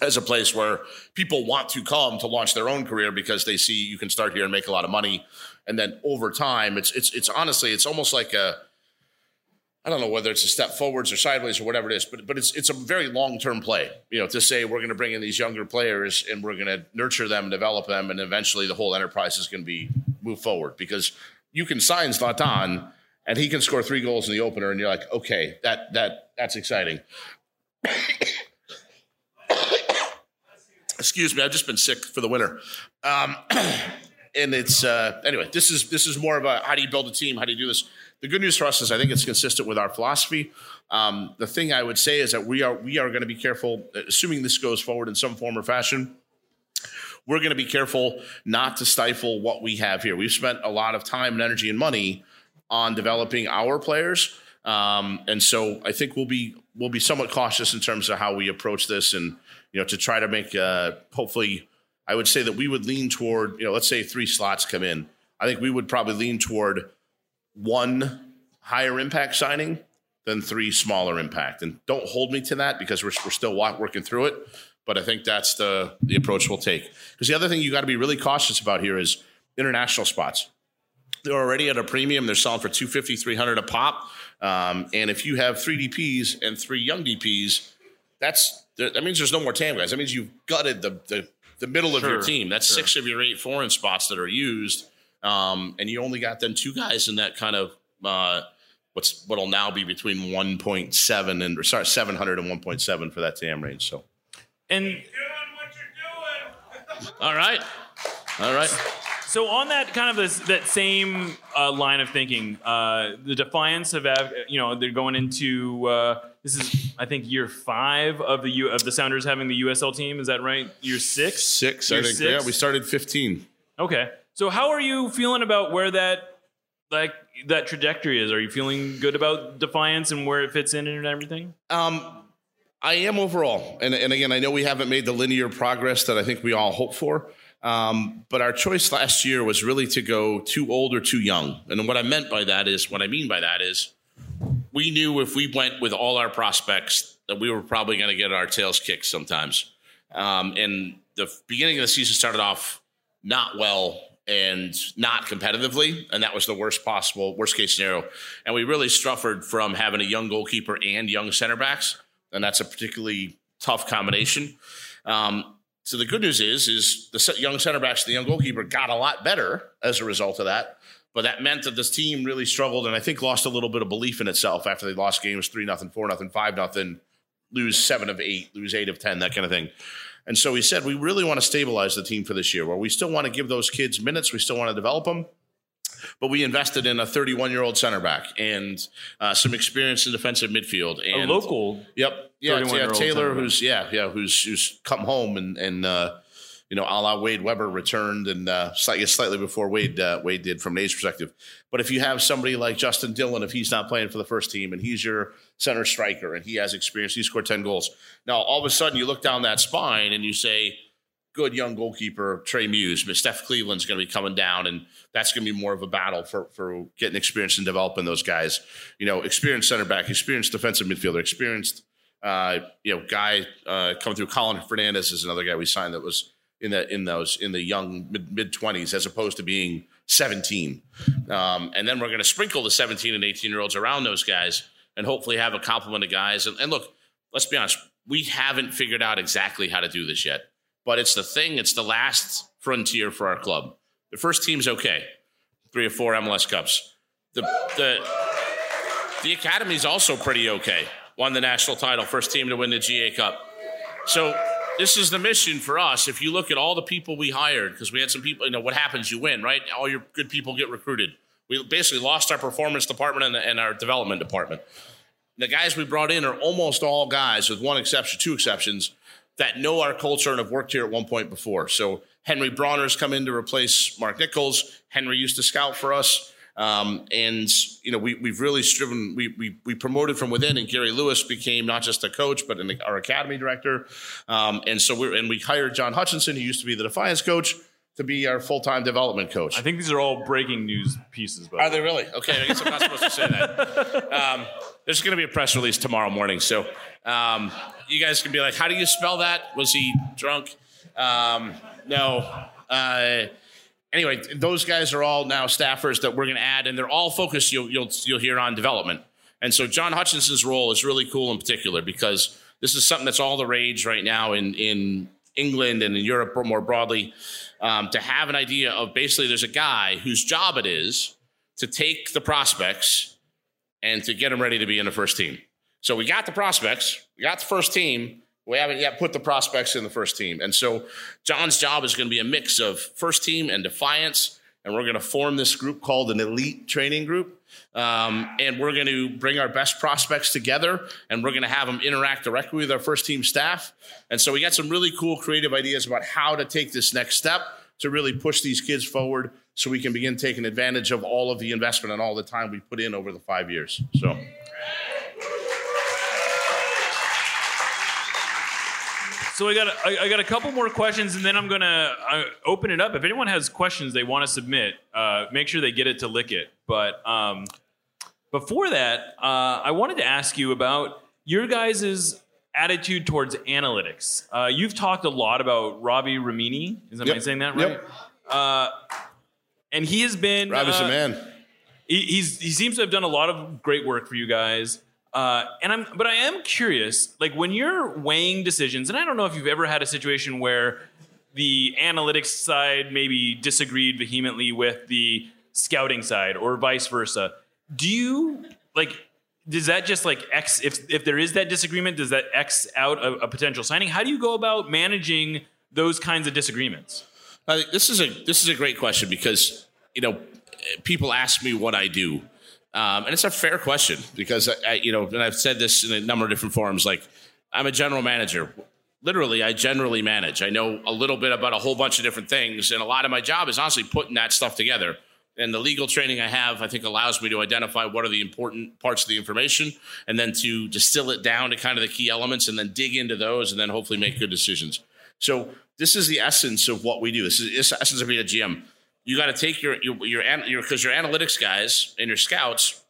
as a place where people want to come to launch their own career because they see you can start here and make a lot of money, and then over time, it's it's it's honestly, it's almost like a I don't know whether it's a step forwards or sideways or whatever it is, but but it's it's a very long term play. You know, to say we're going to bring in these younger players and we're going to nurture them, develop them, and eventually the whole enterprise is going to be move forward because you can sign Zlatan and he can score three goals in the opener, and you're like, okay, that that that's exciting. (coughs) Excuse me, I've just been sick for the winter. Um, (coughs) and it's uh, anyway. This is this is more of a how do you build a team? How do you do this? The good news for us is I think it's consistent with our philosophy. Um, the thing I would say is that we are we are going to be careful, assuming this goes forward in some form or fashion. We're going to be careful not to stifle what we have here. We've spent a lot of time and energy and money on developing our players, um, and so I think we'll be we'll be somewhat cautious in terms of how we approach this, and you know to try to make uh, hopefully. I would say that we would lean toward, you know, let's say three slots come in. I think we would probably lean toward one higher impact signing than three smaller impact. And don't hold me to that because we're, we're still working through it. But I think that's the, the approach we'll take. Because the other thing you got to be really cautious about here is international spots. They're already at a premium. They're selling for 250, 300 a pop. Um, and if you have three DPs and three young DPs, that's that means there's no more TAM guys. That means you've gutted the the, the middle of your team. That's sure. six of your eight foreign spots that are used, um, and you only got then two guys in that kind of uh, what's what'll now be between 1.7 and or sorry 700 and 1.7 for that TAM range. So And (laughs) all right, all right. So on that kind of this, that same uh, line of thinking, uh, the Defiance have, uh, you know, they're going into uh, this is I think year five of the U, of the Sounders having the USL team. Is that right? Year six. Six, Year I think. six? Yeah, we started 15. Okay. So how are you feeling about where that like that trajectory is? Are you feeling good about Defiance and where it fits in and everything? Um, I am overall, and, and again, I know we haven't made the linear progress that I think we all hope for. Um, but our choice last year was really to go too old or too young. And what I meant by that is, what I mean by that is, we knew if we went with all our prospects that we were probably going to get our tails kicked sometimes. Um, and the beginning of the season started off not well and not competitively, and that was the worst possible, worst case scenario. And we really suffered from having a young goalkeeper and young center backs, and that's a particularly tough combination. Um, so the good news is, is the young center backs, the young goalkeeper got a lot better as a result of that. But that meant that this team really struggled, and I think lost a little bit of belief in itself after they lost games three nothing, four nothing, five nothing, lose seven of eight, lose eight of ten, that kind of thing. And so we said we really want to stabilize the team for this year, where we still want to give those kids minutes, we still want to develop them, but we invested in a 31 year old center back and uh, some experience in defensive midfield. And a local. Yep. Yeah, yeah Taylor, who's yeah, yeah, who's who's come home and and uh, you know, a la Wade Webber returned and uh, slightly before Wade uh, Wade did from an age perspective. But if you have somebody like Justin Dhillon, if he's not playing for the first team and he's your center striker and he has experience, he scored ten goals. Now all of a sudden you look down that spine and you say, good young goalkeeper Trey Muse, but Steph Cleveland's going to be coming down, and that's going to be more of a battle for for getting experience and developing those guys. You know, experienced center back, experienced defensive midfielder, experienced uh, you know guy uh, coming through. Collin Fernandez is another guy we signed that was in the in those in the young mid twenties as opposed to being seventeen. Um, and then we're going to sprinkle the seventeen and eighteen year olds around those guys, and hopefully have a complement of guys. And, and look, let's be honest, we haven't figured out exactly how to do this yet but it's the thing. It's the last frontier for our club. The first team's okay, three or four MLS Cups. The the the academy's also pretty okay. Won the national title, first team to win the GA Cup. So this is the mission for us. If you look at all the people we hired, because we had some people, you know, what happens? You win, right? All your good people get recruited. We basically lost our performance department and, and our development department. The guys we brought in are almost all guys, with one exception, two exceptions, that know our culture and have worked here at one point before. So Henry Bronner's come in to replace Mark Nichols. Henry used to scout for us. Um, and you know we, we've really striven we, we, we promoted from within and gary lewis became not just a coach but an, our academy director. Um, and so we're and we hired john hutchinson who used to be the defiance coach to be our full-time development coach. I think these are all breaking news pieces. But are they really? Okay i guess i'm not supposed to say that. Um, there's going to be a press release tomorrow morning so um, you guys can be like how do you spell that? Was he drunk? Um, no uh, anyway, those guys are all now staffers that we're going to add, and they're all focused. You'll you'll you'll hear on development. And so John Hutchinson's role is really cool in particular because this is something that's all the rage right now in in England and in Europe more broadly. Um, to have an idea of basically there's a guy whose job it is to take the prospects and to get them ready to be in the first team. So we got the prospects, we got the first team. We haven't yet put the prospects in the first team. And so John's job is going to be a mix of first team and defiance. And we're going to form this group called an elite training group. Um, and we're going to bring our best prospects together and we're going to have them interact directly with our first team staff. And so we got some really cool creative ideas about how to take this next step to really push these kids forward so we can begin taking advantage of all of the investment and all the time we put in over the five years. So. So I got a, I, I got a couple more questions, and then I'm gonna uh, open it up. If anyone has questions they want to submit, uh, make sure they get it to Lick It. But um, before that, uh, I wanted to ask you about your guys' attitude towards analytics. Uh, you've talked a lot about Ravi Ramineni. Is that Yep. saying that right? Yep. Uh, and he has been Ravi's a uh, man. he, he's he seems to have done a lot of great work for you guys. Uh, and I'm, but I am curious, like when you're weighing decisions, and I don't know if you've ever had a situation where the analytics side maybe disagreed vehemently with the scouting side, or vice versa. Do you like? Does that just like X? If if there is that disagreement, does that X out a, a potential signing? How do you go about managing those kinds of disagreements? I think this is a this is a great question because you know people ask me what I do, um, and it's a fair question because I, I, you know, and I've said this in a number of different forums. Like I'm a general manager. Literally, I generally manage. I know a little bit about a whole bunch of different things, and a lot of my job is honestly putting that stuff together. And the legal training I have, I think, allows me to identify what are the important parts of the information, and then to distill it down to kind of the key elements, and then dig into those, and then hopefully make good decisions. So this is the essence of what we do. This is the essence of being a GM. You got to take your your your an- your because your analytics guys and your scouts,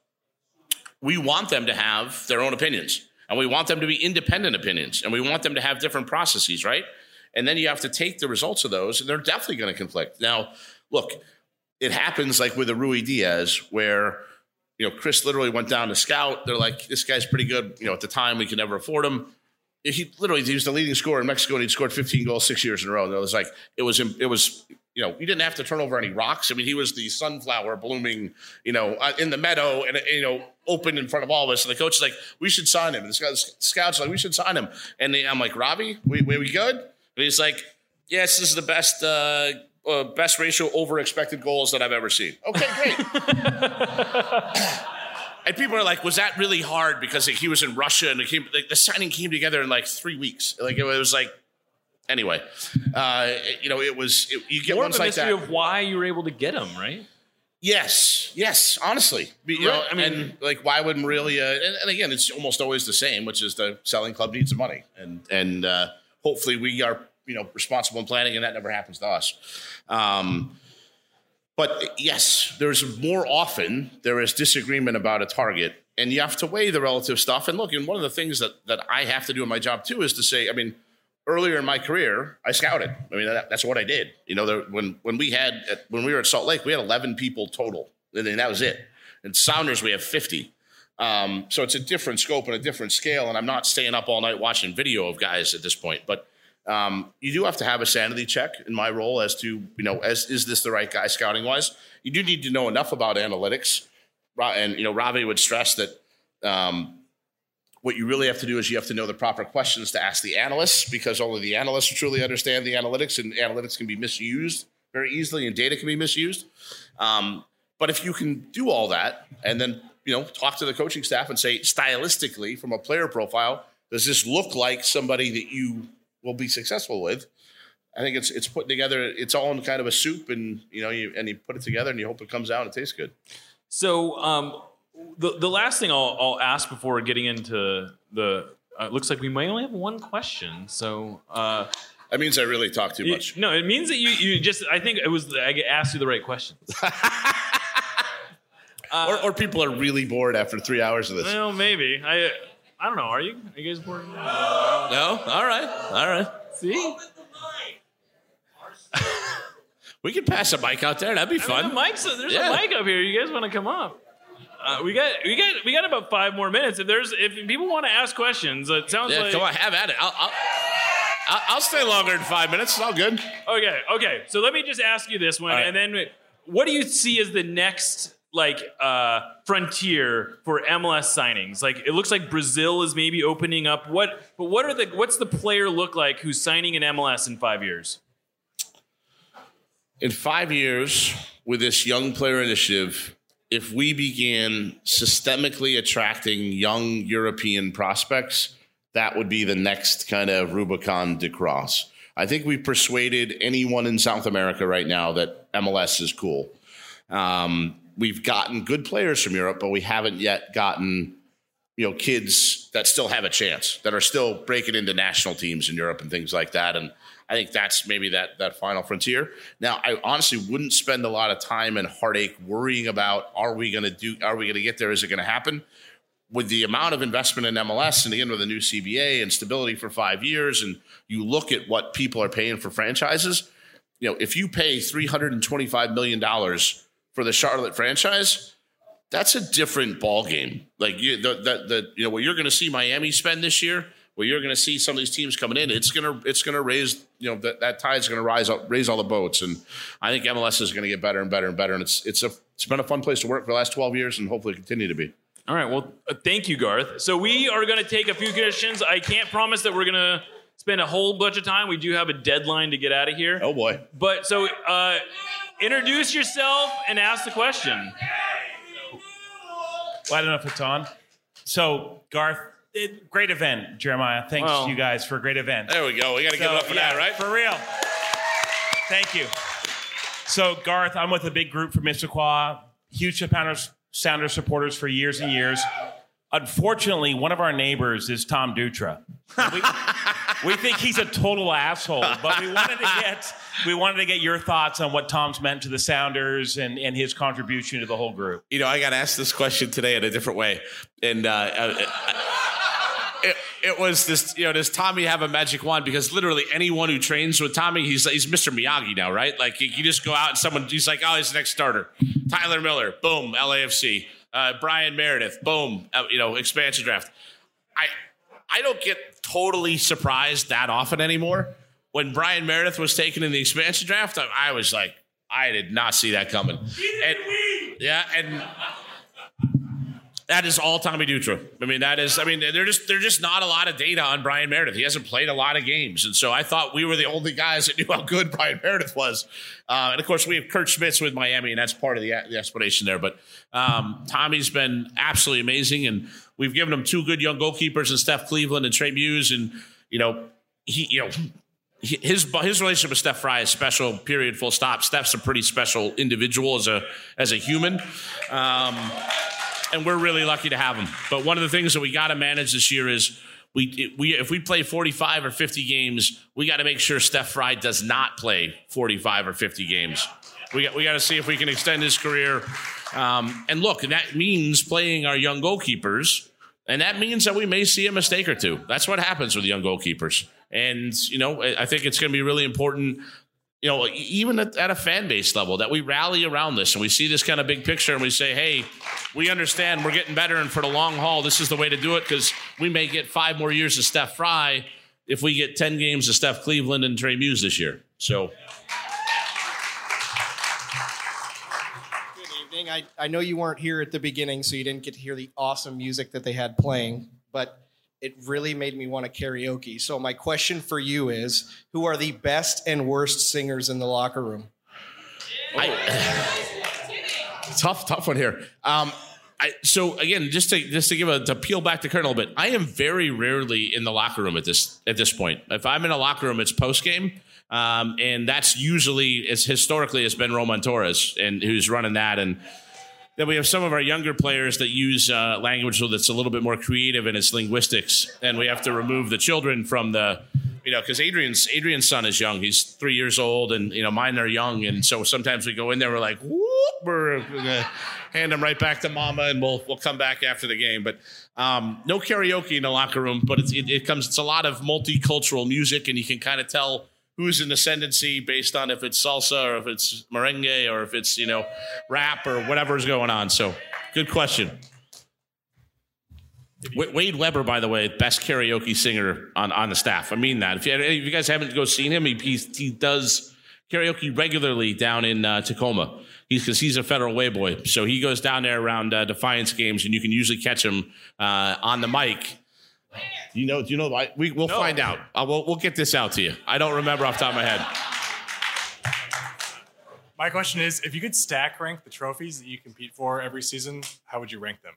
we want them to have their own opinions, and we want them to be independent opinions, and we want them to have different processes, right? And then you have to take the results of those, and they're definitely going to conflict. Now, look, it happens like with a Ruidíaz, where you know Chris literally went down to scout. They're like, this guy's pretty good. You know, at the time we could never afford him he literally he was the leading scorer in Mexico and he'd scored 15 goals six years in a row. And it was like it was it was you know you didn't have to turn over any rocks. I mean he was the sunflower blooming you know uh, in the meadow and you know open in front of all of us. And the coach is like we should sign him. And the scouts, scouts are like we should sign him. And they, I'm like Ravi, we we, we good? And he's like yes, this is the best. Uh, uh, best ratio over expected goals that I've ever seen. Okay, great. (laughs) And people are like, was that really hard because like, he was in Russia and it came, like, the signing came together in like three weeks. Like it was like, anyway, uh, you know, it was, it, you get More ones of a like mystery that. of why you were able to get him, right? Yes, yes, honestly. You know, I mean, like, why would really? Uh, and, and again, it's almost always the same, which is the selling club needs the money, and and uh, hopefully we are you know responsible in planning, and that never happens to us. Um, but yes, there's more often there is disagreement about a target, and you have to weigh the relative stuff. And look, and one of the things that that I have to do in my job too is to say, I mean, earlier in my career, I scouted. I mean, that, that's what I did. You know, there, when when we had at, when we were at Salt Lake, we had 11 people total, and that was it. And Sounders, we have 50. Um, so it's a different scope and a different scale. And I'm not staying up all night watching video of guys at this point, but um, you do have to have a sanity check in my role as to you know as is this the right guy scouting wise. You do need to know enough about analytics, and you know Ravi would stress that um, what you really have to do is you have to know the proper questions to ask the analysts because only the analysts truly understand the analytics, and analytics can be misused very easily, and data can be misused. Um, but if you can do all that and then you know talk to the coaching staff and say stylistically from a player profile, does this look like somebody that you will be successful with? I think it's it's putting together. It's all in kind of a soup, and you know, you and you put it together, and you hope it comes out and it tastes good. So um, the the last thing I'll, I'll ask before getting into the uh, it looks like we might only have one question. So uh, that means I really talk too you- much. No, it means that you you just I think it was I asked you the right questions. (laughs) or, or people are really bored after three hours of this. well, maybe I I don't know. Are you are you guys bored? No. All right. All right. See. (laughs) We can pass a mic out there. That'd be I fun. mean, the mic's, there's Yeah. a mic up here. You guys want to come up? Uh, we got we got we got about five more minutes. If there's if people want to ask questions, it sounds Yeah, like come on, have at it. I'll, I'll, I'll, I'll stay longer than five minutes. It's all good. Okay, okay. So let me just ask you this one, right. and then what do you see as the next like uh, frontier for MLS signings? Like it looks like Brazil is maybe opening up. What but what are the what's the player look like who's signing in MLS in five years? in five years with this young player initiative, if we began systemically attracting young European prospects, that would be the next kind of Rubicon to cross. I think we've persuaded anyone in South America right now that MLS is cool. Um, we've gotten good players from Europe, but we haven't yet gotten you know kids that still have a chance that are still breaking into national teams in Europe and things like that. And I think that's maybe that that final frontier. Now, I honestly wouldn't spend a lot of time and heartache worrying about are we going to do are we going to get there? Is it going to happen? With the amount of investment in MLS and again with the new CBA and stability for five years, and you look at what people are paying for franchises, you know, if you pay three hundred and twenty-five million dollars for the Charlotte franchise, that's a different ball game. Like you, the, the, the you know what you're going to see Miami spend this year, what you're going to see some of these teams coming in. It's gonna it's gonna raise you know that that tide's going to rise up, raise all the boats, and I think MLS is going to get better and better and better. And it's it's a it's been a fun place to work for the last 12 years, and hopefully continue to be. All right. Well, uh, thank you, Garth. So we are going to take a few questions. I can't promise that we're going to spend a whole bunch of time. We do have a deadline to get out of here. Oh boy. But so uh, introduce yourself and ask the question. Well, I don't know if it's on. So, Garth, it, great event, Jeremiah. Thanks Well, you guys for a great event. There we go. We got to give it up for that, right? For real. Thank you. So, Garth, I'm with a big group from Issaquah, huge Sounders, Sounders supporters for years and years. Unfortunately, one of our neighbors is Tom Dutra. We, (laughs) we think he's a total asshole, but we wanted to get we wanted to get your thoughts on what Tom's meant to the Sounders and, and his contribution to the whole group. You know, I got asked this question today in a different way, and uh, uh, it, it was this. You know, does Tommy have a magic wand? Because literally anyone who trains with Tommy, he's he's Mr. Miyagi now, right? Like you you just go out and someone he's like, oh, he's the next starter. Tyler Miller, boom, LAFC. Uh, Bryan Meredith, boom, uh, you know, expansion draft. I I don't get totally surprised that often anymore. When Bryan Meredith was taken in the expansion draft, I, I was like, I did not see that coming. And, yeah, and that is all Tommy Dutra. I mean, that is. I mean, they're just they're just not a lot of data on Bryan Meredith. He hasn't played a lot of games, and so I thought we were the only guys that knew how good (laughs) Brian Meredith was. Uh, and of course, we have Kurt Schmitz with Miami, and that's part of the, the explanation there. But um, Tommy's been absolutely amazing, and we've given him two good young goalkeepers and Steph Cleveland and Trey Muse, and you know he you know his his relationship with Steph Frei is special. Period. Full stop. Steph's a pretty special individual as a as a human, um, and we're really lucky to have them. But one of the things that we got to manage this year is we we if we play 45 or 50 games, we got to make sure Steph Frei does not play 45 or 50 games. We got we got to see if we can extend his career. Um, and look, that means playing our young goalkeepers. And that means that we may see a mistake or two. That's what happens with young goalkeepers. And, you know, I I think it's going to be really important, you know, even at, at a fan base level, that we rally around this and we see this kind of big picture and we say, hey, we understand we're getting better. And for the long haul, this is the way to do it because we may get five more years of Steph Frei if we get 10 games of Steph Cleveland and Trey Muse this year. So, Good evening. I, I know you weren't here at the beginning, so you didn't get to hear the awesome music that they had playing. But it really made me want to karaoke. So my question for you is, who are the best and worst singers in the locker room? (sighs) tough, tough one here. Um, I, so again, just to just to give a to peel back the curtain a little bit, I am very rarely in the locker room at this at this point. If I'm in a locker room, it's post game, um, and that's usually as historically has been Román Torres and who's running that, and then we have some of our younger players that use uh, language that's a little bit more creative in its linguistics, and we have to remove the children from the, you know, because Adrian's Adrian's son is young; he's three years old, and you know mine are young, and so sometimes we go in there, we're like, whoop, we're gonna hand them right back to mama, and we'll we'll come back after the game. But um, no karaoke in the locker room, but it, it comes. It's a lot of multicultural music, and you can kind of tell who's in ascendancy based on if it's salsa or if it's merengue or if it's you know rap or whatever's going on. So, good question. Wa- Wade Webber, by the way, best karaoke singer on, on the staff. I mean that. If you, if you guys haven't go seen him, he he's, he does karaoke regularly down in uh, Tacoma. He's because he's a federal way boy, so he goes down there around uh, Defiance games, and you can usually catch him uh, on the mic. You know, do you know? why? We, we'll find out. Uh, we'll, we'll get this out to you. I don't remember off the top of my head. My question is if you could stack rank the trophies that you compete for every season, how would you rank them?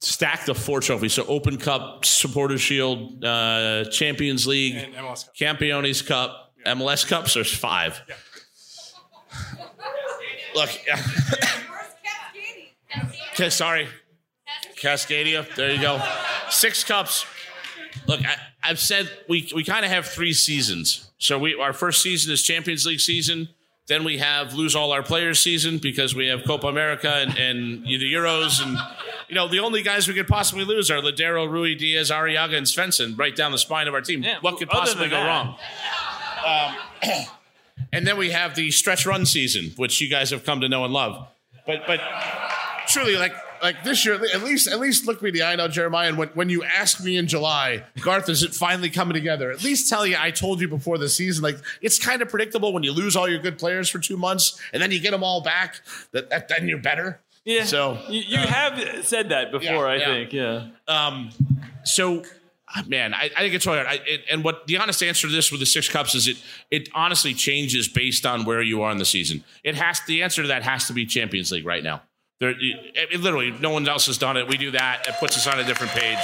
Stack the four trophies. So Open Cup, Supporter Shield, uh, Champions League, And MLS Cup. Campeones Cup, MLS Cups. There's five. Look. okay, sorry. Cascadia. There you go. Six cups. Look, I, I've said we we kind of have three seasons. So we our first season is Champions League season. Then we have lose all our players season because we have Copa America and, and the Euros and you know the only guys we could possibly lose are Lodeiro, Rui Diaz, Arreaga, and Svensson right down the spine of our team. what could possibly go that- wrong? Um, (clears throat) and then we have the stretch run season, which you guys have come to know and love. But but truly like like this year at least at least look me in the eye now jeremiah and when, when you ask me in july garth is it finally coming together at least tell you i told you before the season like it's kind of predictable when you lose all your good players for two months and then you get them all back that, that then you're better Yeah. so you, you uh, have said that before, yeah, I yeah. think. Yeah. Um, so, ah, man, I, I think it's really hard. I, it, and what the honest answer to this with the six cups is it it honestly changes based on where you are in the season. It has the answer to that has to be Champions League right now. There, it, it literally, no one else has done it. We do that. It puts us on a different page.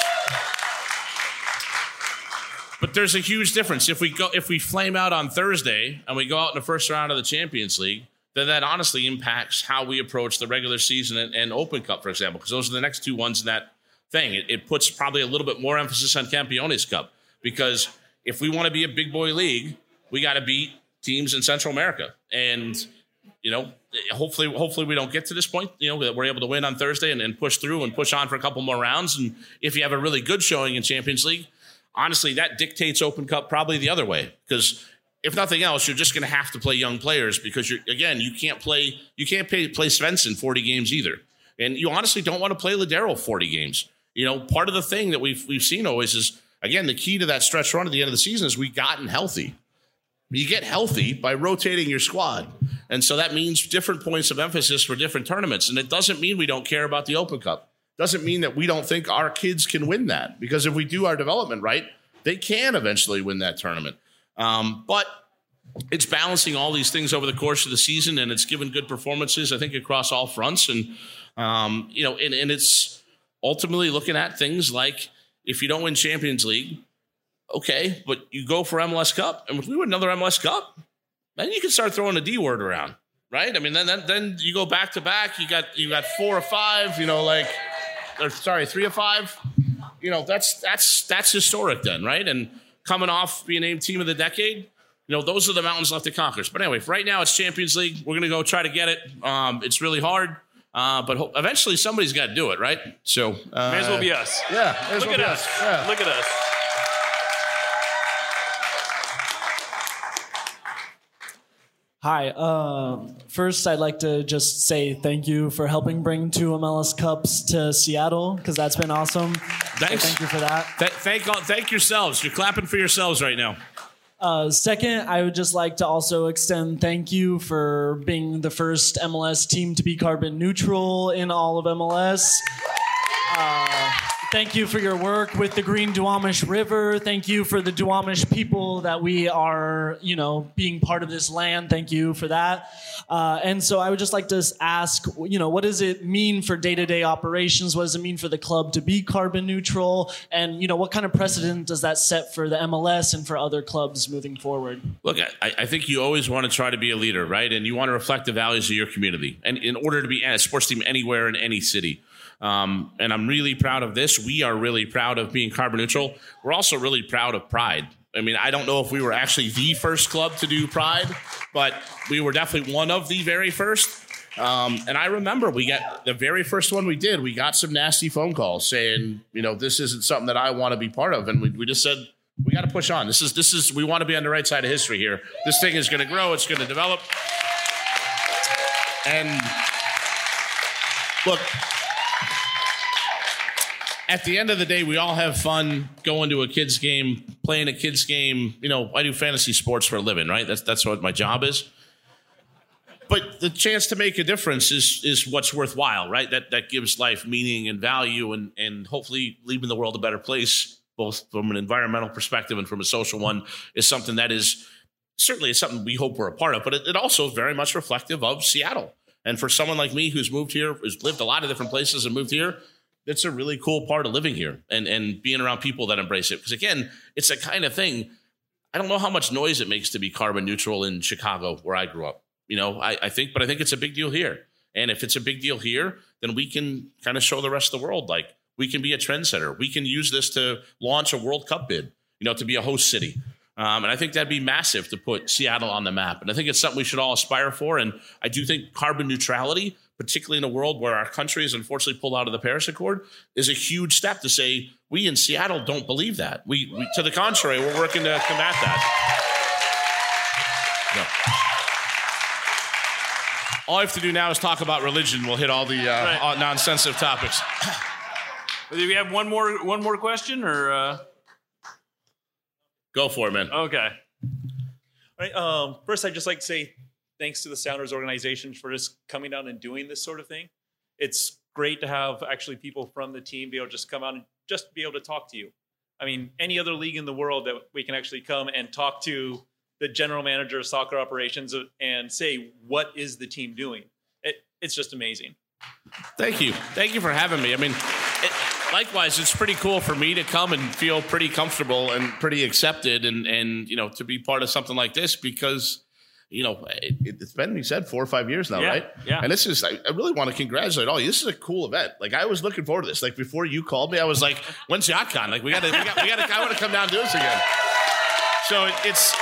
But there's a huge difference. If we go, if we flame out on Thursday and we go out in the first round of the Champions League, then that honestly impacts how we approach the regular season and, and Open Cup, for example, because those are the next two ones in that thing. It, it puts probably a little bit more emphasis on Campeones Cup because if we want to be a big boy league, we got to beat teams in Central America, and you know, hopefully, hopefully we don't get to this point. You know, that we're able to win on Thursday and, and push through and push on for a couple more rounds. And if you have a really good showing in Champions League, honestly, that dictates Open Cup probably the other way because if nothing else, you're just going to have to play young players because you're again you can't play you can't play, play Svensson 40 games either, and you honestly don't want to play Lodeiro 40 games. You know, part of the thing that we've we've seen always is again the key to that stretch run at the end of the season is we gotten healthy. You get healthy by rotating your squad. And so that means different points of emphasis for different tournaments. And it doesn't mean we don't care about the Open Cup. Doesn't mean that we don't think our kids can win that. Because if we do our development right, they can eventually win that tournament. Um, but it's balancing all these things over the course of the season, and it's given good performances, I think, across all fronts. And um, you know, and, and it's ultimately looking at things like if you don't win Champions League, okay, but you go for MLS Cup, and if we win another MLS Cup, then you can start throwing a D word around, right? I mean, then then, then you go back to back. You got you got four or five, you know, like or sorry, three or five. You know, that's that's that's historic then, right? And coming off being named team of the decade, you know, those are the mountains left to conquer. But anyway, right now it's Champions League. We're gonna go try to get it. Um, it's really hard. Uh, but ho- eventually somebody's got to do it, right? So uh, May as well be us. Yeah, Look at us. us. Yeah. Look at us. Hi. Um, first, I'd like to just say thank you for helping bring two MLS Cups to Seattle because that's been awesome. Thanks. Thank you for that. Th- thank all, thank yourselves. You're clapping for yourselves right now. Uh, second, I would just like to also extend thank you for being the first MLS team to be carbon neutral in all of MLS. Uh, Thank you for your work with the Green Duwamish River. Thank you for the Duwamish people that we are, you know, being part of this land. Thank you for that. Uh, and so I would just like to ask, you know, what does it mean for day-to-day operations? What does it mean for the club to be carbon neutral? And you know, what kind of precedent does that set for the MLS and for other clubs moving forward? Look, I, I think you always want to try to be a leader, right? And you want to reflect the values of your community. And in order to be a sports team anywhere in any city. Um, and I'm really proud of this. We are really proud of being carbon neutral. We're also really proud of Pride. I mean, I don't know if we were actually the first club to do Pride, but we were definitely one of the very first. Um, and I remember we got the very first one we did, we got some nasty phone calls saying, you know, this isn't something that I want to be part of. And we, we just said, we got to push on. This is, this is, we want to be on the right side of history here. This thing is going to grow, it's going to develop. And look, at the end of the day, we all have fun going to a kids game, playing a kids game. You know, I do fantasy sports for a living, right? That's that's what my job is. But the chance to make a difference is is what's worthwhile, right? That that gives life meaning and value, and and hopefully leaving the world a better place, both from an environmental perspective and from a social one, is something that is certainly is something we hope we're a part of. But it, it also is very much reflective of Seattle. And for someone like me who's moved here, who's lived a lot of different places and moved here, it's a really cool part of living here and and being around people that embrace it. Because again, it's a kind of thing. I don't know how much noise it makes to be carbon neutral in Chicago, where I grew up. You know, I, I think, but I think it's a big deal here. And if it's a big deal here, then we can kind of show the rest of the world like we can be a trendsetter. We can use this to launch a World Cup bid. You know, to be a host city. Um, and I think that'd be massive to put Seattle on the map. And I think it's something we should all aspire for. And I do think carbon neutrality particularly in a world where our country is unfortunately pulled out of the Paris Accord, is a huge step to say we in Seattle don't believe that. We, we to the contrary, we're working to combat that. All I have to do now is talk about religion. We'll hit all the uh, Right. all non-sensitive topics. (coughs) Do we have one more one more question or? Uh... Go for it, man. Okay. All right. Um, first, I'd just like to say thanks to the Sounders organization for just coming down and doing this sort of thing. It's great to have actually people from the team be able to just come out and just be able to talk to you. I mean, any other league in the world that we can actually come and talk to the general manager of soccer operations and say, what is the team doing? It, it's just amazing. Thank you. Thank you for having me. I mean, it, likewise, it's pretty cool for me to come and feel pretty comfortable and pretty accepted and, and you know, to be part of something like this because, you know, it, it's been, you said, four or five years now, Yeah, right? yeah. And this is, I, I really want to congratulate all you. This is a cool event. Like, I was looking forward to this. Like, before you called me, I was like, (laughs) when's YachtCon? Like, we got to, we got, we got to, I want to come down and do this again. So it, it's,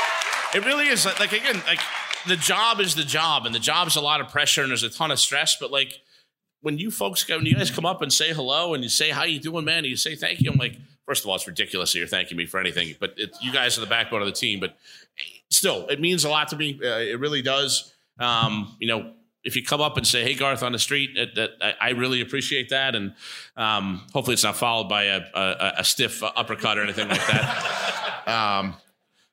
it really is like, like, again, like, the job is the job, and the job's a lot of pressure, and there's a ton of stress, but like, when you folks go, when you guys come up and say hello and you say how you doing, man, and you say thank you, I'm like, first of all, it's ridiculous that you're thanking me for anything, but it, you guys are the backbone of the team. But still, it means a lot to me. Uh, it really does. Um, you know, if you come up and say, "Hey, Garth," on the street, that I, I really appreciate that, and um, hopefully, it's not followed by a, a, a stiff uppercut or anything like that. (laughs) um,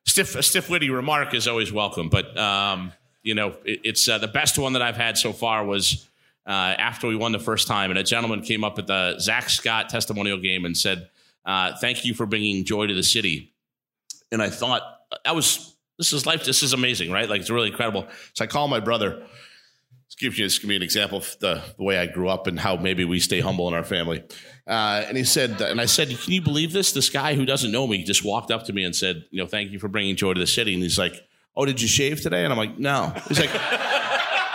stiff, a stiff, witty remark is always welcome, but um, you know, it, it's uh, the best one that I've had so far was uh, after we won the first time, and a gentleman came up at the Zach Scott testimonial game and said, uh, "Thank you for bringing joy to the city." And I thought that was this is life. This is amazing, right? Like it's really incredible. So I call my brother. This gives you this give me an example of the, the way I grew up and how maybe we stay humble in our family. Uh, and he said, and I said, "Can you believe this? This guy who doesn't know me just walked up to me and said, you know, thank you for bringing joy to the city." And he's like, "Oh, did you shave today?" And I'm like, "No." He's like. (laughs)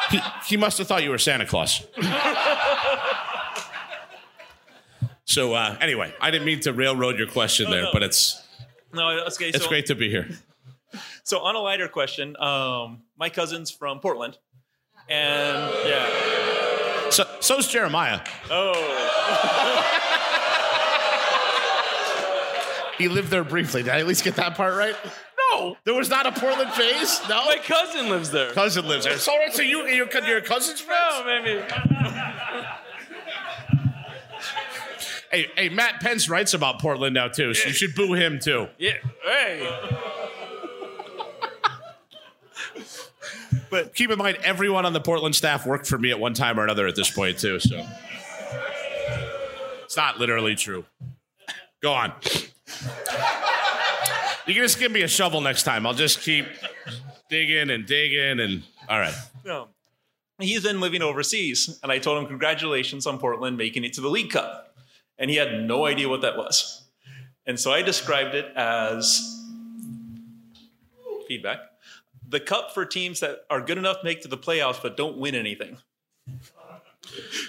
He, he must have thought you were Santa Claus. (laughs) so uh, anyway, I didn't mean to railroad your question No, there, no. but it's No, okay. it's so, great to be here. So on a lighter question, um, my cousin's from Portland, and yeah. So so's Jeremiah. Oh. He lived there briefly. Did I at least get that part right? No, there was not a Portland phase. No, my cousin lives there. Cousin lives there. So, so you your, your cousin's friends? No, maybe. Hey, hey, Matt Pentz writes about Portland now too, so you should boo him too. Yeah. Hey. But keep in mind, everyone on the Portland staff worked for me at one time or another at this point too. So it's not literally true. Go on. You can just give me a shovel next time. I'll just keep digging and digging and all right. No. He's been living overseas, and I told him, Congratulations on Portland making it to the League Cup. And he had no idea what that was. And so I described it as feedback the cup for teams that are good enough to make to the playoffs but don't win anything.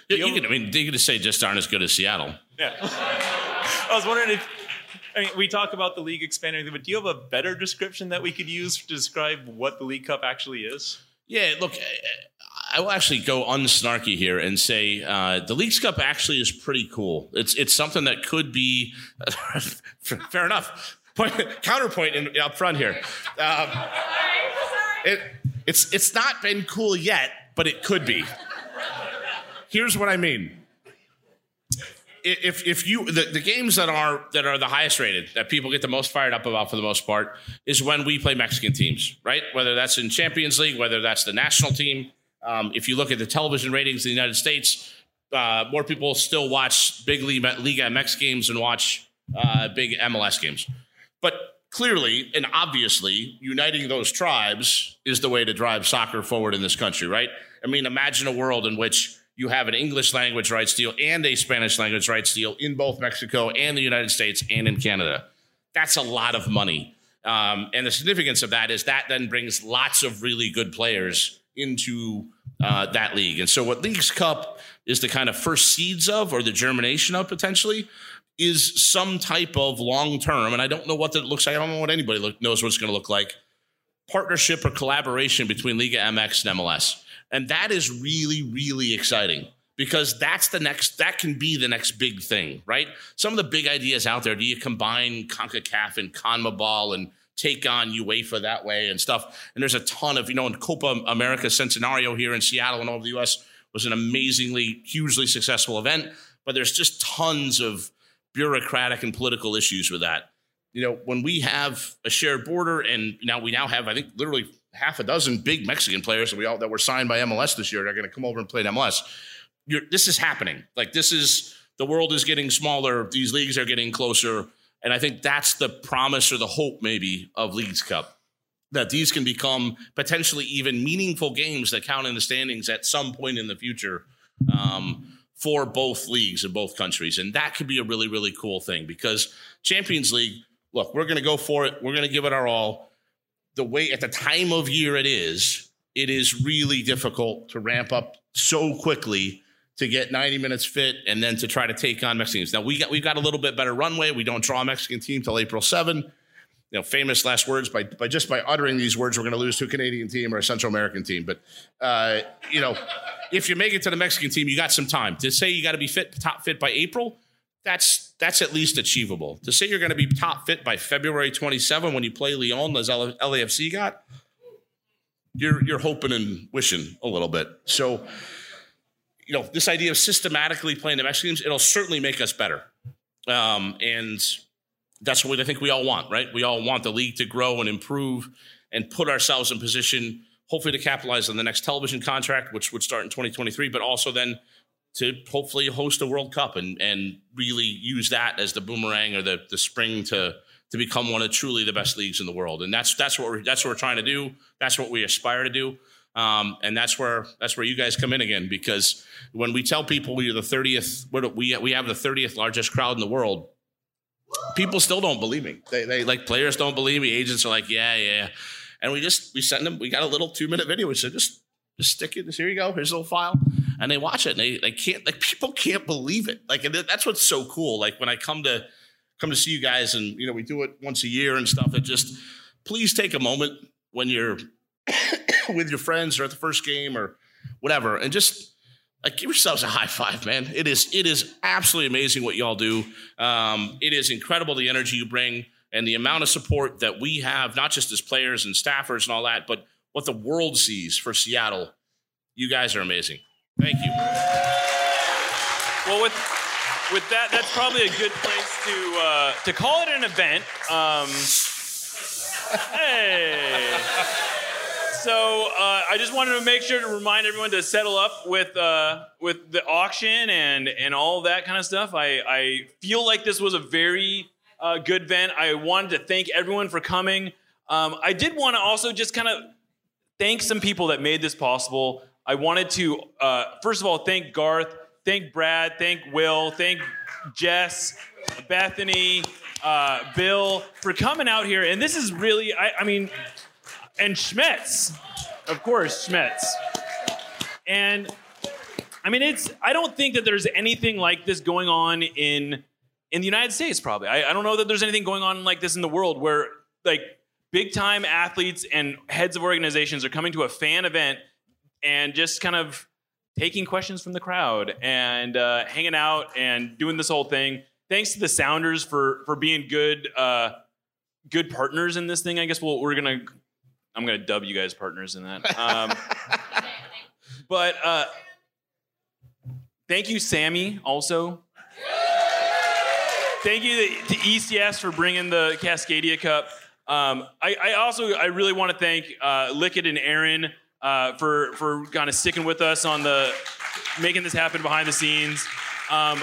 You, you can, I mean, you could say just aren't as good as Seattle. Yeah. (laughs) I was wondering if I mean we talk about the league expanding, but do you have a better description that we could use to describe what the League Cup actually is? Yeah, look, I will actually go unsnarky here and say uh, the League's Cup actually is pretty cool. It's it's something that could be (laughs) fair enough. Point, counterpoint in, up front here. Um, it, it's it's not been cool yet, but it could be. Here's what I mean. If if you the, the games that are that are the highest rated that people get the most fired up about for the most part is when we play Mexican teams, right? Whether that's in Champions League, whether that's the national team. Um, if you look at the television ratings in the United States, uh, more people still watch big league Liga MX games and watch uh, big MLS games. But clearly and obviously, uniting those tribes is the way to drive soccer forward in this country, right? I mean, imagine a world in which you have an English language rights deal and a Spanish language rights deal in both Mexico and the United States and in Canada. That's a lot of money. Um, and the significance of that is that then brings lots of really good players into uh, that league. And so, what Leagues Cup is the kind of first seeds of, or the germination of potentially, is some type of long term, and I don't know what that looks like. I don't know what anybody look, knows what it's going to look like. Partnership or collaboration between Liga MX and MLS, and that is really, really exciting because that's the next. That can be the next big thing, right? Some of the big ideas out there. Do you combine Concacaf and CONMEBOL and take on UEFA that way and stuff? And there's a ton of you know in Copa America Centenario here in Seattle and all over the U.S. was an amazingly, hugely successful event. But there's just tons of bureaucratic and political issues with that. You know, when we have a shared border, and now we now have, I think, literally half a dozen big Mexican players that we all that were signed by MLS this year. They're going to come over and play in MLS. You're, this is happening. Like this is the world is getting smaller. These leagues are getting closer, and I think that's the promise or the hope maybe of Leagues Cup that these can become potentially even meaningful games that count in the standings at some point in the future. Um, for both leagues in both countries. And that could be a really, really cool thing because Champions League, look, we're going to go for it. We're going to give it our all. The way at the time of year it is, it is really difficult to ramp up so quickly to get 90 minutes fit and then to try to take on Mexicans. Now we got we've got a little bit better runway. We don't draw a Mexican team till April 7 you know, famous last words by, by just by uttering these words, we're going to lose to a Canadian team or a Central American team. But, uh, you know, if you make it to the Mexican team, you got some time. To say you got to be fit, top fit by April, that's that's at least achievable. To say you're going to be top fit by February 27 when you play Leon, as LAFC got, you're you're hoping and wishing a little bit. So, you know, this idea of systematically playing the Mexicans, it'll certainly make us better. Um, and that's what I think we all want, right? We all want the league to grow and improve and put ourselves in position, hopefully, to capitalize on the next television contract, which would start in 2023, but also then to hopefully host a World Cup and and really use that as the boomerang or the the spring to to become one of truly the best leagues in the world. And that's that's what we're that's what we're trying to do. That's what we aspire to do. Um, and that's where that's where you guys come in again because when we tell people we're the 30th, we we have the 30th largest crowd in the world people still don't believe me. They, they like players don't believe me. Agents are like, yeah, yeah. And we just we send them. We got a little two minute video. We said just just stick it. Here you go. Here's a little file, and they watch it. And they they can't like people can't believe it. Like that's what's so cool. Like when I come to come to see you guys, and you know we do it once a year and stuff. It just please take a moment when you're (coughs) with your friends or at the first game or whatever, and just like give yourselves a high five, man. It is it is absolutely amazing what y'all do. Um, it is incredible the energy you bring and the amount of support that we have, not just as players and staffers and all that, but what the world sees for Seattle. You guys are amazing. Thank you. Well, with with that, that's probably a good place to uh, to call it an event. Um, (laughs) hey. So uh, I just wanted to make sure to remind everyone to settle up with uh, with the auction and and all that kind of stuff. I I feel like this was a very uh, good event. I wanted to thank everyone for coming. Um, I did want to also just kind of thank some people that made this possible. I wanted to uh, first of all thank Garth, thank Brad, thank Will, thank Jess, Bethany, uh, Bill for coming out here. And this is really, I, I mean, and Schmetz, of course, Schmetz. And I mean, it's. I don't think that there's anything like this going on in in the United States. Probably, I, I don't know that there's anything going on like this in the world where like big time athletes and heads of organizations are coming to a fan event and just kind of taking questions from the crowd and uh, hanging out and doing this whole thing. Thanks to the Sounders for for being good uh, good partners in this thing. I guess we'll, we're gonna I'm gonna dub you guys partners in that. (laughs) Um, but uh, thank you, Sammy. Also, thank you to ECS for bringing the Cascadia Cup. Um, I, I, also I really want to thank uh, Lickett and Aaron uh, for for kind of sticking with us on the making this happen behind the scenes. Um,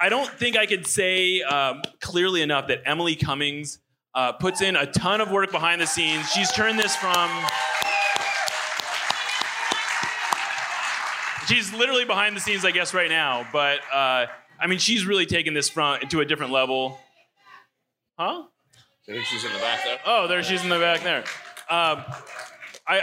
I don't think I could say um, clearly enough that Emily Cummings uh, puts in a ton of work behind the scenes. She's turned this from. She's literally behind the scenes, I guess, right now. But uh, I mean, she's really taken this front to a different level. Huh? I think she's in the back there. Oh, there she's in the back there. Um, I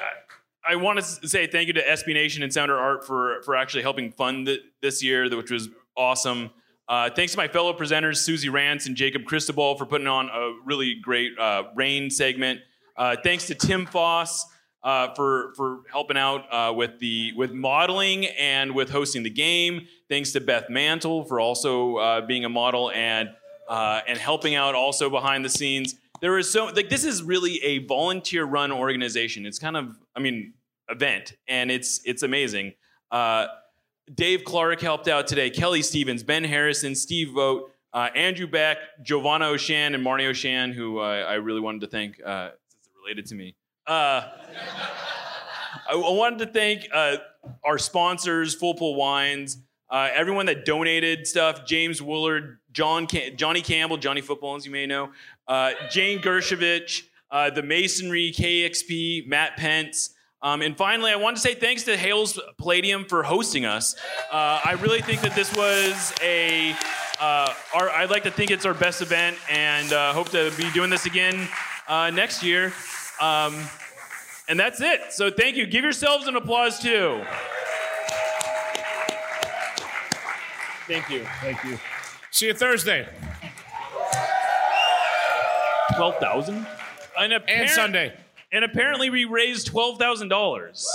I want to say thank you to SB Nation and Sounder at Heart for for actually helping fund th- this year, which was awesome. Uh, thanks to my fellow presenters, Susie Rantz and Jacob Cristobal, for putting on a really great uh, rain segment. Uh, thanks to Tim Foss uh, for for helping out uh, with the with modeling and with hosting the game. Thanks to Beth Mantle for also uh, being a model and and helping out also behind the scenes. There is so like this is really a volunteer run organization. It's kind of I mean event and it's it's amazing. Dave Clark helped out today. Kelly Stevens, Ben Harrison, Steve Vogt, uh, Andrew Beck, Giovanna O'Shan, and Marnie O'Shan, who uh, I really wanted to thank uh, since it related to me. Uh, I, wanted to thank uh, our sponsors, Full Pull Wines, everyone that donated stuff, James Willard, John Cam- Johnny Campbell, Johnny Football, as you may know, Jane Gershovich, the Masonry, KXP, Matt Pentz, um, and finally, I want to say thanks to Hales Palladium for hosting us. Uh, I really think that this was a, uh, our, I'd like to think it's our best event and uh, hope to be doing this again uh, next year. Um, and that's it. So thank you. Give yourselves an applause too. Thank you. Thank you. See you Thursday. 12,000? And, and Sunday. And apparently, we raised twelve thousand dollars.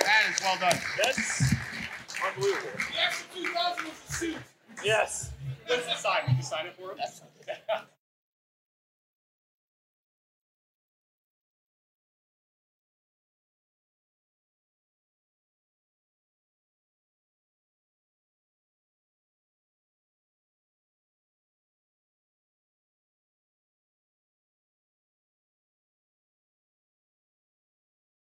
That is well done. That's unbelievable. The extra 2000 was the suit. Yes. What's the sign? Did you sign it for him? (laughs)